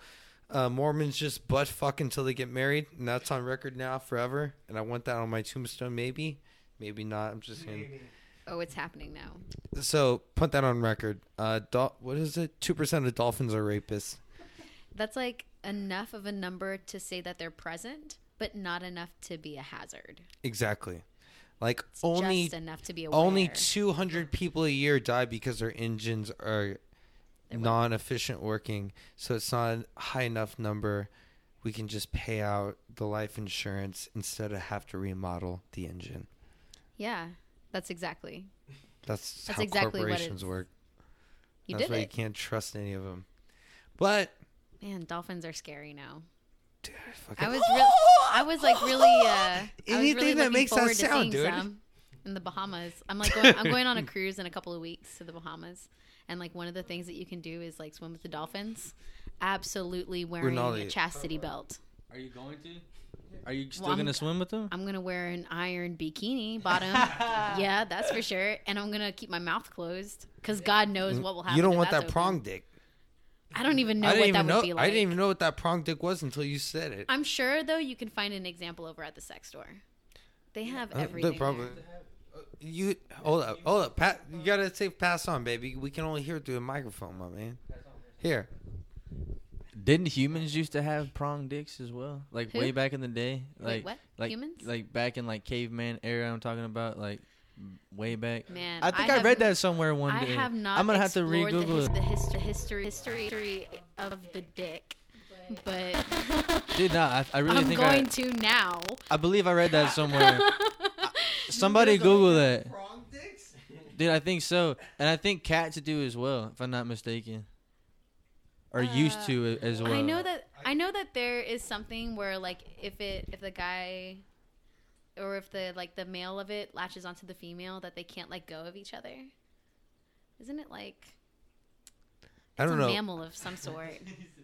S1: uh, Mormons just butt fuck until they get married, and that's on record now forever. And I want that on my tombstone, maybe, maybe not. I'm just saying.
S4: Oh, it's happening now.
S1: So put that on record. Uh, dol- what is it? Two percent of dolphins are rapists.
S4: That's like enough of a number to say that they're present, but not enough to be a hazard.
S1: Exactly. Like
S4: It's
S1: only
S4: just enough to be aware.
S1: only 200 people a year die because their engines are non-efficient working so it's not a high enough number we can just pay out the life insurance instead of have to remodel the engine
S4: Yeah, that's exactly.
S1: that's,
S4: That's
S1: how
S4: exactly what
S1: corporations
S4: it's-
S1: work
S4: You
S1: that's
S4: did
S1: why you can't trust any of them but
S4: Man, dolphins are scary now.
S1: dude,
S4: I was real. I was like really. Uh, I was
S1: Anything
S4: really
S1: that makes that
S4: forward to
S1: sound, dude.
S4: some in the Bahamas. I'm like, going, I'm going on a cruise in a couple of weeks to the Bahamas, and like one of the things that you can do is like swim with the dolphins. Absolutely wearing
S1: Rinaldi.
S4: a chastity belt.
S5: Are you going to? Are you still
S4: Well, I'm-
S5: gonna swim with them?
S4: I'm gonna wear an iron bikini bottom. yeah, that's for sure. And I'm gonna keep my mouth closed because God knows what will happen.
S1: you don't want that
S4: open.
S1: prong dick
S4: I don't even know
S1: I
S4: what
S1: didn't
S4: that
S1: even know
S4: would be like.
S1: I didn't even know what that prong dick was until you said it
S4: I'm sure though you can find an example over at the sex store. They have
S1: Uh,
S4: everything.
S1: they're probably
S4: there.
S1: you hold up hold up pat you gotta say pass on baby we can only hear through the microphone my man here
S5: Didn't humans used to have prong dicks as well? Like
S4: Who?
S5: way back in the day?
S4: Wait,
S5: Like
S4: what?
S5: Like,
S4: Humans?
S5: Like back in like caveman era I'm talking about, like way back.
S4: Man,
S5: I think I,
S4: have-
S5: read that somewhere one
S4: I
S5: day.
S4: I have not.
S5: I'm gonna have to
S4: explored
S5: re-Google
S4: the,
S5: it.
S4: his- the history, history, history of the dick, but
S5: Dude, no, I, I really
S4: I'm
S5: think
S4: going
S5: I,
S4: to now.
S5: I believe I read that somewhere. Somebody Google that. Dude, I think so, and I think cats do as well, if I'm not mistaken, or used
S4: Uh,
S5: to as well.
S4: I know that I know that there is something where like if it if the guy or if the like the male of it latches onto the female that they can't let go of each other. Isn't it like
S1: I don't
S4: a
S1: know
S4: mammal of some sort?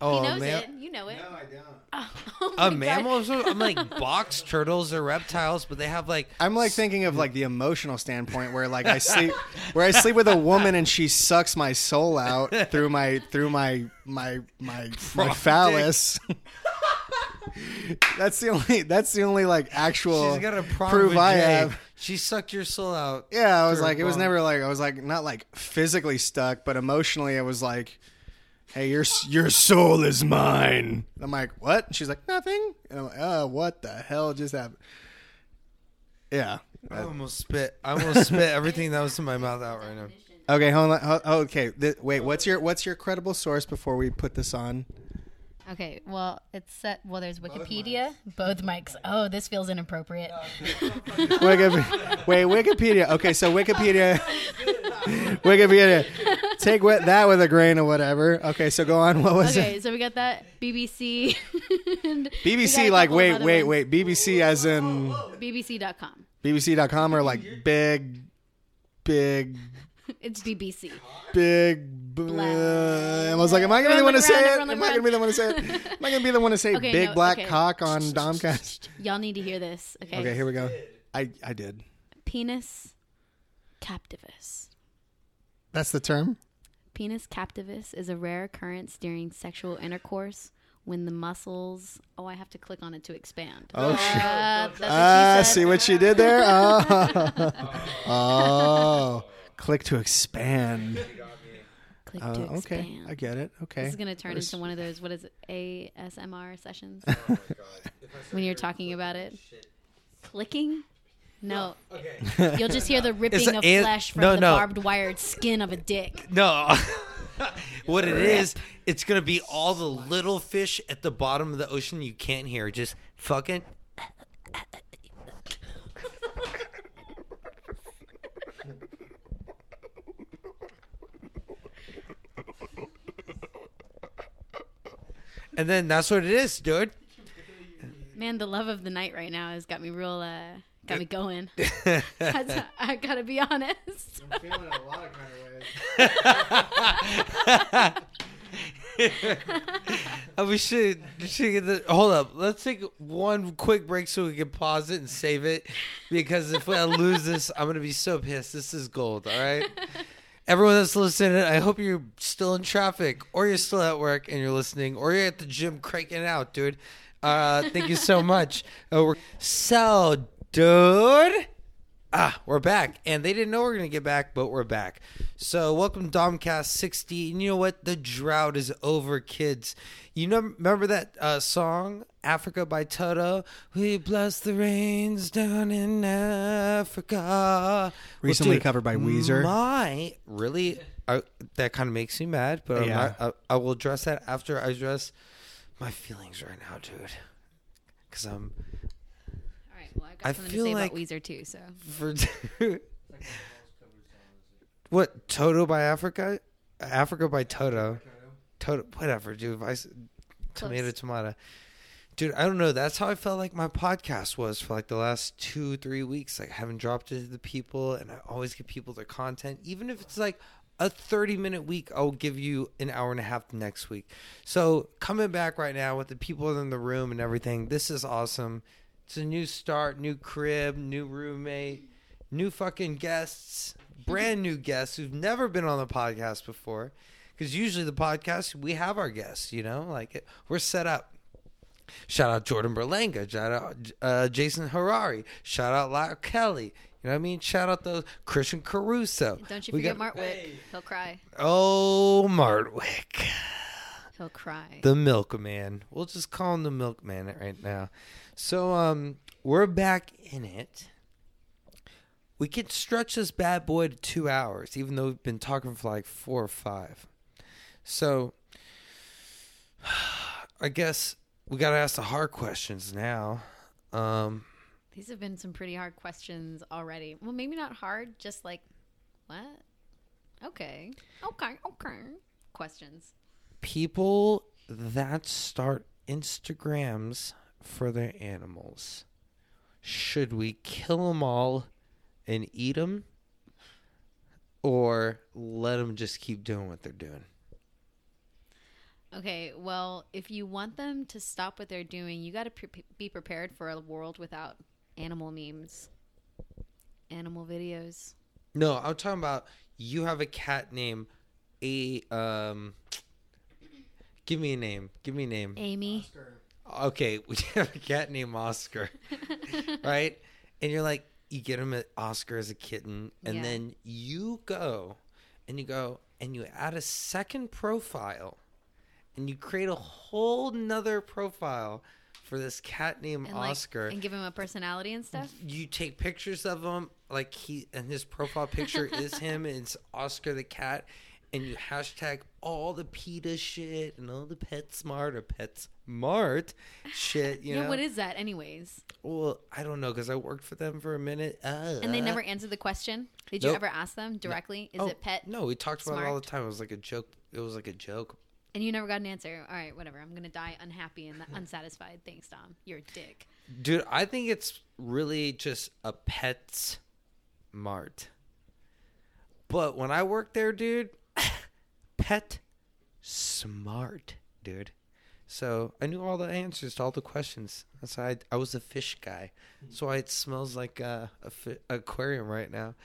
S1: oh
S4: he knows
S1: man
S4: it. You know it.
S2: No, I don't.
S4: Oh my
S1: a
S4: God.
S1: mammal of I'm like box turtles or reptiles but they have like
S2: I'm like thinking of like the emotional standpoint where like I sleep where I sleep with a woman and she sucks my soul out through my through my my my my phallus. that's the only that's the only like actual
S1: she's got a prong
S2: proof I
S1: vajay.
S2: have.
S1: she sucked your soul out
S2: Yeah, I was like it was never like I was like not like physically stuck, but emotionally it was like Hey, your your soul is mine. I'm like, what? And she's like, nothing. And I'm like, oh, what the hell just happened? Yeah.
S1: I almost spit I almost spit everything that was in my mouth out right now
S2: Okay, hold on. ho- oh, okay, Th- wait. What's your what's your credible source before we put this on?
S4: Okay, well, it's set. Well, there's Wikipedia. Both mics. Oh, this feels inappropriate.
S2: Wiki- wait, Wikipedia. Okay, so Wikipedia, Wikipedia. Take with that with a grain of whatever. Okay, so go on. What was
S4: Okay,
S2: it?
S4: Okay, so we got that BBC. and
S2: BBC. Like, wait, wait, wait. BBC as in
S4: BBC.com.
S2: BBC.com or like big, big,
S4: it's BBC.
S2: Big.
S4: Black.
S2: I was like, am I gonna be the one to say it? Am I gonna be the one to say it? Am I gonna be the one to say
S4: Okay,
S2: big
S4: no,
S2: black
S4: okay.
S2: cock on Domcast?
S4: Y'all need to hear this. Okay.
S2: Okay, here we go. I I did.
S4: Penis captivus.
S2: That's the term.
S4: Penis captivus is a rare occurrence during sexual intercourse when the muscles. Oh, I have to click on it to expand.
S2: Oh, shit.
S4: Uh, that's
S2: Ah,
S4: she
S2: see what she did there? Oh, oh. click to expand.
S4: Click
S2: Uh,
S4: to
S2: okay,
S4: expand.
S2: I get it. Okay.
S4: This is gonna turn
S2: What is-
S4: into one of those what is it ASMR sessions when you're talking about it. Clicking? No. You'll just hear the ripping
S1: a-
S4: of flesh from
S1: no,
S4: the
S1: no.
S4: barbed wired skin of a dick.
S1: No. what it is, it's gonna be all the little fish at the bottom of the ocean you can't hear, just fucking. And then that's what it is, dude.
S4: Man, the love of the night right now has got me real uh got me going. That's- I gotta be honest.
S1: Uh, we should, should get the, hold up. Let's take one quick break so we can pause it and save it. Because if I lose this, I'm gonna be so pissed. This is gold. All right. Everyone that's listening, I hope you're still in traffic, or you're still at work and you're listening, or you're at the gym cranking out, dude. Uh, thank you so much. Uh, we're, so, dude. Ah, we're back. And they didn't know we are going to get back, but we're back. So, welcome to Domcast 60. And you know what? The drought is over, kids. You know, remember that uh, song, Africa by Toto? We bless the rains down in Africa.
S2: Recently
S1: dude,
S2: covered by Weezer.
S1: My, really? I, that kind of makes me mad, but
S2: Yeah.
S1: not, I, I will address that after I address my feelings right now, dude. Because I'm
S4: well I've got
S1: I
S4: something
S1: feel
S4: to say
S1: like-
S4: about Weezer too, so
S1: for what Toto by Africa, Africa by Toto, Toto, whatever, dude. If I s- tomato, tomato, dude. I don't know. That's how I felt like my podcast was for like the last two, three weeks. Like I haven't dropped it to the people, and I always give people their content, even if it's like a 30 minute week i'll give you an hour and a half the next week so coming back right now with the people in the room and everything this is awesome it's a new start new crib new roommate new fucking guests brand new guests who've never been on the podcast before because usually the podcast we have our guests you know like it, we're set up Shout out Jordan Berlanga. Shout out uh, Jason Harari. Shout out Lyle Kelly. You know what I mean? Shout out those Christian Caruso.
S4: don't you
S1: We
S4: forget
S1: got-
S4: Martwick. He'll cry.
S1: Oh, Martwick.
S4: He'll cry.
S1: The milkman. We'll just call him the milkman right now. So um we're back in it. We could stretch this bad boy to two hours, even though we've been talking for like four or five. So I guess we gotta ask the hard questions now. Um
S4: These have been some pretty hard questions already. Well, maybe not hard, just like what? Okay. Okay. Okay. Questions.
S1: people that start Instagrams for their animals, should we kill them all and eat them, or let them just keep doing what they're doing?
S4: Okay, well, if you want them to stop what they're doing, you got to pre- be prepared for a world without animal memes, animal videos.
S1: No, I'm talking about you have a cat named a um. Give me a name. Give me a name.
S4: Amy.
S1: Okay, we have a cat named Oscar, right? And you're like, you get him at Oscar as a kitten, and
S4: Yeah.
S1: then you go and you go and you add a second profile, and you create a whole nother profile for this cat named
S4: And like,
S1: Oscar.
S4: and give him a personality and stuff.
S1: you take pictures of him, like he and his profile picture is him, and it's Oscar the cat, and you hashtag all the PETA shit and all the pet smart or pet smart shit. You
S4: yeah,
S1: know
S4: what is that, anyways?
S1: well, I don't know because I worked for them for a minute. Uh,
S4: And they never answered the question. Did you ever ask them directly? Is
S1: Oh,
S4: it pet?
S1: No, we talked about it all the time. It was like a joke. It was like a joke.
S4: And you never got an answer. All right, whatever. I'm gonna die unhappy and unsatisfied. Thanks, Dom. You're a dick.
S1: Dude, I think it's really just a pet mart. But when I worked there, dude, pet smart, dude. So I knew all the answers to all the questions. That's why I, I was a fish guy. Mm-hmm. So why it smells like a, a fi- aquarium right now.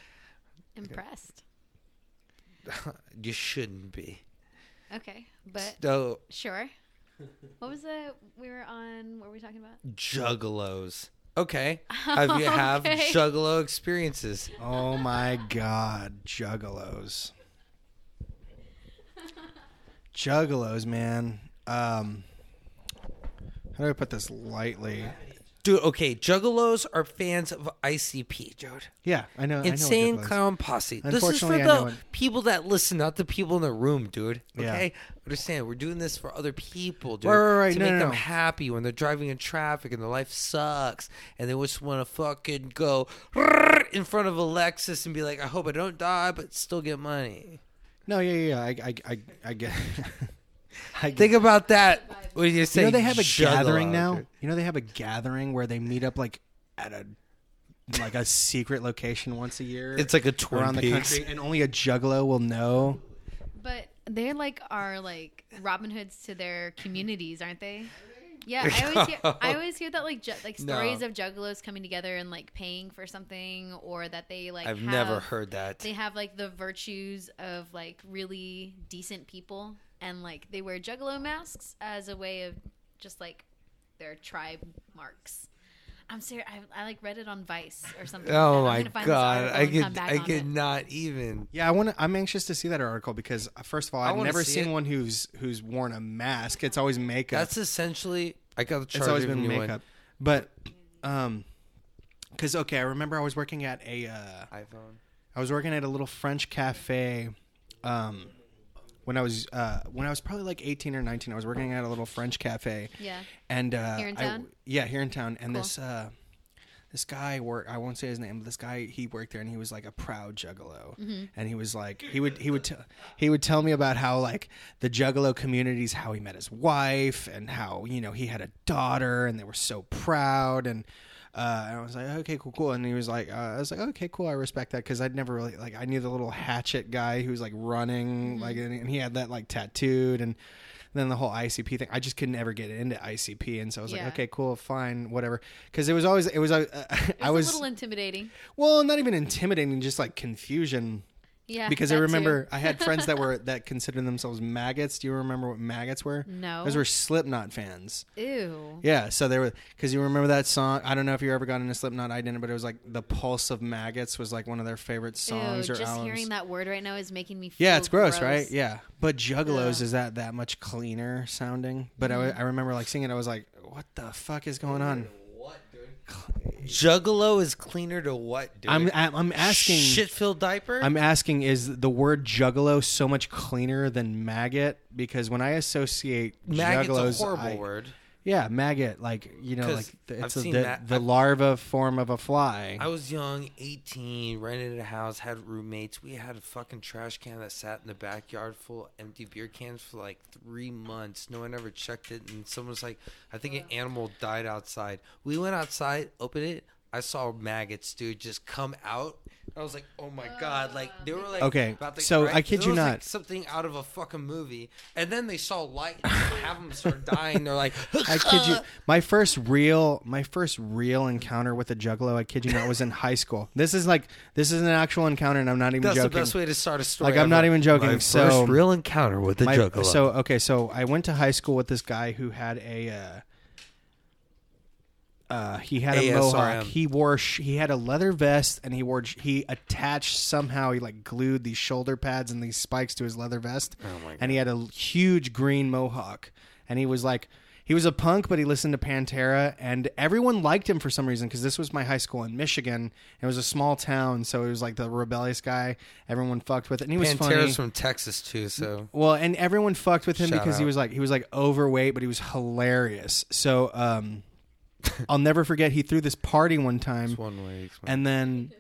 S4: Impressed.
S1: you shouldn't be.
S4: Okay, but
S1: So
S4: sure. What was the we were on? What were we talking about?
S1: juggalos. Okay. Have you have juggalo experiences?
S2: Oh my god, juggalos. Juggalos, man. Um how do I put this lightly?
S1: Dude, okay, juggalos are fans of ICP, dude.
S2: Yeah, I know.
S1: Insane
S2: I know what juggalos-
S1: Clown Posse. This is for
S2: Unfortunately, I know
S1: the
S2: it.
S1: people that listen, not the people in the room, dude.
S2: Yeah.
S1: Okay, understand? We're doing this for other people, dude.
S2: Right, right, right.
S1: To
S2: No,
S1: make
S2: no,
S1: them
S2: no.
S1: happy when they're driving in traffic and their life sucks, and they just want to fucking go in front of a Lexus and be like, "I hope I don't die, but still get money."
S2: No, yeah, yeah, yeah. I I I, I get I get
S1: Think about that when you say
S2: You know they have a
S1: juggalo,
S2: gathering now. You know they have a gathering where they meet up like at a like a secret location once a year.
S1: It's like a tour
S2: around the country, and only a juggalo will know.
S4: But they're like are like Robin Hoods to their communities, aren't they? Yeah, I always hear I always hear that like ju- like
S1: No.
S4: stories of juggalos coming together and like paying for something, or that they like
S1: I've
S4: have,
S1: never heard that.
S4: They have like the virtues of like really decent people, and like they wear juggalo masks as a way of just like their tribe marks. I'm serious. I, I like read it on Vice or something.
S1: Oh
S4: and I'm
S1: my
S4: gonna find this
S1: god, I
S4: and
S1: could I
S4: on
S1: could
S4: it.
S1: not even.
S2: Yeah, I want. to I'm anxious to see that article because uh, first of all,
S1: I
S2: I've never
S1: see
S2: seen
S1: it.
S2: one who's who's worn a mask. It's always makeup.
S1: That's essentially. I got the
S2: it's
S1: charge
S2: always
S1: of a
S2: been
S1: new
S2: makeup. But um, because okay, I remember I was working at a uh,
S1: iPhone.
S2: I was working at a little French cafe um, when I was uh, when I was probably like 18 or 19. I was working at a little French cafe,
S4: Yeah.
S2: and uh,
S4: Here in
S2: I- yeah, here in town. And
S4: Cool.
S2: this uh, this guy work. I won't say his name, but this guy he worked there, and he was like a proud juggalo.
S4: Mm-hmm.
S2: And he was like he would he would t- he would tell me about how like the juggalo communities, how he met his wife, and how you know he had a daughter, and they were so proud and. Uh, and I was like, okay, cool, cool. And he was like, uh, I was like, okay, cool. I respect that because I'd never really like I knew the little hatchet guy who was like running, like, and, and he had that like tattooed, and then the whole ICP thing. I just could never get into ICP, and so I was
S4: Yeah.
S2: like, okay, cool, fine, whatever. Because it was always it was uh,
S4: It
S2: I
S4: was,
S2: was
S4: a little intimidating.
S2: well, not even intimidating, just like confusion.
S4: Yeah.
S2: Because I
S4: that too.
S2: remember I had friends that were that considered themselves maggots. Do you remember what maggots were?
S4: No.
S2: those were Slipknot fans.
S4: Ew.
S2: Yeah, so they were because you remember that song. I don't know if you ever got into Slipknot. I didn't, but it was like the Pulse of Maggots was like one of their favorite songs
S4: Ew.
S2: or
S4: Just
S2: albums.
S4: hearing that word right now is making me.
S2: yeah, it's gross, right? Yeah, but Juggalos
S4: Ugh.
S2: is that that much cleaner sounding. But I, mm-hmm. I remember like singing. it, I was like, what the fuck is going on?
S1: Juggalo is cleaner to what, dude?
S2: I'm I'm I'm asking.
S1: Shit-filled diaper.
S2: I'm asking, is the word juggalo so much cleaner than maggot? Because when I associate
S1: Maggot's
S2: juggalos,
S1: a horrible
S2: I-
S1: word.
S2: Yeah, maggot, like you know,
S1: 'Cause
S2: like the,
S1: I've
S2: it's a,
S1: seen
S2: the,
S1: that-
S2: the
S1: I've-
S2: larva form of a fly.
S1: I was young, 18, rented a house, had roommates. We had a fucking trash can that sat in the backyard full of empty beer cans for like three months. No one ever checked it. And someone was like, I think an animal died outside. We went outside, opened it. I saw maggots, dude, just come out. I was like, oh my God. Like, they were like,
S2: Okay,
S1: about to-
S2: so
S1: right?
S2: I kid
S1: It
S2: you
S1: was like
S2: not.
S1: something out of a fucking movie. And then they saw light, and half them start dying. They're like,
S2: I kid you. My first real, my first real encounter with a juggalo, I kid you not, was in high school. This is like, this is an actual encounter, and I'm not even
S1: That's
S2: joking.
S1: the best way to start a story.
S2: Like, I'm not even joking.
S3: My
S2: so
S3: first real encounter with the
S2: my-
S3: juggalo.
S2: So okay, so I went to high school with this guy who had a. Uh, uh, he had a
S1: ASRM.
S2: mohawk. He wore. Sh- he had a leather vest, and he wore. He attached somehow. He like glued these shoulder pads and these spikes to his leather vest.
S1: Oh my
S2: And he had a huge green mohawk, and he was like. He was a punk, but he listened to Pantera, and everyone liked him for some reason because this was my high school in Michigan. It was a small town, so it was like the rebellious guy. Everyone fucked with it, and he was funny.
S1: Pantera's from Texas, too, so.
S2: Well, and everyone fucked with him
S1: Shout
S2: because he was like he was like overweight, but he was hilarious. So um, I'll never forget. He threw this party one time,
S1: One way.
S2: and then,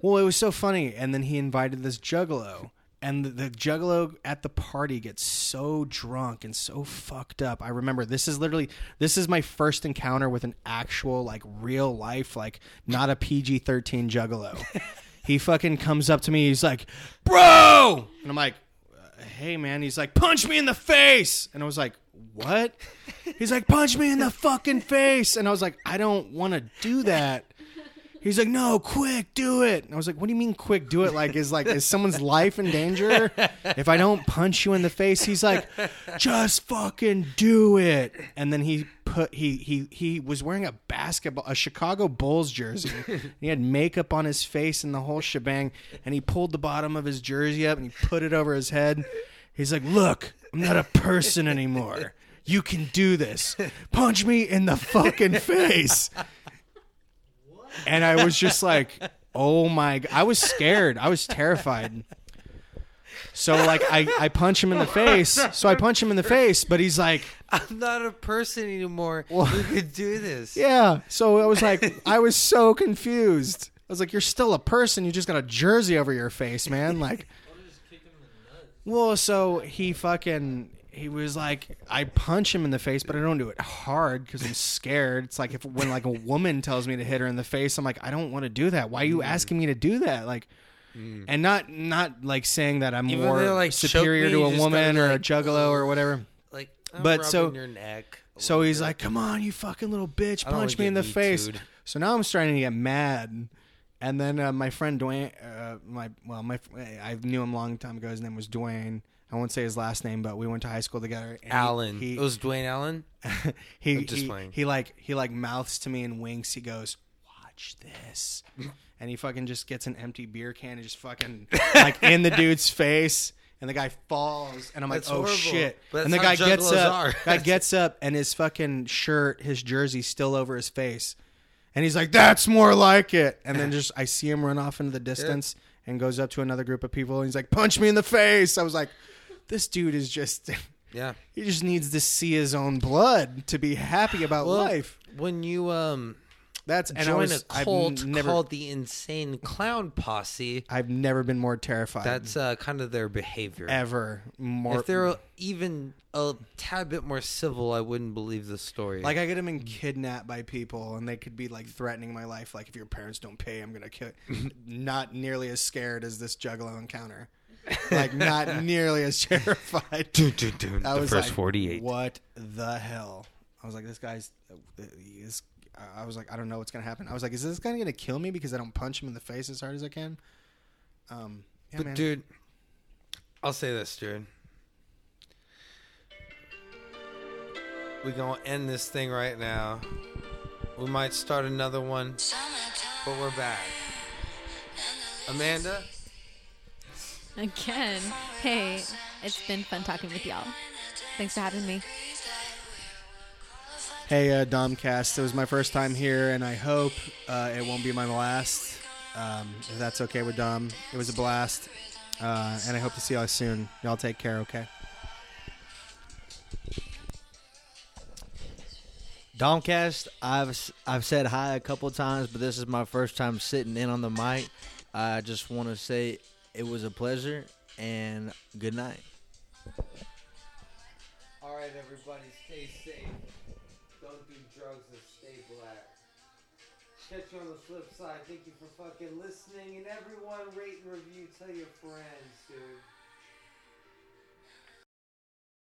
S2: well, it was so funny. And then he invited this juggalo, and the, the juggalo at the party gets so drunk and so fucked up. I remember this is literally this is my first encounter with an actual like real life like not a PG thirteen juggalo. he fucking comes up to me. He's like, "Bro," and I'm like, uh, "Hey, man." He's like, "Punch me in the face," and I was like, "What?" He's like, "Punch me in the fucking face," and I was like, "I don't want to do that." He's like, "No, quick, do it." And I was like, "What do you mean, quick, do it? Like, is like is someone's life in danger if I don't punch you in the face?" He's like, "Just fucking do it." And then he put he he he was wearing a basketball a Chicago Bulls jersey. he had makeup on his face and the whole shebang. And he pulled the bottom of his jersey up and he put it over his head. He's like, "Look, I'm not a person anymore." You can do this. Punch me in the fucking face and I was just like, "Oh my!" g- I was scared. I was terrified. So like I I punch him in the face. So I punch him in the face, but he's like,
S1: I'm not a person anymore.
S2: Well-
S1: you could do this.
S2: "Yeah." So I was like, I was so confused. I was like, "You're still a person. You just got a jersey over your face, man." Like, well, so he fucking he was like, I punch him in the face, but I don't do it hard because I'm scared. It's like if when like a woman tells me to hit her in the face, I'm like, I don't want to do that. Why are you mm. asking me to do that? Like, mm. and not not like saying that I'm
S1: Even
S2: more
S1: though, like,
S2: superior
S1: me,
S2: to a woman or a juggalo or whatever.
S1: Like, I'm
S2: But so-
S1: your neck.
S2: So he's
S1: bit.
S2: like, "Come on, you fucking little bitch, punch me in the face."
S1: Too'd.
S2: So now I'm starting to get mad. And then uh, my friend Dwayne, uh, my well, my I knew him a long time ago. His name was Dwayne. I won't say his last name, but we went to high school together. he-
S1: Allen.
S2: He,
S1: it was Dwayne Allen.
S2: he,
S1: I'm just
S2: he,
S1: playing.
S2: he like he like mouths to me and winks. He goes, "Watch this," and he fucking just gets an empty beer can and just fucking like in the dude's face. And the guy falls, and I'm like,
S1: That's
S2: "Oh
S1: horrible.
S2: shit!" And the guy gets up. guy gets up, and his fucking shirt, his jersey, still over his face, and he's like, "That's more like it." And then just I see him run off into the distance and goes up to another group of people, and he's like, "Punch me in the face!" I was like, "This dude is just."
S1: Yeah.
S2: He just needs to see his own blood to be happy about
S1: Well,
S2: life.
S1: When you um
S2: That's and
S1: join
S2: was,
S1: a cult
S2: I've never,
S1: called the Insane Clown Posse,
S2: I've never been more terrified.
S1: that's uh, kind of their behavior.
S2: ever more.
S1: if they're even a tad bit more civil, I wouldn't believe the story.
S2: like I could have been kidnapped by people, and they could be like threatening my life. Like if your parents don't pay, I'm gonna kill. not nearly as scared as this Juggalo encounter. Like not nearly as terrified.
S1: Dun, dun, dun,
S2: I
S1: the
S2: was
S1: first
S2: like,
S1: 48.
S2: What the hell? I was like, this guy's. He is, I was like, I don't know what's gonna happen. I was like, is this guy gonna kill me because I don't punch him in the face as hard as I can? Um, yeah,
S1: but
S2: man.
S1: dude, I'll say this, dude. We gonna end this thing right now. We might start another one, but we're back. Amanda,
S4: Again. Hey, it's been fun talking with y'all. Thanks for having me.
S2: Hey, uh, Domcast. It was my first time here, and I hope uh, it won't be my last. Um, if that's okay with Dom, it was a blast, uh, and I hope to see y'all soon. Y'all take care, okay?
S5: Domcast, I've s- I've said hi a couple times, but this is my first time sitting in on the mic. I just want to say it was a pleasure and good night.
S1: All right, everybody, Catch you on the flip side. Thank you for fucking listening, and everyone rate and review. Tell your friends, dude.